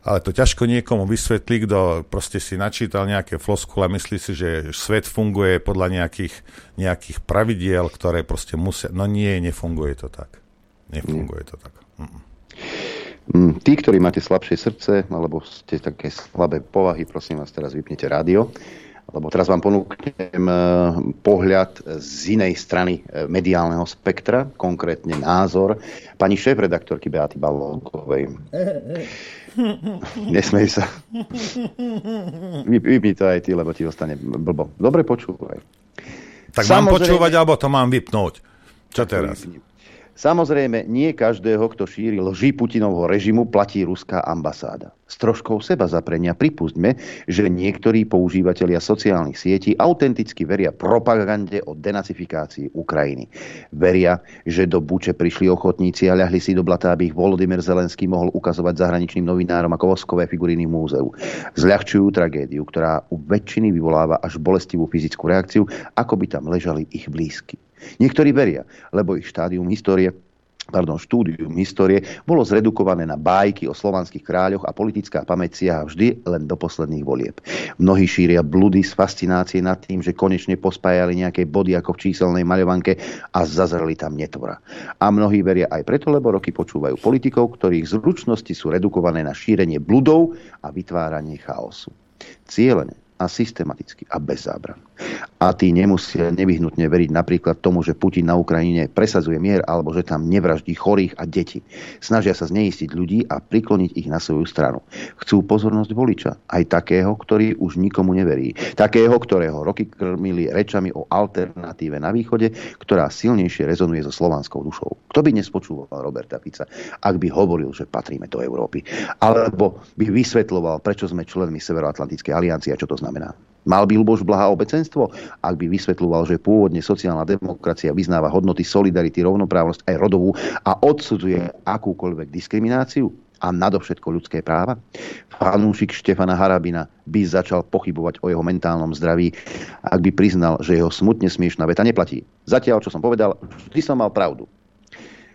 Ale to ťažko niekomu vysvetlí, kto proste si načítal nejaké floskule a myslí si, že svet funguje podľa nejakých, nejakých pravidiel, ktoré proste musia... No nie, nefunguje to tak. Nefunguje to tak. Mm. Mm, tí, ktorí máte slabšie srdce, alebo ste také slabé povahy, prosím vás, teraz vypnite rádio, lebo teraz vám ponúknem eh, pohľad z inej strany eh, mediálneho spektra, konkrétne názor pani šéf-redaktorky Beaty Balókovej. Nesmej sa. Vypni to aj ty, lebo ti ostane blbo. Dobre počúvaj. Tak Samozrejme... mám počúvať, alebo to mám vypnúť? Čo teraz? Vypni. Samozrejme, nie každého, kto šíri lži Putinovho režimu, platí ruská ambasáda. S troškou seba zaprenia pripustme, že niektorí používateľia sociálnych sietí autenticky veria propagande o denacifikácii Ukrajiny. Veria, že do Buče prišli ochotníci a ľahli si do blata, aby ich Volodymyr Zelenský mohol ukazovať zahraničným novinárom ako voskové figuriny v múzeu. Zľahčujú tragédiu, ktorá u väčšiny vyvoláva až bolestivú fyzickú reakciu, ako by tam ležali ich blízky. Niektorí veria, lebo ich štádium histórie pardon, štúdium histórie bolo zredukované na bájky o slovanských kráľoch a politická pamäť siaha vždy len do posledných volieb. Mnohí šíria bludy z fascinácie nad tým, že konečne pospájali nejaké body ako v číselnej maľovanke a zazreli tam netvora. A mnohí veria aj preto, lebo roky počúvajú politikov, ktorých zručnosti sú redukované na šírenie bludov a vytváranie chaosu. Cieľene a systematicky a bez zábran. A tí nemusia nevyhnutne veriť napríklad tomu, že Putin na Ukrajine presadzuje mier alebo že tam nevraždí chorých a deti. Snažia sa zneistiť ľudí a prikloniť ich na svoju stranu. Chcú pozornosť voliča, aj takého, ktorý už nikomu neverí. Takého, ktorého roky krmili rečami o alternatíve na východe, ktorá silnejšie rezonuje so slovanskou dušou. Kto by nespočúval Roberta Fica, ak by hovoril, že patríme do Európy? Alebo by vysvetloval, prečo sme členmi Severoatlantickej aliancie a čo to znamená. Mal by Luboš Blaha obecenstvo, ak by vysvetľoval, že pôvodne sociálna demokracia vyznáva hodnoty solidarity, rovnoprávnosť aj rodovú a odsudzuje akúkoľvek diskrimináciu a nadovšetko ľudské práva? Fanúšik Štefana Harabina by začal pochybovať o jeho mentálnom zdraví, ak by priznal, že jeho smutne smiešná veta neplatí. Zatiaľ, čo som povedal, vždy som mal pravdu.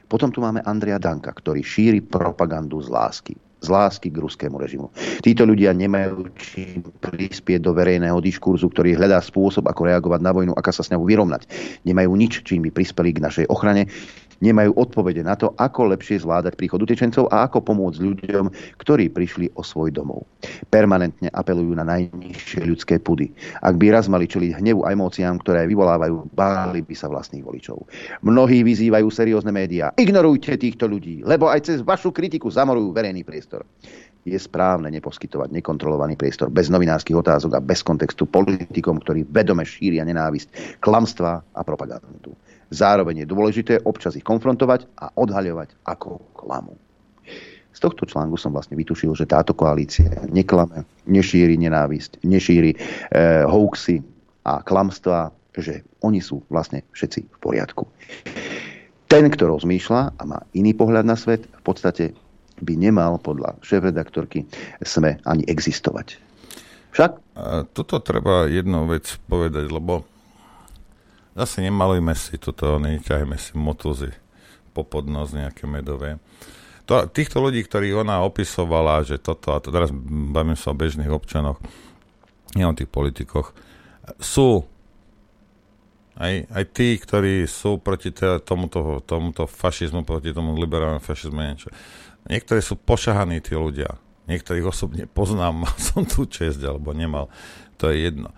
Potom tu máme Andrea Danka, ktorý šíri propagandu z lásky z lásky k ruskému režimu. Títo ľudia nemajú čím prispieť do verejného diskurzu, ktorý hľadá spôsob, ako reagovať na vojnu, aká sa s ňou vyrovnať. Nemajú nič, čím by prispeli k našej ochrane nemajú odpovede na to, ako lepšie zvládať príchod utečencov a ako pomôcť ľuďom, ktorí prišli o svoj domov. Permanentne apelujú na najnižšie ľudské pudy. Ak by raz mali čeliť hnevu a emóciám, ktoré vyvolávajú, báli by sa vlastných voličov. Mnohí vyzývajú seriózne médiá. Ignorujte týchto ľudí, lebo aj cez vašu kritiku zamorujú verejný priestor je správne neposkytovať nekontrolovaný priestor bez novinárskych otázok a bez kontextu politikom, ktorí vedome šíria nenávisť, klamstvá a propagandu. Zároveň je dôležité občas ich konfrontovať a odhaľovať ako klamu. Z tohto článku som vlastne vytušil, že táto koalícia neklame, nešíri nenávisť, nešíri e, hoaxy a klamstvá, že oni sú vlastne všetci v poriadku. Ten, kto rozmýšľa a má iný pohľad na svet, v podstate by nemal podľa šéf-redaktorky SME ani existovať. Však? A tuto treba jednu vec povedať, lebo zase nemalujme si toto, neťahajme si motúzy po podnos nejaké medové. To, týchto ľudí, ktorých ona opisovala, že toto, a to teraz bavím sa o bežných občanoch, nie o tých politikoch, sú aj, aj tí, ktorí sú proti tomuto, tomuto fašizmu, proti tomu liberálnemu fašizmu, niečo. Niektorí sú pošahaní tí ľudia. Niektorých osobne poznám, mal som tu čest, alebo nemal. To je jedno.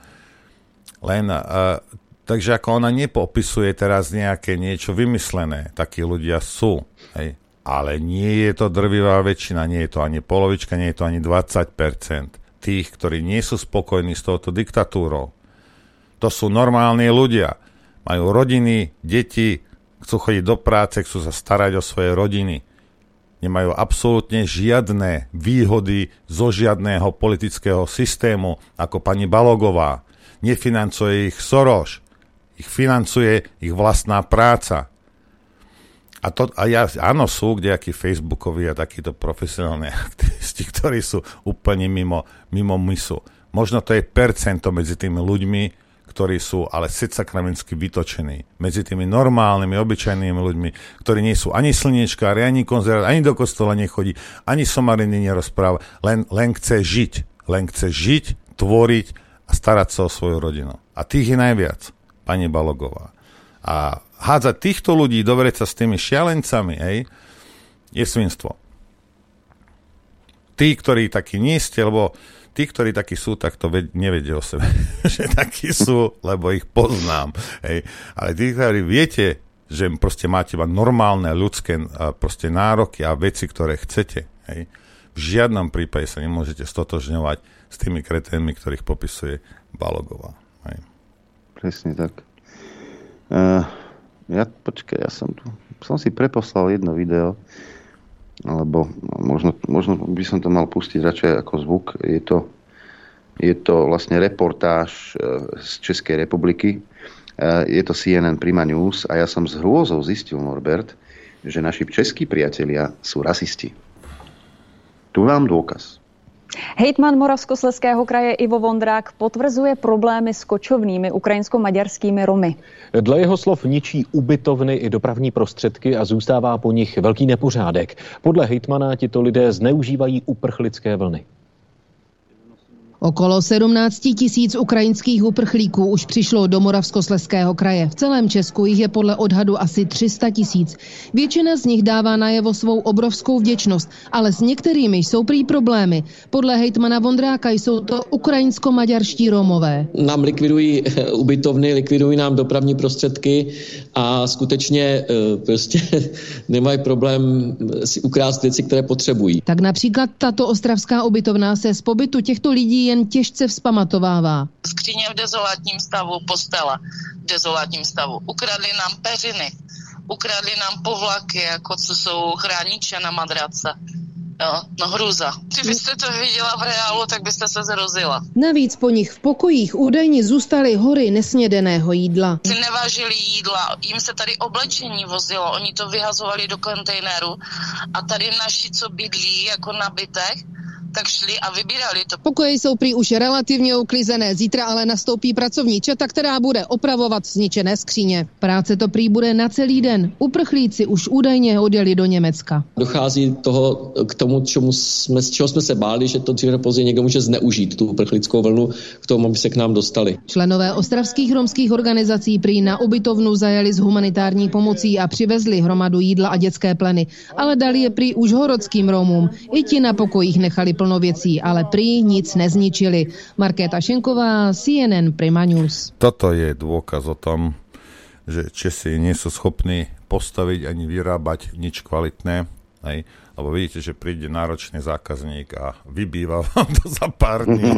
Len, uh, takže ako ona nepopisuje teraz nejaké niečo vymyslené, takí ľudia sú. Hej. Ale nie je to drvivá väčšina, nie je to ani polovička, nie je to ani 20% tých, ktorí nie sú spokojní s touto diktatúrou. To sú normálni ľudia. Majú rodiny, deti, chcú chodiť do práce, chcú sa starať o svoje rodiny nemajú absolútne žiadne výhody zo žiadného politického systému, ako pani Balogová. Nefinancuje ich Soros, ich financuje ich vlastná práca. A, to, a ja, áno, sú kdejakí Facebookoví a takíto profesionálni aktivisti, ktorí sú úplne mimo, mimo mysu. Možno to je percento medzi tými ľuďmi, ktorí sú ale kramensky vytočení medzi tými normálnymi, obyčajnými ľuďmi, ktorí nie sú ani slniečkári, ani konzervátori, ani do kostola nechodí, ani somariny nerozpráva, len, len chce žiť. Len chce žiť, tvoriť a starať sa o svoju rodinu. A tých je najviac, pani Balogová. A hádzať týchto ľudí, dovrieť sa s tými šialencami, hej, je svinstvo. Tí, ktorí takí nie ste, lebo tí, ktorí takí sú, tak to ved- nevedia o sebe, že takí sú, lebo ich poznám. Hej. Ale tí, ktorí viete, že proste máte iba normálne ľudské proste nároky a veci, ktoré chcete, hej. v žiadnom prípade sa nemôžete stotožňovať s tými kreténmi, ktorých popisuje Balogová. Presne tak. Uh, ja, počkaj, ja som tu, som si preposlal jedno video, alebo možno, možno by som to mal pustiť radšej ako zvuk. Je to, je to vlastne reportáž e, z Českej republiky. E, je to CNN Prima News a ja som s hrôzou zistil, Norbert, že naši českí priatelia sú rasisti. Tu vám dôkaz. Hejtman Moravskosleského kraje Ivo Vondrák potvrzuje problémy s kočovnými ukrajinsko-maďarskými Romy. Dle jeho slov ničí ubytovny i dopravní prostředky a zůstává po nich velký nepořádek. Podle hejtmana tito lidé zneužívají uprchlické vlny. Okolo 17 tisíc ukrajinských uprchlíků už přišlo do Moravskosleského kraje. V celém Česku jich je podle odhadu asi 300 tisíc. Většina z nich dává najevo svou obrovskou vděčnost, ale s některými jsou prý problémy. Podle hejtmana Vondráka jsou to ukrajinsko-maďarští Romové. Nám likvidují eh, ubytovny, likvidují nám dopravní prostředky a skutečně eh, prostě nemají problém si ukrást věci, které potřebují. Tak například tato ostravská ubytovna se z pobytu těchto lidí jen těžce vzpamatovává. Skříně v dezolátním stavu, postela v dezolátním stavu. Ukradli nám peřiny, ukradli nám povlaky, jako co jsou chrániče na madrace. Jo, no hrůza. Kdybyste to viděla v reálu, tak byste se zrozila. Navíc po nich v pokojích údajně zůstaly hory nesnědeného jídla. Si nevážili jídla, jim se tady oblečení vozilo, oni to vyhazovali do kontejneru a tady naši, co bydlí jako na bytech, tak šli a vybírali to. Pokoje jsou prý už relativně uklizené, zítra ale nastoupí pracovní četa, která bude opravovat zničené skříně. Práce to prý bude na celý den. Uprchlíci už údajně odjeli do Německa. Dochází toho k tomu, čemu jsme, z čeho jsme se báli, že to dříve později někdo může zneužít tu uprchlickou vlnu k tomu, aby se k nám dostali. Členové ostravských romských organizací prý na ubytovnu zajeli s humanitární pomocí a přivezli hromadu jídla a dětské pleny, ale dali je prý už horodským Romům. I ti na pokojích nechali plno věcí, ale prý nic nezničili. Markéta Šenková, CNN Prima News. Toto je dôkaz o tom, že Česi nie sú schopní postaviť ani vyrábať nič kvalitné. Hej? Lebo vidíte, že príde náročný zákazník a vybýva vám to za pár dní.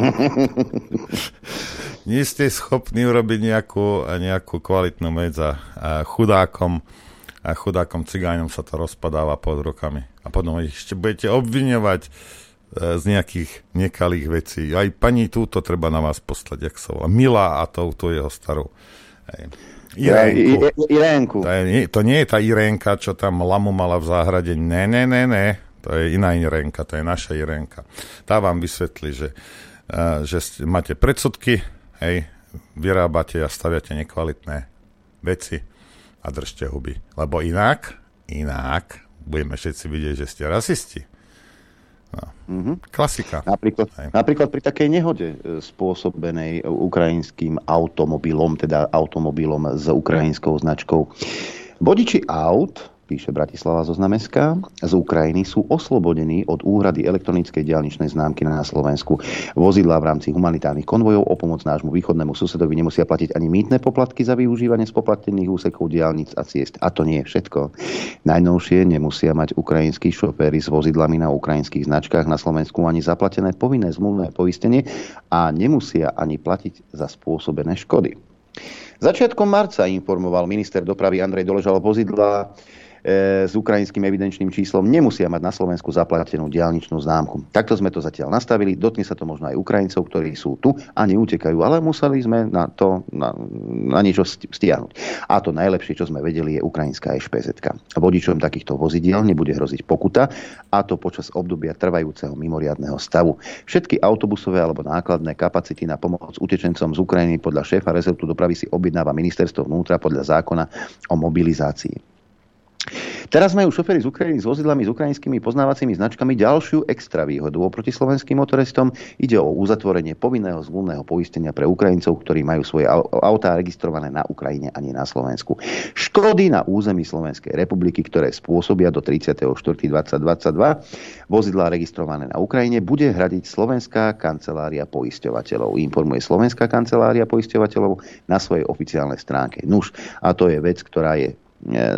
nie ste schopní urobiť nejakú, nejakú kvalitnú medza chudákom a chudákom cigáňom sa to rozpadáva pod rukami. A potom ich ešte budete obviňovať z nejakých nekalých vecí. Aj pani túto treba na vás poslať, jak sa volá. Milá a touto jeho starú. Hej. Irénku. Irénku. To, je, to nie je tá Irénka, čo tam lamu mala v záhrade. Ne, ne, ne, ne. To je iná Irénka, to je naša Irénka. Tá vám vysvetlí, že, uh, že máte predsudky, hej, vyrábate a staviate nekvalitné veci a držte huby. Lebo inak, inak budeme všetci vidieť, že ste rasisti. Mm-hmm. Klasika. Napríklad, napríklad pri takej nehode e, spôsobenej ukrajinským automobilom, teda automobilom s ukrajinskou značkou. Vodiči aut píše Bratislava Zoznameská, z Ukrajiny sú oslobodení od úhrady elektronickej diálničnej známky na Slovensku. Vozidlá v rámci humanitárnych konvojov o pomoc nášmu východnému susedovi nemusia platiť ani mýtne poplatky za využívanie spoplatnených úsekov diálnic a ciest. A to nie je všetko. Najnovšie nemusia mať ukrajinskí šoféry s vozidlami na ukrajinských značkách na Slovensku ani zaplatené povinné zmluvné poistenie a nemusia ani platiť za spôsobené škody. Začiatkom marca informoval minister dopravy Andrej Doležal vozidla s ukrajinským evidenčným číslom nemusia mať na Slovensku zaplatenú diálničnú známku. Takto sme to zatiaľ nastavili, dotkne sa to možno aj Ukrajincov, ktorí sú tu a neutekajú, ale museli sme na to na, na niečo stiahnuť. A to najlepšie, čo sme vedeli, je ukrajinská špz Vodičom takýchto vozidiel nebude hroziť pokuta a to počas obdobia trvajúceho mimoriadného stavu. Všetky autobusové alebo nákladné kapacity na pomoc utečencom z Ukrajiny podľa šéfa rezortu dopravy si objednáva ministerstvo vnútra podľa zákona o mobilizácii. Teraz majú šoféry z Ukrajiny s vozidlami s ukrajinskými poznávacími značkami ďalšiu extra výhodu oproti slovenským motoristom. Ide o uzatvorenie povinného zmluvného poistenia pre Ukrajincov, ktorí majú svoje autá registrované na Ukrajine a nie na Slovensku. Škody na území Slovenskej republiky, ktoré spôsobia do 34.2022 vozidlá registrované na Ukrajine, bude hradiť Slovenská kancelária poisťovateľov. Informuje Slovenská kancelária poisťovateľov na svojej oficiálnej stránke. Nuž, a to je vec, ktorá je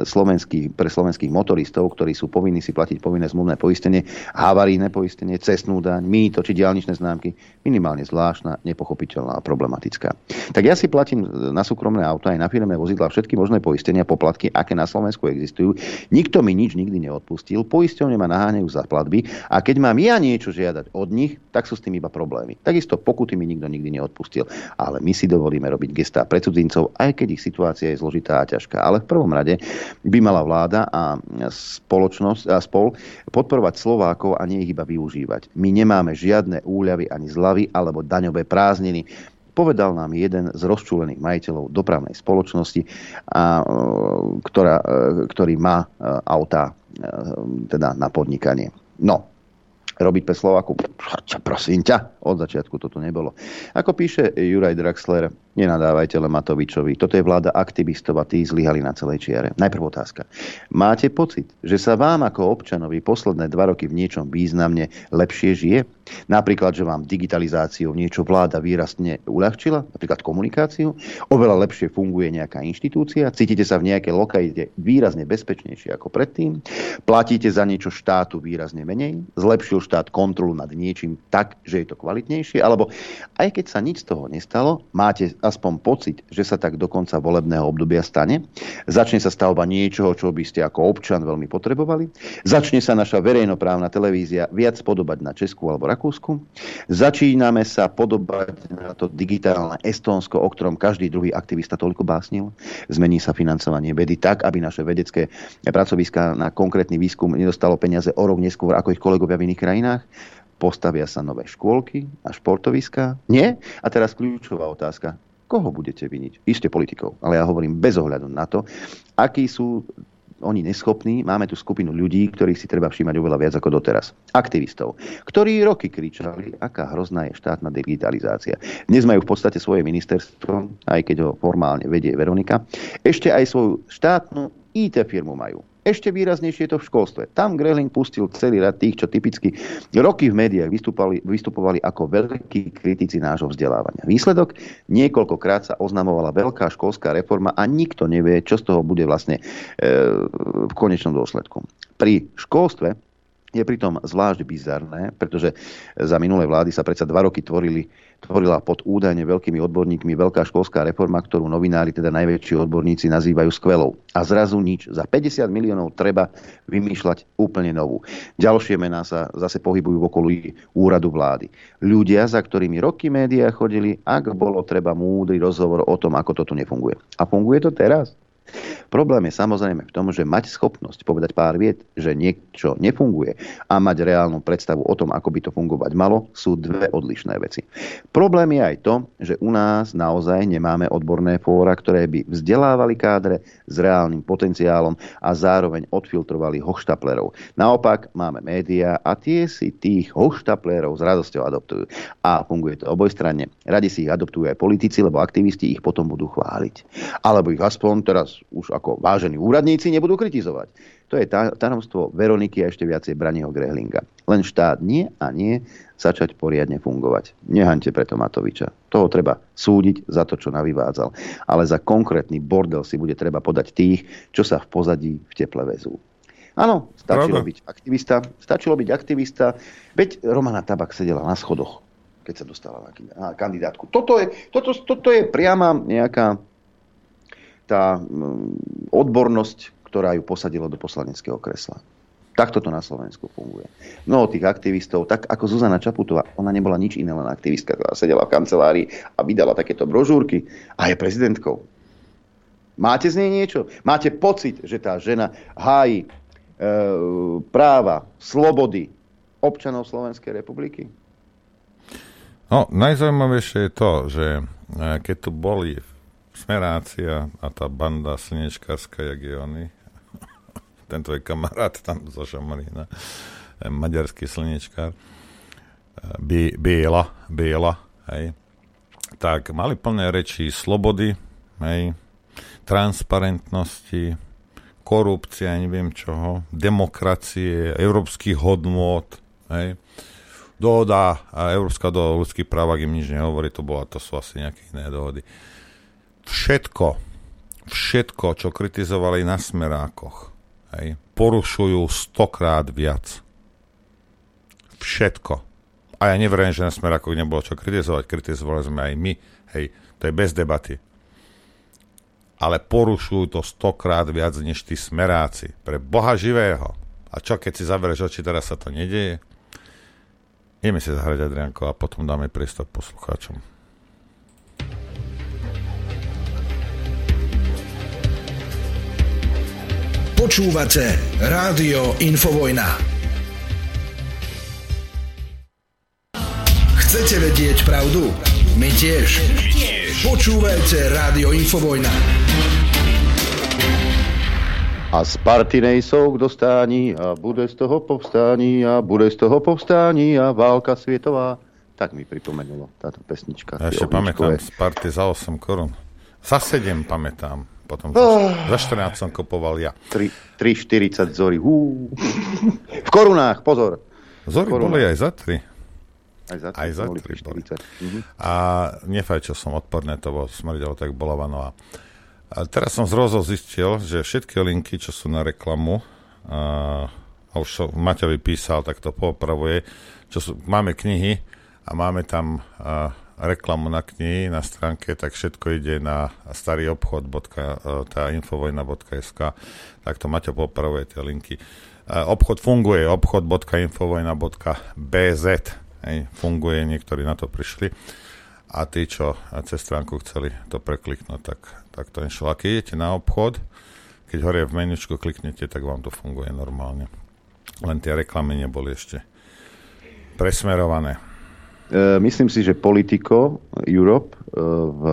slovenských, pre slovenských motoristov, ktorí sú povinní si platiť povinné zmluvné poistenie, havarijné poistenie, cestnú daň, mýto či diálničné známky, minimálne zvláštna, nepochopiteľná a problematická. Tak ja si platím na súkromné auto aj na firmné vozidla všetky možné poistenia, poplatky, aké na Slovensku existujú. Nikto mi nič nikdy neodpustil, poisťovne ma naháňajú za platby a keď mám ja niečo žiadať od nich, tak sú s tým iba problémy. Takisto pokuty mi nikto nikdy neodpustil, ale my si dovolíme robiť gestá pre cudzincov, aj keď ich situácia je zložitá a ťažká. Ale v prvom rade by mala vláda a spoločnosť a spol podporovať Slovákov a nie ich iba využívať. My nemáme žiadne úľavy ani zlavy alebo daňové prázdniny povedal nám jeden z rozčúlených majiteľov dopravnej spoločnosti, a, e, ktorá, e, ktorý má e, auta teda na podnikanie. No, robiť pre Slovaku. Čo prosím ťa, od začiatku toto nebolo. Ako píše Juraj Draxler, nenadávajte len Matovičovi. Toto je vláda aktivistov a tí zlyhali na celej čiare. Najprv otázka. Máte pocit, že sa vám ako občanovi posledné dva roky v niečom významne lepšie žije? Napríklad, že vám digitalizáciou niečo vláda výrazne uľahčila, napríklad komunikáciu, oveľa lepšie funguje nejaká inštitúcia, cítite sa v nejakej lokalite výrazne bezpečnejšie ako predtým, platíte za niečo štátu výrazne menej, zlepšil štát kontrolu nad niečím tak, že je to kvalitnejšie, alebo aj keď sa nič z toho nestalo, máte aspoň pocit, že sa tak do konca volebného obdobia stane, začne sa stavba niečoho, čo by ste ako občan veľmi potrebovali, začne sa naša verejnoprávna televízia viac podobať na Česku alebo Rakúsku. Začíname sa podobať na to digitálne Estónsko, o ktorom každý druhý aktivista toľko básnil. Zmení sa financovanie vedy tak, aby naše vedecké pracoviska na konkrétny výskum nedostalo peniaze o rok neskôr ako ich kolegovia v iných krajinách. Postavia sa nové škôlky a športoviská? Nie? A teraz kľúčová otázka. Koho budete viniť? Isté politikov, ale ja hovorím bez ohľadu na to, akí sú oni neschopní, máme tu skupinu ľudí, ktorých si treba všímať oveľa viac ako doteraz. Aktivistov, ktorí roky kričali, aká hrozná je štátna digitalizácia. Dnes majú v podstate svoje ministerstvo, aj keď ho formálne vedie Veronika. Ešte aj svoju štátnu IT firmu majú. Ešte výraznejšie je to v školstve. Tam Grehling pustil celý rad tých, čo typicky roky v médiách vystupovali, vystupovali ako veľkí kritici nášho vzdelávania. Výsledok? Niekoľkokrát sa oznamovala veľká školská reforma a nikto nevie, čo z toho bude vlastne e, v konečnom dôsledku. Pri školstve je pritom zvlášť bizarné, pretože za minulé vlády sa predsa dva roky tvorili, tvorila pod údajne veľkými odborníkmi veľká školská reforma, ktorú novinári, teda najväčší odborníci, nazývajú skvelou. A zrazu nič. Za 50 miliónov treba vymýšľať úplne novú. Ďalšie mená sa zase pohybujú v okolí úradu vlády. Ľudia, za ktorými roky médiá chodili, ak bolo treba múdry rozhovor o tom, ako to tu nefunguje. A funguje to teraz? Problém je samozrejme v tom, že mať schopnosť povedať pár viet, že niečo nefunguje a mať reálnu predstavu o tom, ako by to fungovať malo, sú dve odlišné veci. Problém je aj to, že u nás naozaj nemáme odborné fóra, ktoré by vzdelávali kádre s reálnym potenciálom a zároveň odfiltrovali hoštaplerov. Naopak máme médiá a tie si tých hoštaplerov s radosťou adoptujú. A funguje to obojstranne. Radi si ich adoptujú aj politici, lebo aktivisti ich potom budú chváliť. Alebo ich aspoň teraz už ako vážení úradníci nebudú kritizovať. To je tajomstvo Veroniky a ešte viacej Braniho Grehlinga. Len štát nie a nie začať poriadne fungovať. Nehaňte preto Matoviča. Toho treba súdiť za to, čo navyvádzal. Ale za konkrétny bordel si bude treba podať tých, čo sa v pozadí v teple vezú. Áno, stačilo Pravda. byť aktivista. Stačilo byť aktivista. Veď Romana Tabak sedela na schodoch, keď sa dostala na kandidátku. Toto je, toto, toto je priama nejaká tá mm, odbornosť, ktorá ju posadila do poslaneckého kresla. Takto to na Slovensku funguje. Mnoho tých aktivistov, tak ako Zuzana Čaputová, ona nebola nič iné, len aktivistka, ktorá sedela v kancelárii a vydala takéto brožúrky a je prezidentkou. Máte z nej niečo? Máte pocit, že tá žena hájí e, práva, slobody občanov Slovenskej republiky? No, najzaujímavejšie je to, že e, keď tu boli Smerácia a tá banda slnečkárska, jak je oni, ten tvoj kamarát tam zo Šamarína, maďarský slnečkár, eh, Biela, Biela, hej, tak mali plné reči slobody, hej, transparentnosti, korupcia, neviem čoho, demokracie, európskych hodnôt, hej, dohoda, a Európska dohoda o ľudských právach im nič nehovorí, to, bola, to sú asi nejaké iné dohody všetko, všetko, čo kritizovali na smerákoch, hej, porušujú stokrát viac. Všetko. A ja neverím, že na smerákoch nebolo čo kritizovať. Kritizovali sme aj my. Hej, to je bez debaty. Ale porušujú to stokrát viac než tí smeráci. Pre Boha živého. A čo, keď si zavereš oči, teraz sa to nedieje? Ideme si zahrať, Adrianko, a potom dáme priestor poslucháčom. Počúvate Rádio Infovojna. Chcete vedieť pravdu? My tiež. Počúvajte Rádio Infovojna. A z party nejsou k dostání a bude z toho povstání a bude z toho povstání a válka světová. Tak mi pripomenulo táto pesnička. Ja ešte pamätám z party za 8 korun. Za 7 pamätám. Potom oh. za 14 som kopoval ja. 3,40 zory. Hú. V korunách, pozor. Zory korunách. boli aj za 3. Aj za 3, aj za 3 boli. Mhm. A nefajčil som odporné, to bolo, smrdelo tak bolavano. A teraz som zrozo zistil, že všetky linky, čo sú na reklamu, a, a už Maťovi písal, tak to popravuje, čo sú, máme knihy a máme tam a, reklamu na knihy na stránke, tak všetko ide na starý obchod, tá infovojna.sk, tak to Maťo popravuje tie linky. Obchod funguje, obchod.infovojna.bz, funguje, niektorí na to prišli a tí, čo cez stránku chceli to prekliknúť, tak, tak to nešlo. A keď idete na obchod, keď hore v menučku kliknete, tak vám to funguje normálne. Len tie reklamy neboli ešte presmerované. E, myslím si, že Politico Europe e, v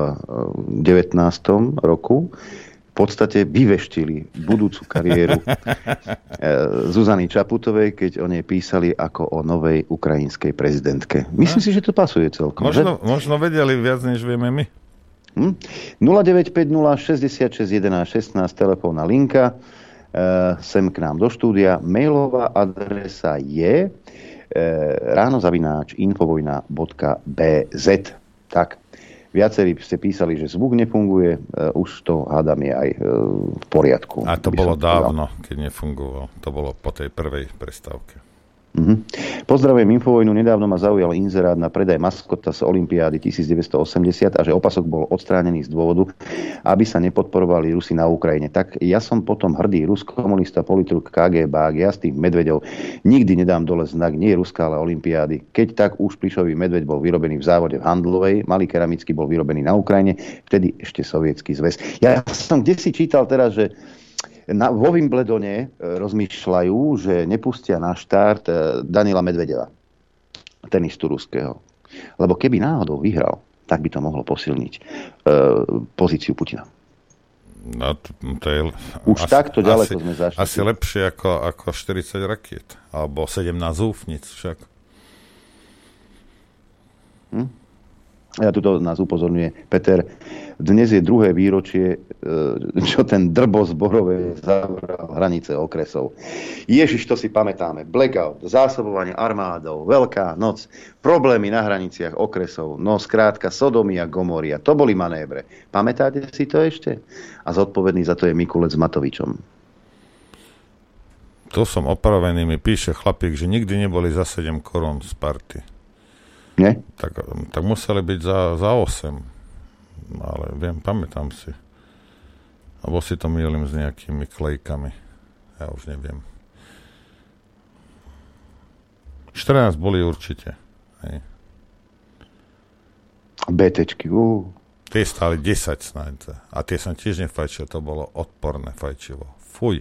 19. E, roku v podstate vyveštili budúcu kariéru Zuzany Čaputovej, keď o nej písali ako o novej ukrajinskej prezidentke. Myslím no. si, že to pasuje celkom. Možno, že? možno vedeli viac, než vieme my. Hm? 0950 66 11 16 telefónna linka sem k nám do štúdia. Mailová adresa je ráno zavináč infovojna.bz. Tak, viacerí ste písali, že zvuk nefunguje, uh, už to hádam je aj uh, v poriadku. A to bolo dávno, keď nefungoval. To bolo po tej prvej prestávke. Mhm. Pozdravujem Infovojnu. Nedávno ma zaujal inzerát na predaj maskota z Olympiády 1980 a že opasok bol odstránený z dôvodu, aby sa nepodporovali Rusi na Ukrajine. Tak ja som potom hrdý Rus, komunista, politruk, KGB, ja s tým Medvedov nikdy nedám dole znak, nie Ruská, ale Olympiády. Keď tak už plišový medveď bol vyrobený v závode v Handlovej, malý keramický bol vyrobený na Ukrajine, vtedy ešte sovietský zväz. Ja som kde si čítal teraz, že na, vo Wimbledone e, rozmýšľajú, že nepustia na štart e, Danila Medvedeva, tenistu ruského. Lebo keby náhodou vyhral, tak by to mohlo posilniť e, pozíciu Putina. No, to, to je, Už asi, takto ďaleko asi, sme zašli. Asi lepšie ako, ako 40 rakiet. Alebo 17 zúfnic však. Hm? Ja tuto nás upozorňuje Peter. Dnes je druhé výročie, e, čo ten drbo zborové zavral hranice okresov. Ježiš, to si pamätáme. Blackout, zásobovanie armádou, Veľká noc, problémy na hraniciach okresov, no skrátka Sodomia, Gomoria. To boli manébre. Pamätáte si to ešte? A zodpovedný za to je Mikulec s Matovičom. Tu som opravený, mi píše chlapík, že nikdy neboli za 7 korún z party. Nie? Tak, tak museli byť za, za 8. Ale viem, pamätám si. Alebo si to mýlim s nejakými klejkami. Ja už neviem. 14 boli určite. Hej. BTčky, uh. Tie stáli 10 snáď. A tie som tiež nefajčil, to bolo odporné fajčivo. Fuj.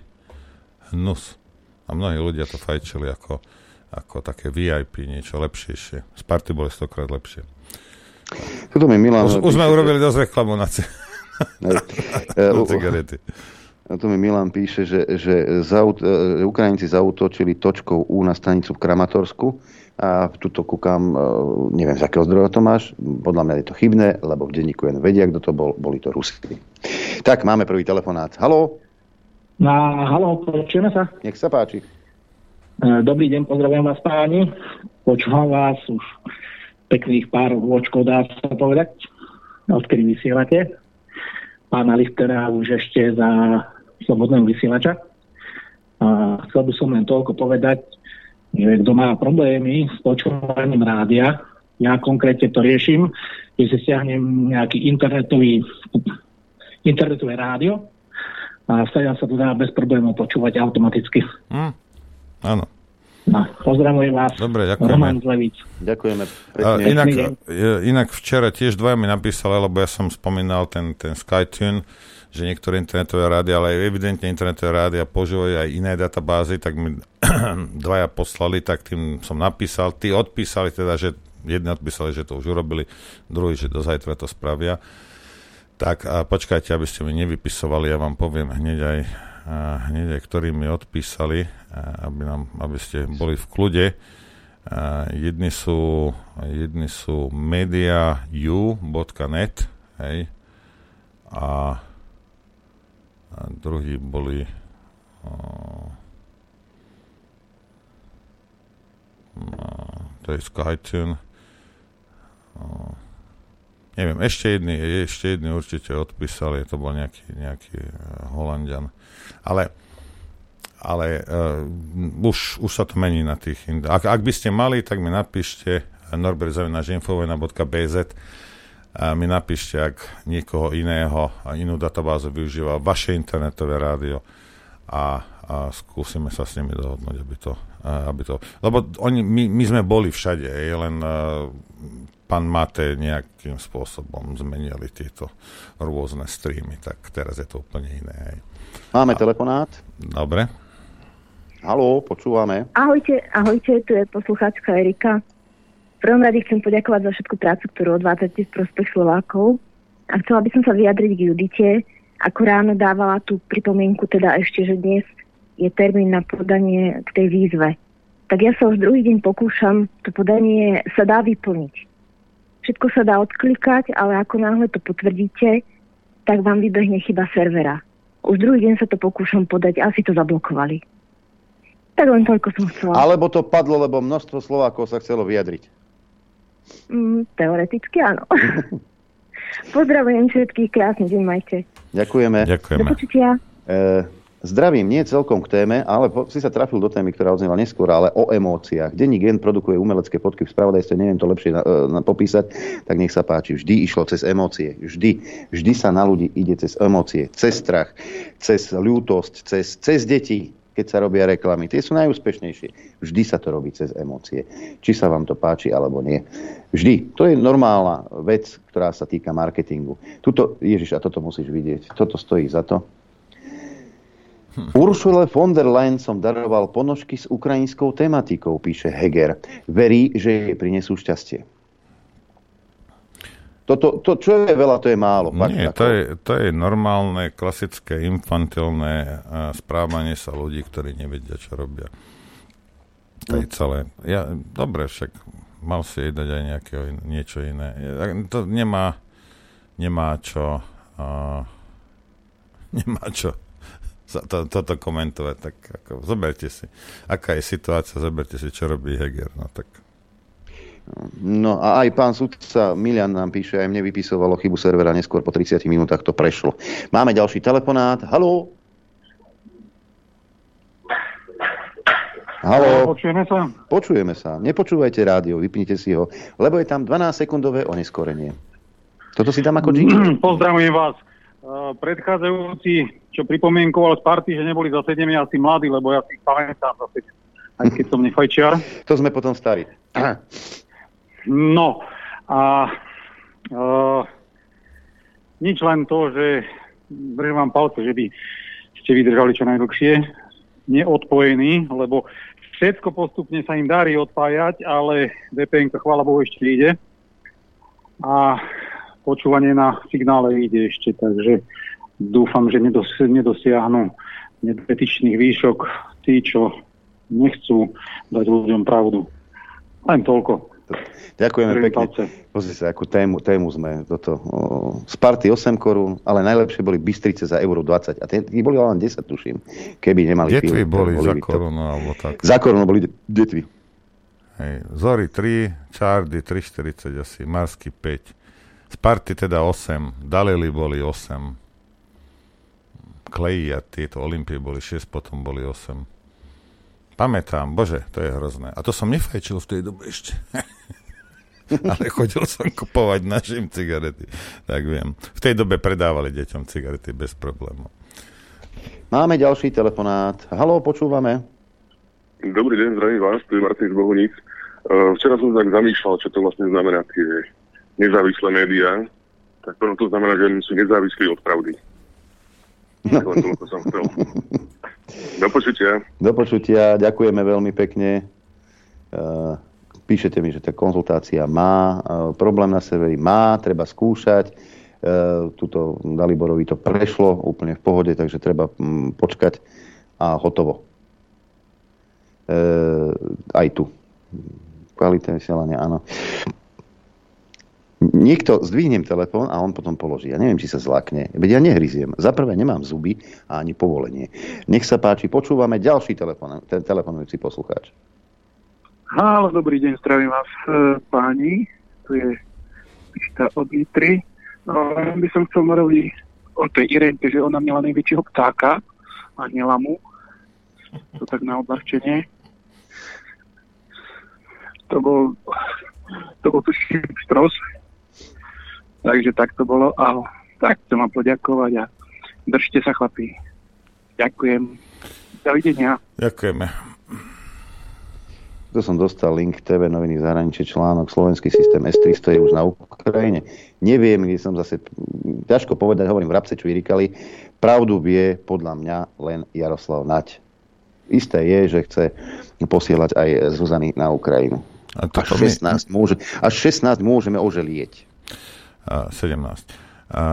Hnus. A mnohí ľudia to fajčili ako ako také VIP, niečo lepšie. Z party boli stokrát lepšie. Tuto mi Milan... Už, už sme urobili dosť reklamu na, c- na cigarety. A tu mi Milan píše, že, že zaut, e, Ukrajinci zautočili točkou U na stanicu v Kramatorsku a tuto kúkam, e, neviem z akého zdroja to máš, podľa mňa je to chybné, lebo v denníku jen vedia, kto to bol, boli to Rusi. Tak, máme prvý telefonát. Haló? Na, haló, počujeme sa? Nech sa páči. E, dobrý deň, pozdravujem vás páni. Počúvam vás už pekných pár vočkov, dá sa povedať, odkedy vysielate. Pána Lichtera už ešte za slobodného vysielača. A chcel by som len toľko povedať, že kto má problémy s počúvaním rádia, ja konkrétne to riešim, že si stiahnem nejaký internetový internetové rádio a sa to dá bez problémov počúvať automaticky. Mm. Áno. No, pozdravujem vás. Dobre, ďakujeme. Roman Zlevič. Ďakujeme. A inak, inak včera tiež dvaja mi napísali, lebo ja som spomínal ten, ten SkyTune, že niektoré internetové rády, ale aj evidentne internetové rády a používajú aj iné databázy, tak mi dvaja poslali, tak tým som napísal. Tí odpísali teda, že jedni odpísali, že to už urobili, druhý, že do zajtra to spravia. Tak a počkajte, aby ste mi nevypisovali, ja vám poviem hneď aj hneď ktorí mi odpísali, aby, nám, aby ste boli v kľude. Jedni sú, jedni sú mediau.net hej, a, druhí boli no, to je Skytune neviem, ešte jedni, ešte jedni určite odpísali, to bol nejaký, nejaký Holandian ale, ale uh, už, už sa to mení na tých... Ak, ak by ste mali, tak mi napíšte norbertzavináčinfovena.bz a mi napíšte, ak niekoho iného a inú databázu využíva vaše internetové rádio a, a skúsime sa s nimi dohodnúť, aby to, aby to lebo oni, my, my sme boli všade, len uh, pán Mate nejakým spôsobom zmenili tieto rôzne streamy, tak teraz je to úplne iné. Hej. Máme telefonát. Dobre. Haló, počúvame. Ahojte, ahojte, tu je poslucháčka Erika. V prvom rade chcem poďakovať za všetku prácu, ktorú odvádzate v prospech Slovákov. A chcela by som sa vyjadriť k Judite. Ako ráno dávala tú pripomienku, teda ešte, že dnes je termín na podanie k tej výzve. Tak ja sa už druhý deň pokúšam, to podanie sa dá vyplniť. Všetko sa dá odklikať, ale ako náhle to potvrdíte, tak vám vybehne chyba servera. Už druhý deň sa to pokúšam podať, asi to zablokovali. Tak len toľko som chcela. Alebo to padlo, lebo množstvo Slovákov sa chcelo vyjadriť. Mm, teoreticky áno. Pozdravujem všetkých, krásny deň majte. Ďakujeme. Ďakujeme. Do počutia. E, Zdravím, nie celkom k téme, ale si sa trafil do témy, ktorá odznela neskôr, ale o emóciách. Denní gen produkuje umelecké fotky v spravodajstve, neviem to lepšie na, na, popísať, tak nech sa páči. Vždy išlo cez emócie. Vždy. Vždy sa na ľudí ide cez emócie, cez strach, cez ľútosť, cez, cez deti, keď sa robia reklamy. Tie sú najúspešnejšie. Vždy sa to robí cez emócie. Či sa vám to páči, alebo nie. Vždy. To je normálna vec, ktorá sa týka marketingu. Tuto, Ježiš, a toto musíš vidieť. Toto stojí za to. Ursule von der Leyen som daroval ponožky s ukrajinskou tematikou, píše Heger. Verí, že jej prinesú šťastie. Toto, to, čo je veľa, to je málo. Fakt, Nie, to je, to je normálne, klasické, infantilné správanie sa ľudí, ktorí nevedia, čo robia. To je hm. celé. Ja, dobre, však mal si jej dať aj nejaké, niečo iné. To nemá, nemá čo... Uh, nemá čo to, toto komentovať, tak ako, zoberte si, aká je situácia, zoberte si, čo robí Heger, no tak. No a aj pán sudca Milian nám píše, aj mne vypisovalo chybu servera, neskôr po 30 minútach to prešlo. Máme ďalší telefonát. Haló? Haló? Počujeme sa? Počujeme sa. Nepočúvajte rádio, vypnite si ho, lebo je tam 12-sekundové oneskorenie. Toto si dám ako jingle. Pozdravujem vás. Predchádzajúci čo pripomienkoval z party, že neboli za 7 asi mladí, lebo ja si pamätám za 7, aj keď som nefajčiar. To sme potom starí. No a uh, nič len to, že držím vám palce, že by ste vydržali čo najdlhšie, neodpojení, lebo všetko postupne sa im darí odpájať, ale VPN chvála Bohu ešte ide. A počúvanie na signále ide ešte, takže dúfam, že nedos- nedosiahnu nepetičných výšok tí, čo nechcú dať ľuďom pravdu. Len toľko. Ďakujeme Prvý pekne. Pozri sa, akú tému, tému sme toto. O, z party 8 korún, ale najlepšie boli Bystrice za euro 20. A tie boli len 10, tuším. Keby nemali Detvy boli, boli za korunu, alebo tak. Za korunu boli detvy. Hej, Zory 3, Čardy 3,40 asi, Marsky 5. Sparty teda 8, Dalili boli 8, Kleji a tieto Olympie boli 6, potom boli 8. Pamätám, bože, to je hrozné. A to som nefajčil v tej dobe ešte. Ale chodil som kupovať našim cigarety. Tak viem. V tej dobe predávali deťom cigarety bez problémov. Máme ďalší telefonát. Haló, počúvame. Dobrý deň, zdravím vás, tu je Martin z Bohunic. Uh, včera som tak zamýšľal, čo to vlastne znamená tie nezávislé médiá. Tak prvom to znamená, že sú nezávislí od pravdy. No. To som chcel. Do počutia. Do počutia, ďakujeme veľmi pekne. Uh, píšete mi, že tá konzultácia má uh, problém na serveri, má, treba skúšať. Uh, tuto Daliborovi to prešlo úplne v pohode, takže treba um, počkať a hotovo. Uh, aj tu. Kvalita vysielania, áno niekto, zdvihnem telefón a on potom položí. Ja neviem, či sa zlakne. Veď ja nehryziem. Za prvé nemám zuby a ani povolenie. Nech sa páči, počúvame ďalší telefon, ten telefonujúci poslucháč. Halo, dobrý deň, zdravím vás e, páni. Tu je Pišta od Nitry. No, by som chcel Morovi o tej Irenke, že ona mala najväčšieho ptáka a nelamu. To tak na odľahčenie. To bol to bol tuším stros, Takže tak to bolo a tak chcem vám poďakovať a držte sa chlapí. Ďakujem. Dovidenia. Ďakujeme. To som dostal link TV noviny zahraničie článok Slovenský systém S-300 je už na Ukrajine. Neviem, kde som zase, ťažko povedať, hovorím v Rabce, čo vyrikali. Pravdu vie podľa mňa len Jaroslav Nať. Isté je, že chce posielať aj Zuzany na Ukrajinu. A až, 16 my... môže, až 16 môžeme oželieť. 17. A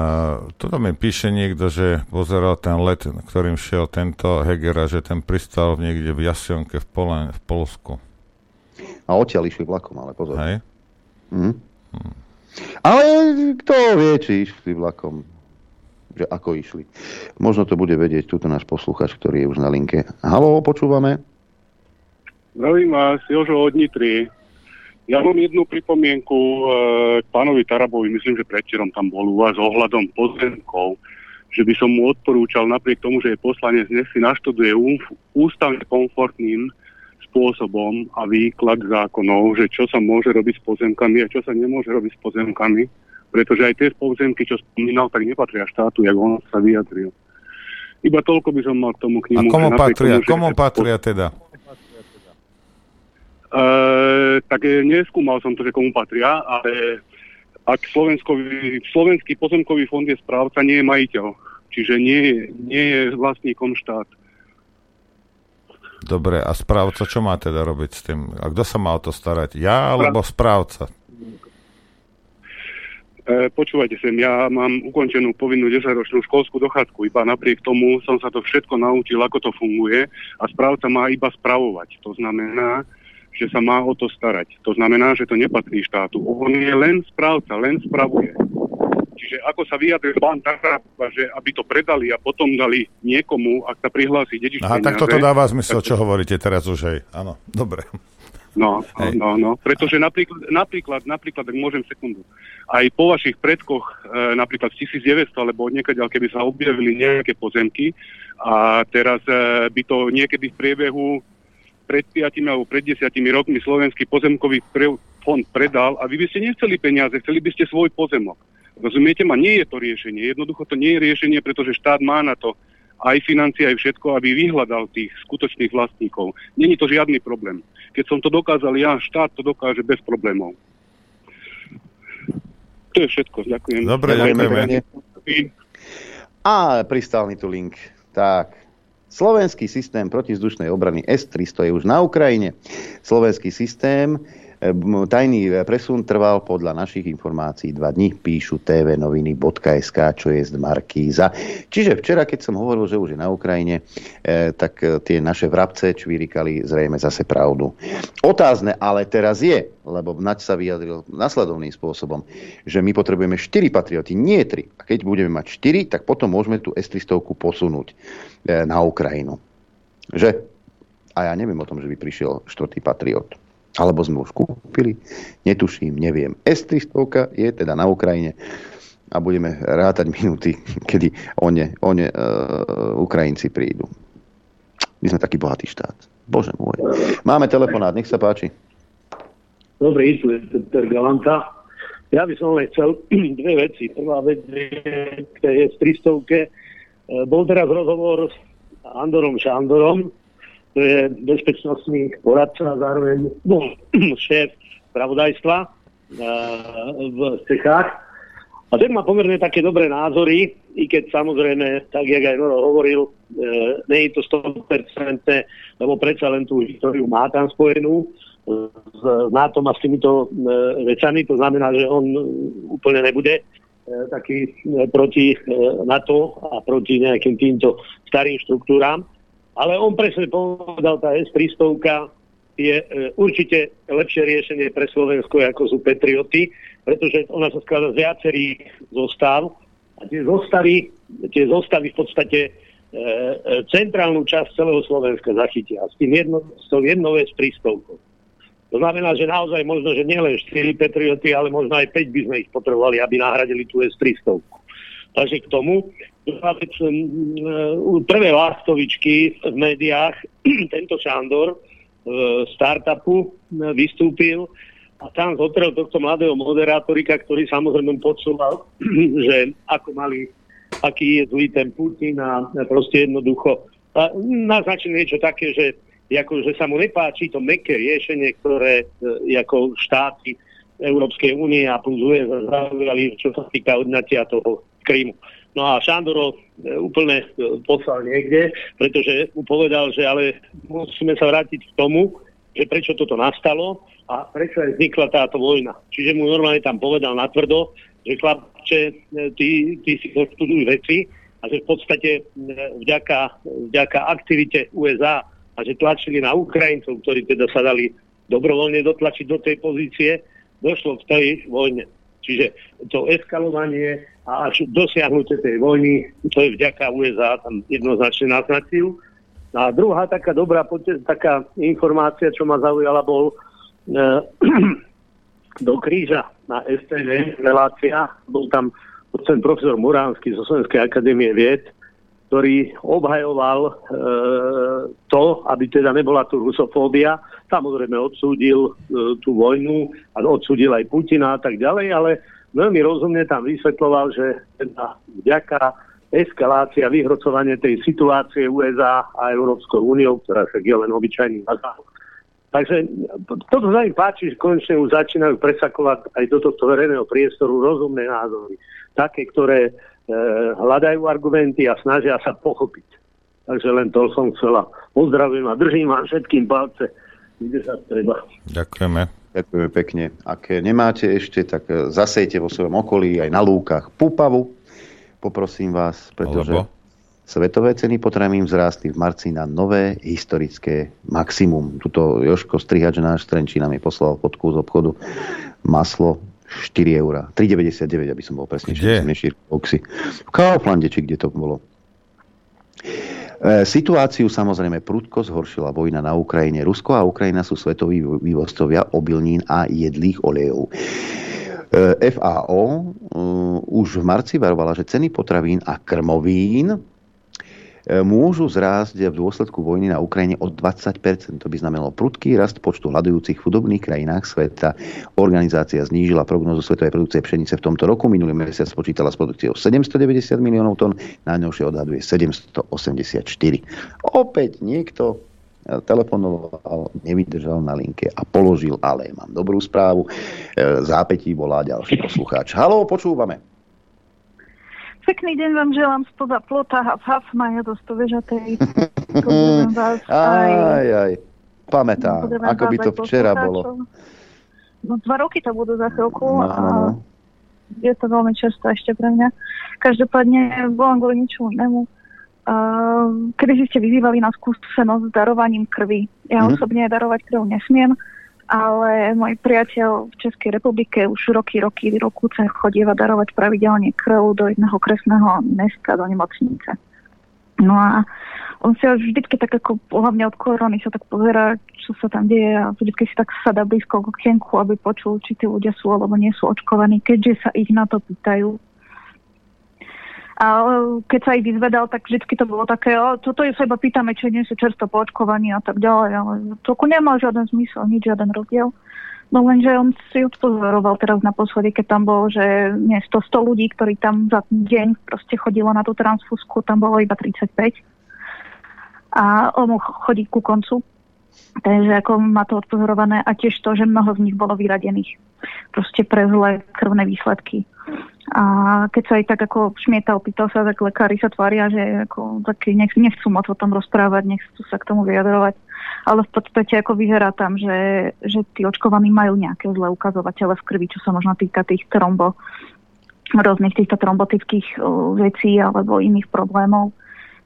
toto mi píše niekto, že pozeral ten let, ktorým šiel tento Hegera, že ten pristal niekde v Jasionke v, Pole, v Polsku. A odtiaľ išli vlakom, ale pozor. Hej? Mhm. Hm. Ale kto vie, či išli vlakom že ako išli. Možno to bude vedieť túto náš posluchač, ktorý je už na linke. Halo, počúvame? Zdravím vás, Jožo od Nitry. Ja mám jednu pripomienku e, k pánovi Tarabovi, myslím, že predčerom tam bol u vás ohľadom pozemkov. že by som mu odporúčal napriek tomu, že je poslanec, nech si naštuduje ústavne komfortným spôsobom a výklad zákonov, že čo sa môže robiť s pozemkami a čo sa nemôže robiť s pozemkami, pretože aj tie pozemky, čo spomínal, tak nepatria štátu, jak on sa vyjadril. Iba toľko by som mal k tomu k nemu. A komu patria, tomu, komu patria teda? Uh, tak neskúmal som to, že komu patria, ale ak slovenský pozemkový fond je správca, nie je majiteľ. Čiže nie je, nie je vlastníkom štát. Dobre, a správca čo má teda robiť s tým? A kto sa má o to starať? Ja alebo správca? E, počúvajte sem, ja mám ukončenú povinnú 10-ročnú školskú dochádzku, iba napriek tomu som sa to všetko naučil, ako to funguje a správca má iba spravovať. To znamená, že sa má o to starať. To znamená, že to nepatrí štátu. On je len správca, len spravuje. Čiže ako sa vyjadril pán Tarába, že aby to predali a potom dali niekomu, ak sa prihlási dedič Aha, tak toto dáva zmysel, čo hovoríte teraz už, hej. Áno, dobre. No, hej. no, no, pretože napríklad, napríklad, napríklad, ak môžem sekundu, aj po vašich predkoch, e, napríklad v 1900 alebo niekedy, keby sa objavili nejaké pozemky a teraz e, by to niekedy v priebehu pred 5 alebo pred 10 rokmi slovenský pozemkový pre, fond predal a vy by ste nechceli peniaze, chceli by ste svoj pozemok. Rozumiete ma? Nie je to riešenie. Jednoducho to nie je riešenie, pretože štát má na to aj financie, aj všetko, aby vyhľadal tých skutočných vlastníkov. Není to žiadny problém. Keď som to dokázal ja, štát to dokáže bez problémov. To je všetko. Ďakujem. Dobre, ďakujeme. A pristal mi tu link. Tak, Slovenský systém protizdušnej obrany S-300 je už na Ukrajine. Slovenský systém Tajný presun trval podľa našich informácií dva dní, píšu tvnoviny.sk, čo je z Markíza. Čiže včera, keď som hovoril, že už je na Ukrajine, eh, tak eh, tie naše vrabce čvírikali zrejme zase pravdu. Otázne ale teraz je, lebo Naď sa vyjadril nasledovným spôsobom, že my potrebujeme 4 patrioty, nie 3. A keď budeme mať 4, tak potom môžeme tú S-300 posunúť eh, na Ukrajinu. Že? A ja neviem o tom, že by prišiel štvrtý patriot. Alebo sme už kúpili, netuším, neviem. S-300 je teda na Ukrajine a budeme rátať minúty, kedy one, one uh, Ukrajinci prídu. My sme taký bohatý štát. Bože môj. Máme telefonát, nech sa páči. Dobrý, tu je Galanta. Ja by som len chcel dve veci. Prvá vec je k tej S-300. Bol teraz rozhovor s Andorom Šandorom, to je bezpečnostný poradca a zároveň bol šéf spravodajstva eh, v Čechách. A ten má pomerne také dobré názory, i keď samozrejme, tak jak aj Noro hovoril, e, nie je to 100%, lebo predsa len tú históriu má tam spojenú s NATO a s týmito e, vecami. To znamená, že on úplne nebude e, taký e, proti e, NATO a proti nejakým týmto starým štruktúram. Ale on presne povedal, tá S-300 je e, určite lepšie riešenie pre Slovensko, ako sú Patrioty, pretože ona sa skladá z viacerých zostav a tie zostavy, tie zostavy v podstate e, e, centrálnu časť celého Slovenska zachytia. S tým jedno, s tou jednou s prístovkou. To znamená, že naozaj možno, že nielen 4 Patrioty, ale možno aj 5 by sme ich potrebovali, aby nahradili tú S-300. Takže k tomu. Vec, prvé lastovičky v médiách, tento Šandor v startupu vystúpil a tam zotrel tohto mladého moderátorika, ktorý samozrejme podsúval, že ako mali, aký je zlý ten Putin a proste jednoducho a naznačil niečo také, že, ako, že sa mu nepáči to meké riešenie, ktoré e, ako štáty Európskej únie a plus USA zaujali, čo sa týka odňatia toho Krymu. No a Šandoro e, úplne e, poslal niekde, pretože mu povedal, že ale musíme sa vrátiť k tomu, že prečo toto nastalo a prečo aj vznikla táto vojna. Čiže mu normálne tam povedal natvrdo, že chlapče, e, ty, ty si poštuduj veci a že v podstate vďaka, vďaka aktivite USA a že tlačili na Ukrajincov, ktorí teda sa dali dobrovoľne dotlačiť do tej pozície, došlo k tej vojne. Čiže to eskalovanie a až dosiahnutie tej vojny, to je vďaka USA, tam jednoznačne naznačil. A druhá taká dobrá taká informácia, čo ma zaujala, bol e, do kríža na STV relácia. Bol tam docent profesor Muránsky zo Slovenskej akadémie vied, ktorý obhajoval e, to, aby teda nebola tu rusofóbia. Samozrejme odsúdil e, tú vojnu a odsúdil aj Putina a tak ďalej, ale veľmi rozumne tam vysvetloval, že teda vďaka eskalácia, vyhrocovanie tej situácie USA a Európskou úniou, ktorá však je len obyčajný mazál. Takže toto sa mi páči, že konečne už začínajú presakovať aj do tohto verejného priestoru rozumné názory. Také, ktoré hľadajú argumenty a snažia sa pochopiť. Takže len to som chcela. Pozdravujem a držím vám všetkým palce, kde sa treba. Ďakujeme. Ďakujeme pekne. Ak nemáte ešte, tak e, zasejte vo svojom okolí aj na lúkach pupavu. Poprosím vás, pretože Alebo? svetové ceny potravín vzrástli v marci na nové historické maximum. Tuto Joško Strihač, náš Strenčína mi poslal fotku z obchodu. Maslo 4 eurá. 3,99, aby som bol presne. Boxy. V Kauflande, či kde to bolo. E, situáciu samozrejme prudko zhoršila vojna na Ukrajine. Rusko a Ukrajina sú svetoví vývozcovia obilnín a jedlých olejov. E, FAO e, už v marci varovala, že ceny potravín a krmovín môžu zrásť v dôsledku vojny na Ukrajine o 20% To by znamenalo prudký rast počtu hľadujúcich v chudobných krajinách sveta. Organizácia znížila prognozu svetovej produkcie pšenice v tomto roku. Minulý mesiac počítala s produkciou 790 miliónov tón, najnovšie odhaduje 784. Opäť niekto telefonoval, nevydržal na linke a položil, ale mám dobrú správu. E, zápetí volá ďalší poslucháč. Halo, počúvame. Pekný deň vám želám spoza plota a haf Maja do stovežatej. aj, aj, pamätám, ako by to včera bolo. No dva roky to budú za chvíľku no, a je to veľmi často ešte pre mňa. Každopádne volám kvôli ničomu inému. Uh, kedy ste vyzývali na skúsenosť s darovaním krvi. Ja mm-hmm. osobne darovať krv nesmiem, ale môj priateľ v Českej republike už roky, roky, rokúce chodieva darovať pravidelne krv do jedného kresného mesta, do nemocnice. No a on si vždycky tak ako, hlavne od korony sa tak pozera, čo sa tam deje a vždycky si tak sada blízko k okienku, aby počul, či tí ľudia sú alebo nie sú očkovaní, keďže sa ich na to pýtajú a e, keď sa ich vyzvedal, tak vždy to bolo také, o, toto je sa iba pýtame, či nie sú čersto po očkovaní a tak ďalej, ale to nemá žiaden zmysel, nič, žiaden rozdiel. No lenže on si odpozoroval teraz na posledí, keď tam bolo, že nie 100, 100 ľudí, ktorí tam za deň proste chodilo na tú transfúzku, tam bolo iba 35. A on chodí ku koncu. Takže ako má to odpozorované a tiež to, že mnoho z nich bolo vyradených. Proste pre zlé krvné výsledky. A keď sa aj tak ako šmietal, pýtal sa, tak lekári sa tvária, že ako, taký nech, nechcú moc o tom rozprávať, nechcú sa k tomu vyjadrovať. Ale v podstate ako vyzerá tam, že, že tí očkovaní majú nejaké zlé ukazovatele v krvi, čo sa možno týka tých trombo, rôznych týchto trombotických vecí alebo iných problémov.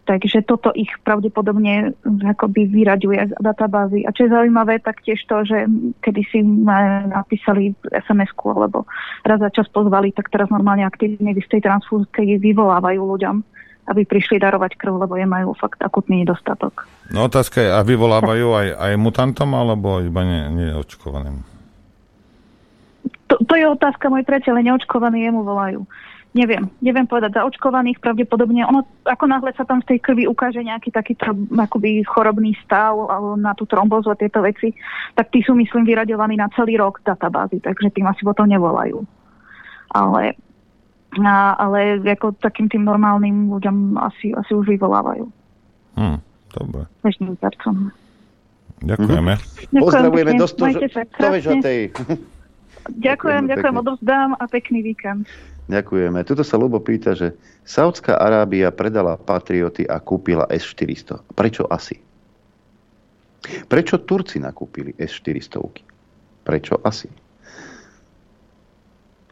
Takže toto ich pravdepodobne akoby vyraďuje z databázy. A čo je zaujímavé, tak tiež to, že kedy si napísali SMS-ku alebo raz za čas pozvali, tak teraz normálne aktívne v tej transfúzke vyvolávajú ľuďom, aby prišli darovať krv, lebo je majú fakt akutný nedostatok. No otázka je, a vyvolávajú aj, aj mutantom alebo iba ne, neočkovaným? To, to je otázka, môj priateľ, neočkovaní jemu volajú neviem, neviem povedať, za očkovaných pravdepodobne, ono ako náhle sa tam v tej krvi ukáže nejaký takýto akoby chorobný stav alebo na tú trombozu a tieto veci, tak tí sú myslím vyraďovaní na celý rok databázy, takže tým asi potom nevolajú. Ale, a, ale ako takým tým normálnym ľuďom asi, asi už vyvolávajú. Hm, dobre. Bežným. Ďakujeme. Mm-hmm. Pozdravujeme do sto, Ďakujem, ďakujem, odovzdám a pekný víkend. Ďakujeme. Tuto sa Lubo pýta, že Saudská Arábia predala Patrioty a kúpila S-400. Prečo asi? Prečo Turci nakúpili S-400? Prečo asi?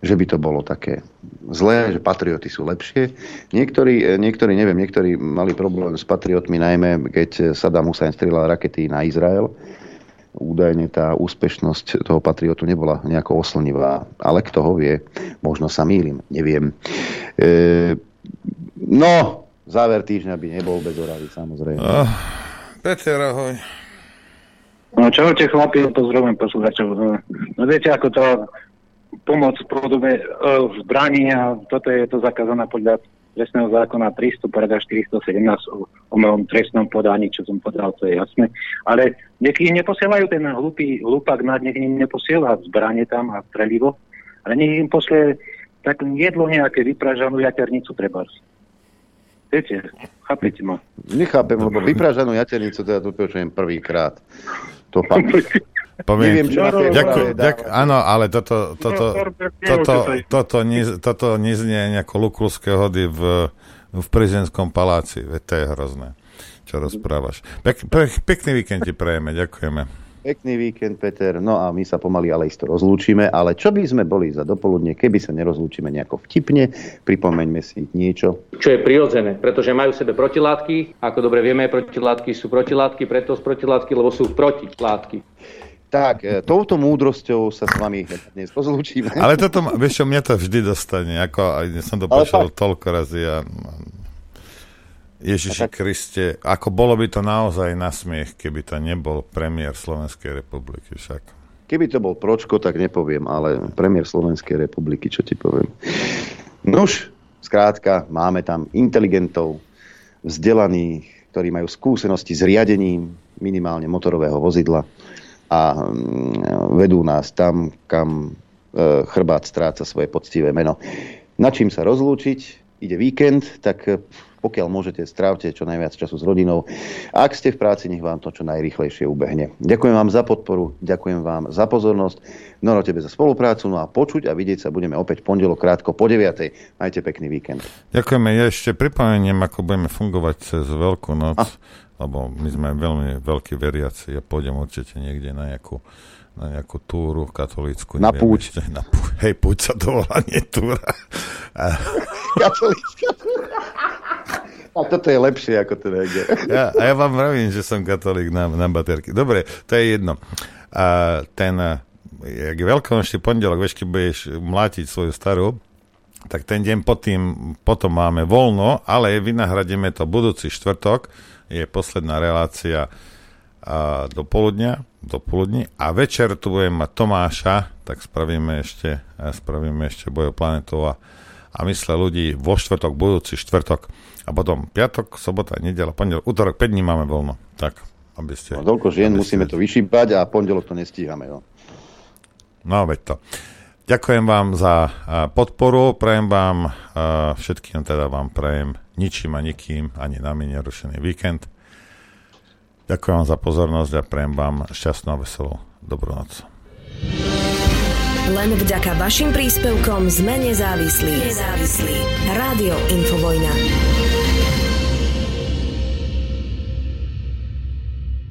Že by to bolo také zlé, že patrioty sú lepšie. Niektorí, niektorí, neviem, niektorí mali problém s patriotmi, najmä keď Saddam Hussein strieľal rakety na Izrael údajne tá úspešnosť toho patriotu nebola nejako oslnivá. Ale kto ho vie, možno sa mýlim, neviem. E, no, záver týždňa by nebol bez Oravy, samozrejme. Uh, Peter, ahoj. No čaute chlapi, pozdravujem posluchačov. No viete, ako to pomoc v podobe e, zbraní a toto je to zakázané podľa trestného zákona 300, paragraf 417 o umelom trestnom podaní, čo som podal, to je jasné. Ale nech im neposielajú ten hlupý hlupak, nech im neposiela zbranie tam a strelivo, ale nech im poslie tak jedlo nejaké vypražanú jaternicu treba. Viete, chápete ma? Nechápem, lebo vypražanú jaternicu teda tu počujem prvýkrát. To fakt. Poviem, Neviem, čo na tej ďakujem, Orave ďak, áno, ale toto, toto, toto, toto, niz, toto neznie nejako lukulské hody v, v prezidentskom paláci. Veď to je hrozné, čo rozprávaš. Pek, pek, pekný víkend ti prejeme, ďakujeme. Pekný víkend, Peter. No a my sa pomaly ale isto rozlúčime, ale čo by sme boli za dopoludne, keby sa nerozlúčime nejako vtipne, pripomeňme si niečo. Čo je prirodzené, pretože majú v sebe protilátky. Ako dobre vieme, protilátky sú protilátky, preto sú protilátky, lebo sú protilátky. Tak, e, touto múdrosťou sa s vami dnes rozlúčime. Ale toto, vieš čo, mňa to vždy dostane, ako aj som to fakt. toľko razy a Ježiši Kriste, ako bolo by to naozaj na smiech, keby to nebol premiér Slovenskej republiky však. Keby to bol Pročko, tak nepoviem, ale premiér Slovenskej republiky, čo ti poviem. Nuž, skrátka, máme tam inteligentov, vzdelaných, ktorí majú skúsenosti s riadením minimálne motorového vozidla a mm, vedú nás tam, kam e, chrbát stráca svoje poctivé meno. Na čím sa rozlúčiť? Ide víkend, tak e, pokiaľ môžete, strávte čo najviac času s rodinou. A ak ste v práci, nech vám to čo najrychlejšie ubehne. Ďakujem vám za podporu, ďakujem vám za pozornosť, Noro tebe za spoluprácu, no a počuť a vidieť sa budeme opäť pondelok krátko po 9. Majte pekný víkend. Ďakujeme. Ja ešte pripomeniem, ako budeme fungovať cez Veľkú noc, lebo my sme veľmi veľkí veriaci. Ja pôjdem určite niekde na nejakú, na nejakú túru katolícku. Na neviem púť. Ešte, na púť. Hej, púť sa to volá, nie túra. A, Katolícka. A toto je lepšie ako ten Heger. ja, a ja vám vravím, že som katolík na, na baterky. Dobre, to je jedno. A ten, a, jak je veľkonočný pondelok, vieš, keď budeš mlátiť svoju starú, tak ten deň potom, potom máme voľno, ale vynahradíme to budúci štvrtok, je posledná relácia a, do poludnia, do poludní a večer tu budeme mať Tomáša, tak spravíme ešte, spravíme ešte bojoplanetov a, a mysle ľudí vo štvrtok, budúci štvrtok a potom piatok, sobota, nedela, pondelok, útorok, 5 dní máme voľno. Tak, aby ste... No, toľko žien, musíme to vyšípať a pondelok to nestíhame. No. No, veď to. Ďakujem vám za podporu, prajem vám všetkým, teda vám prajem ničím a nikým, ani nami nerušený víkend. Ďakujem vám za pozornosť a prajem vám šťastnú a veselú dobrú noc. Len vďaka vašim príspevkom sme nezávislí. Nezávislí. Rádio Infovojna.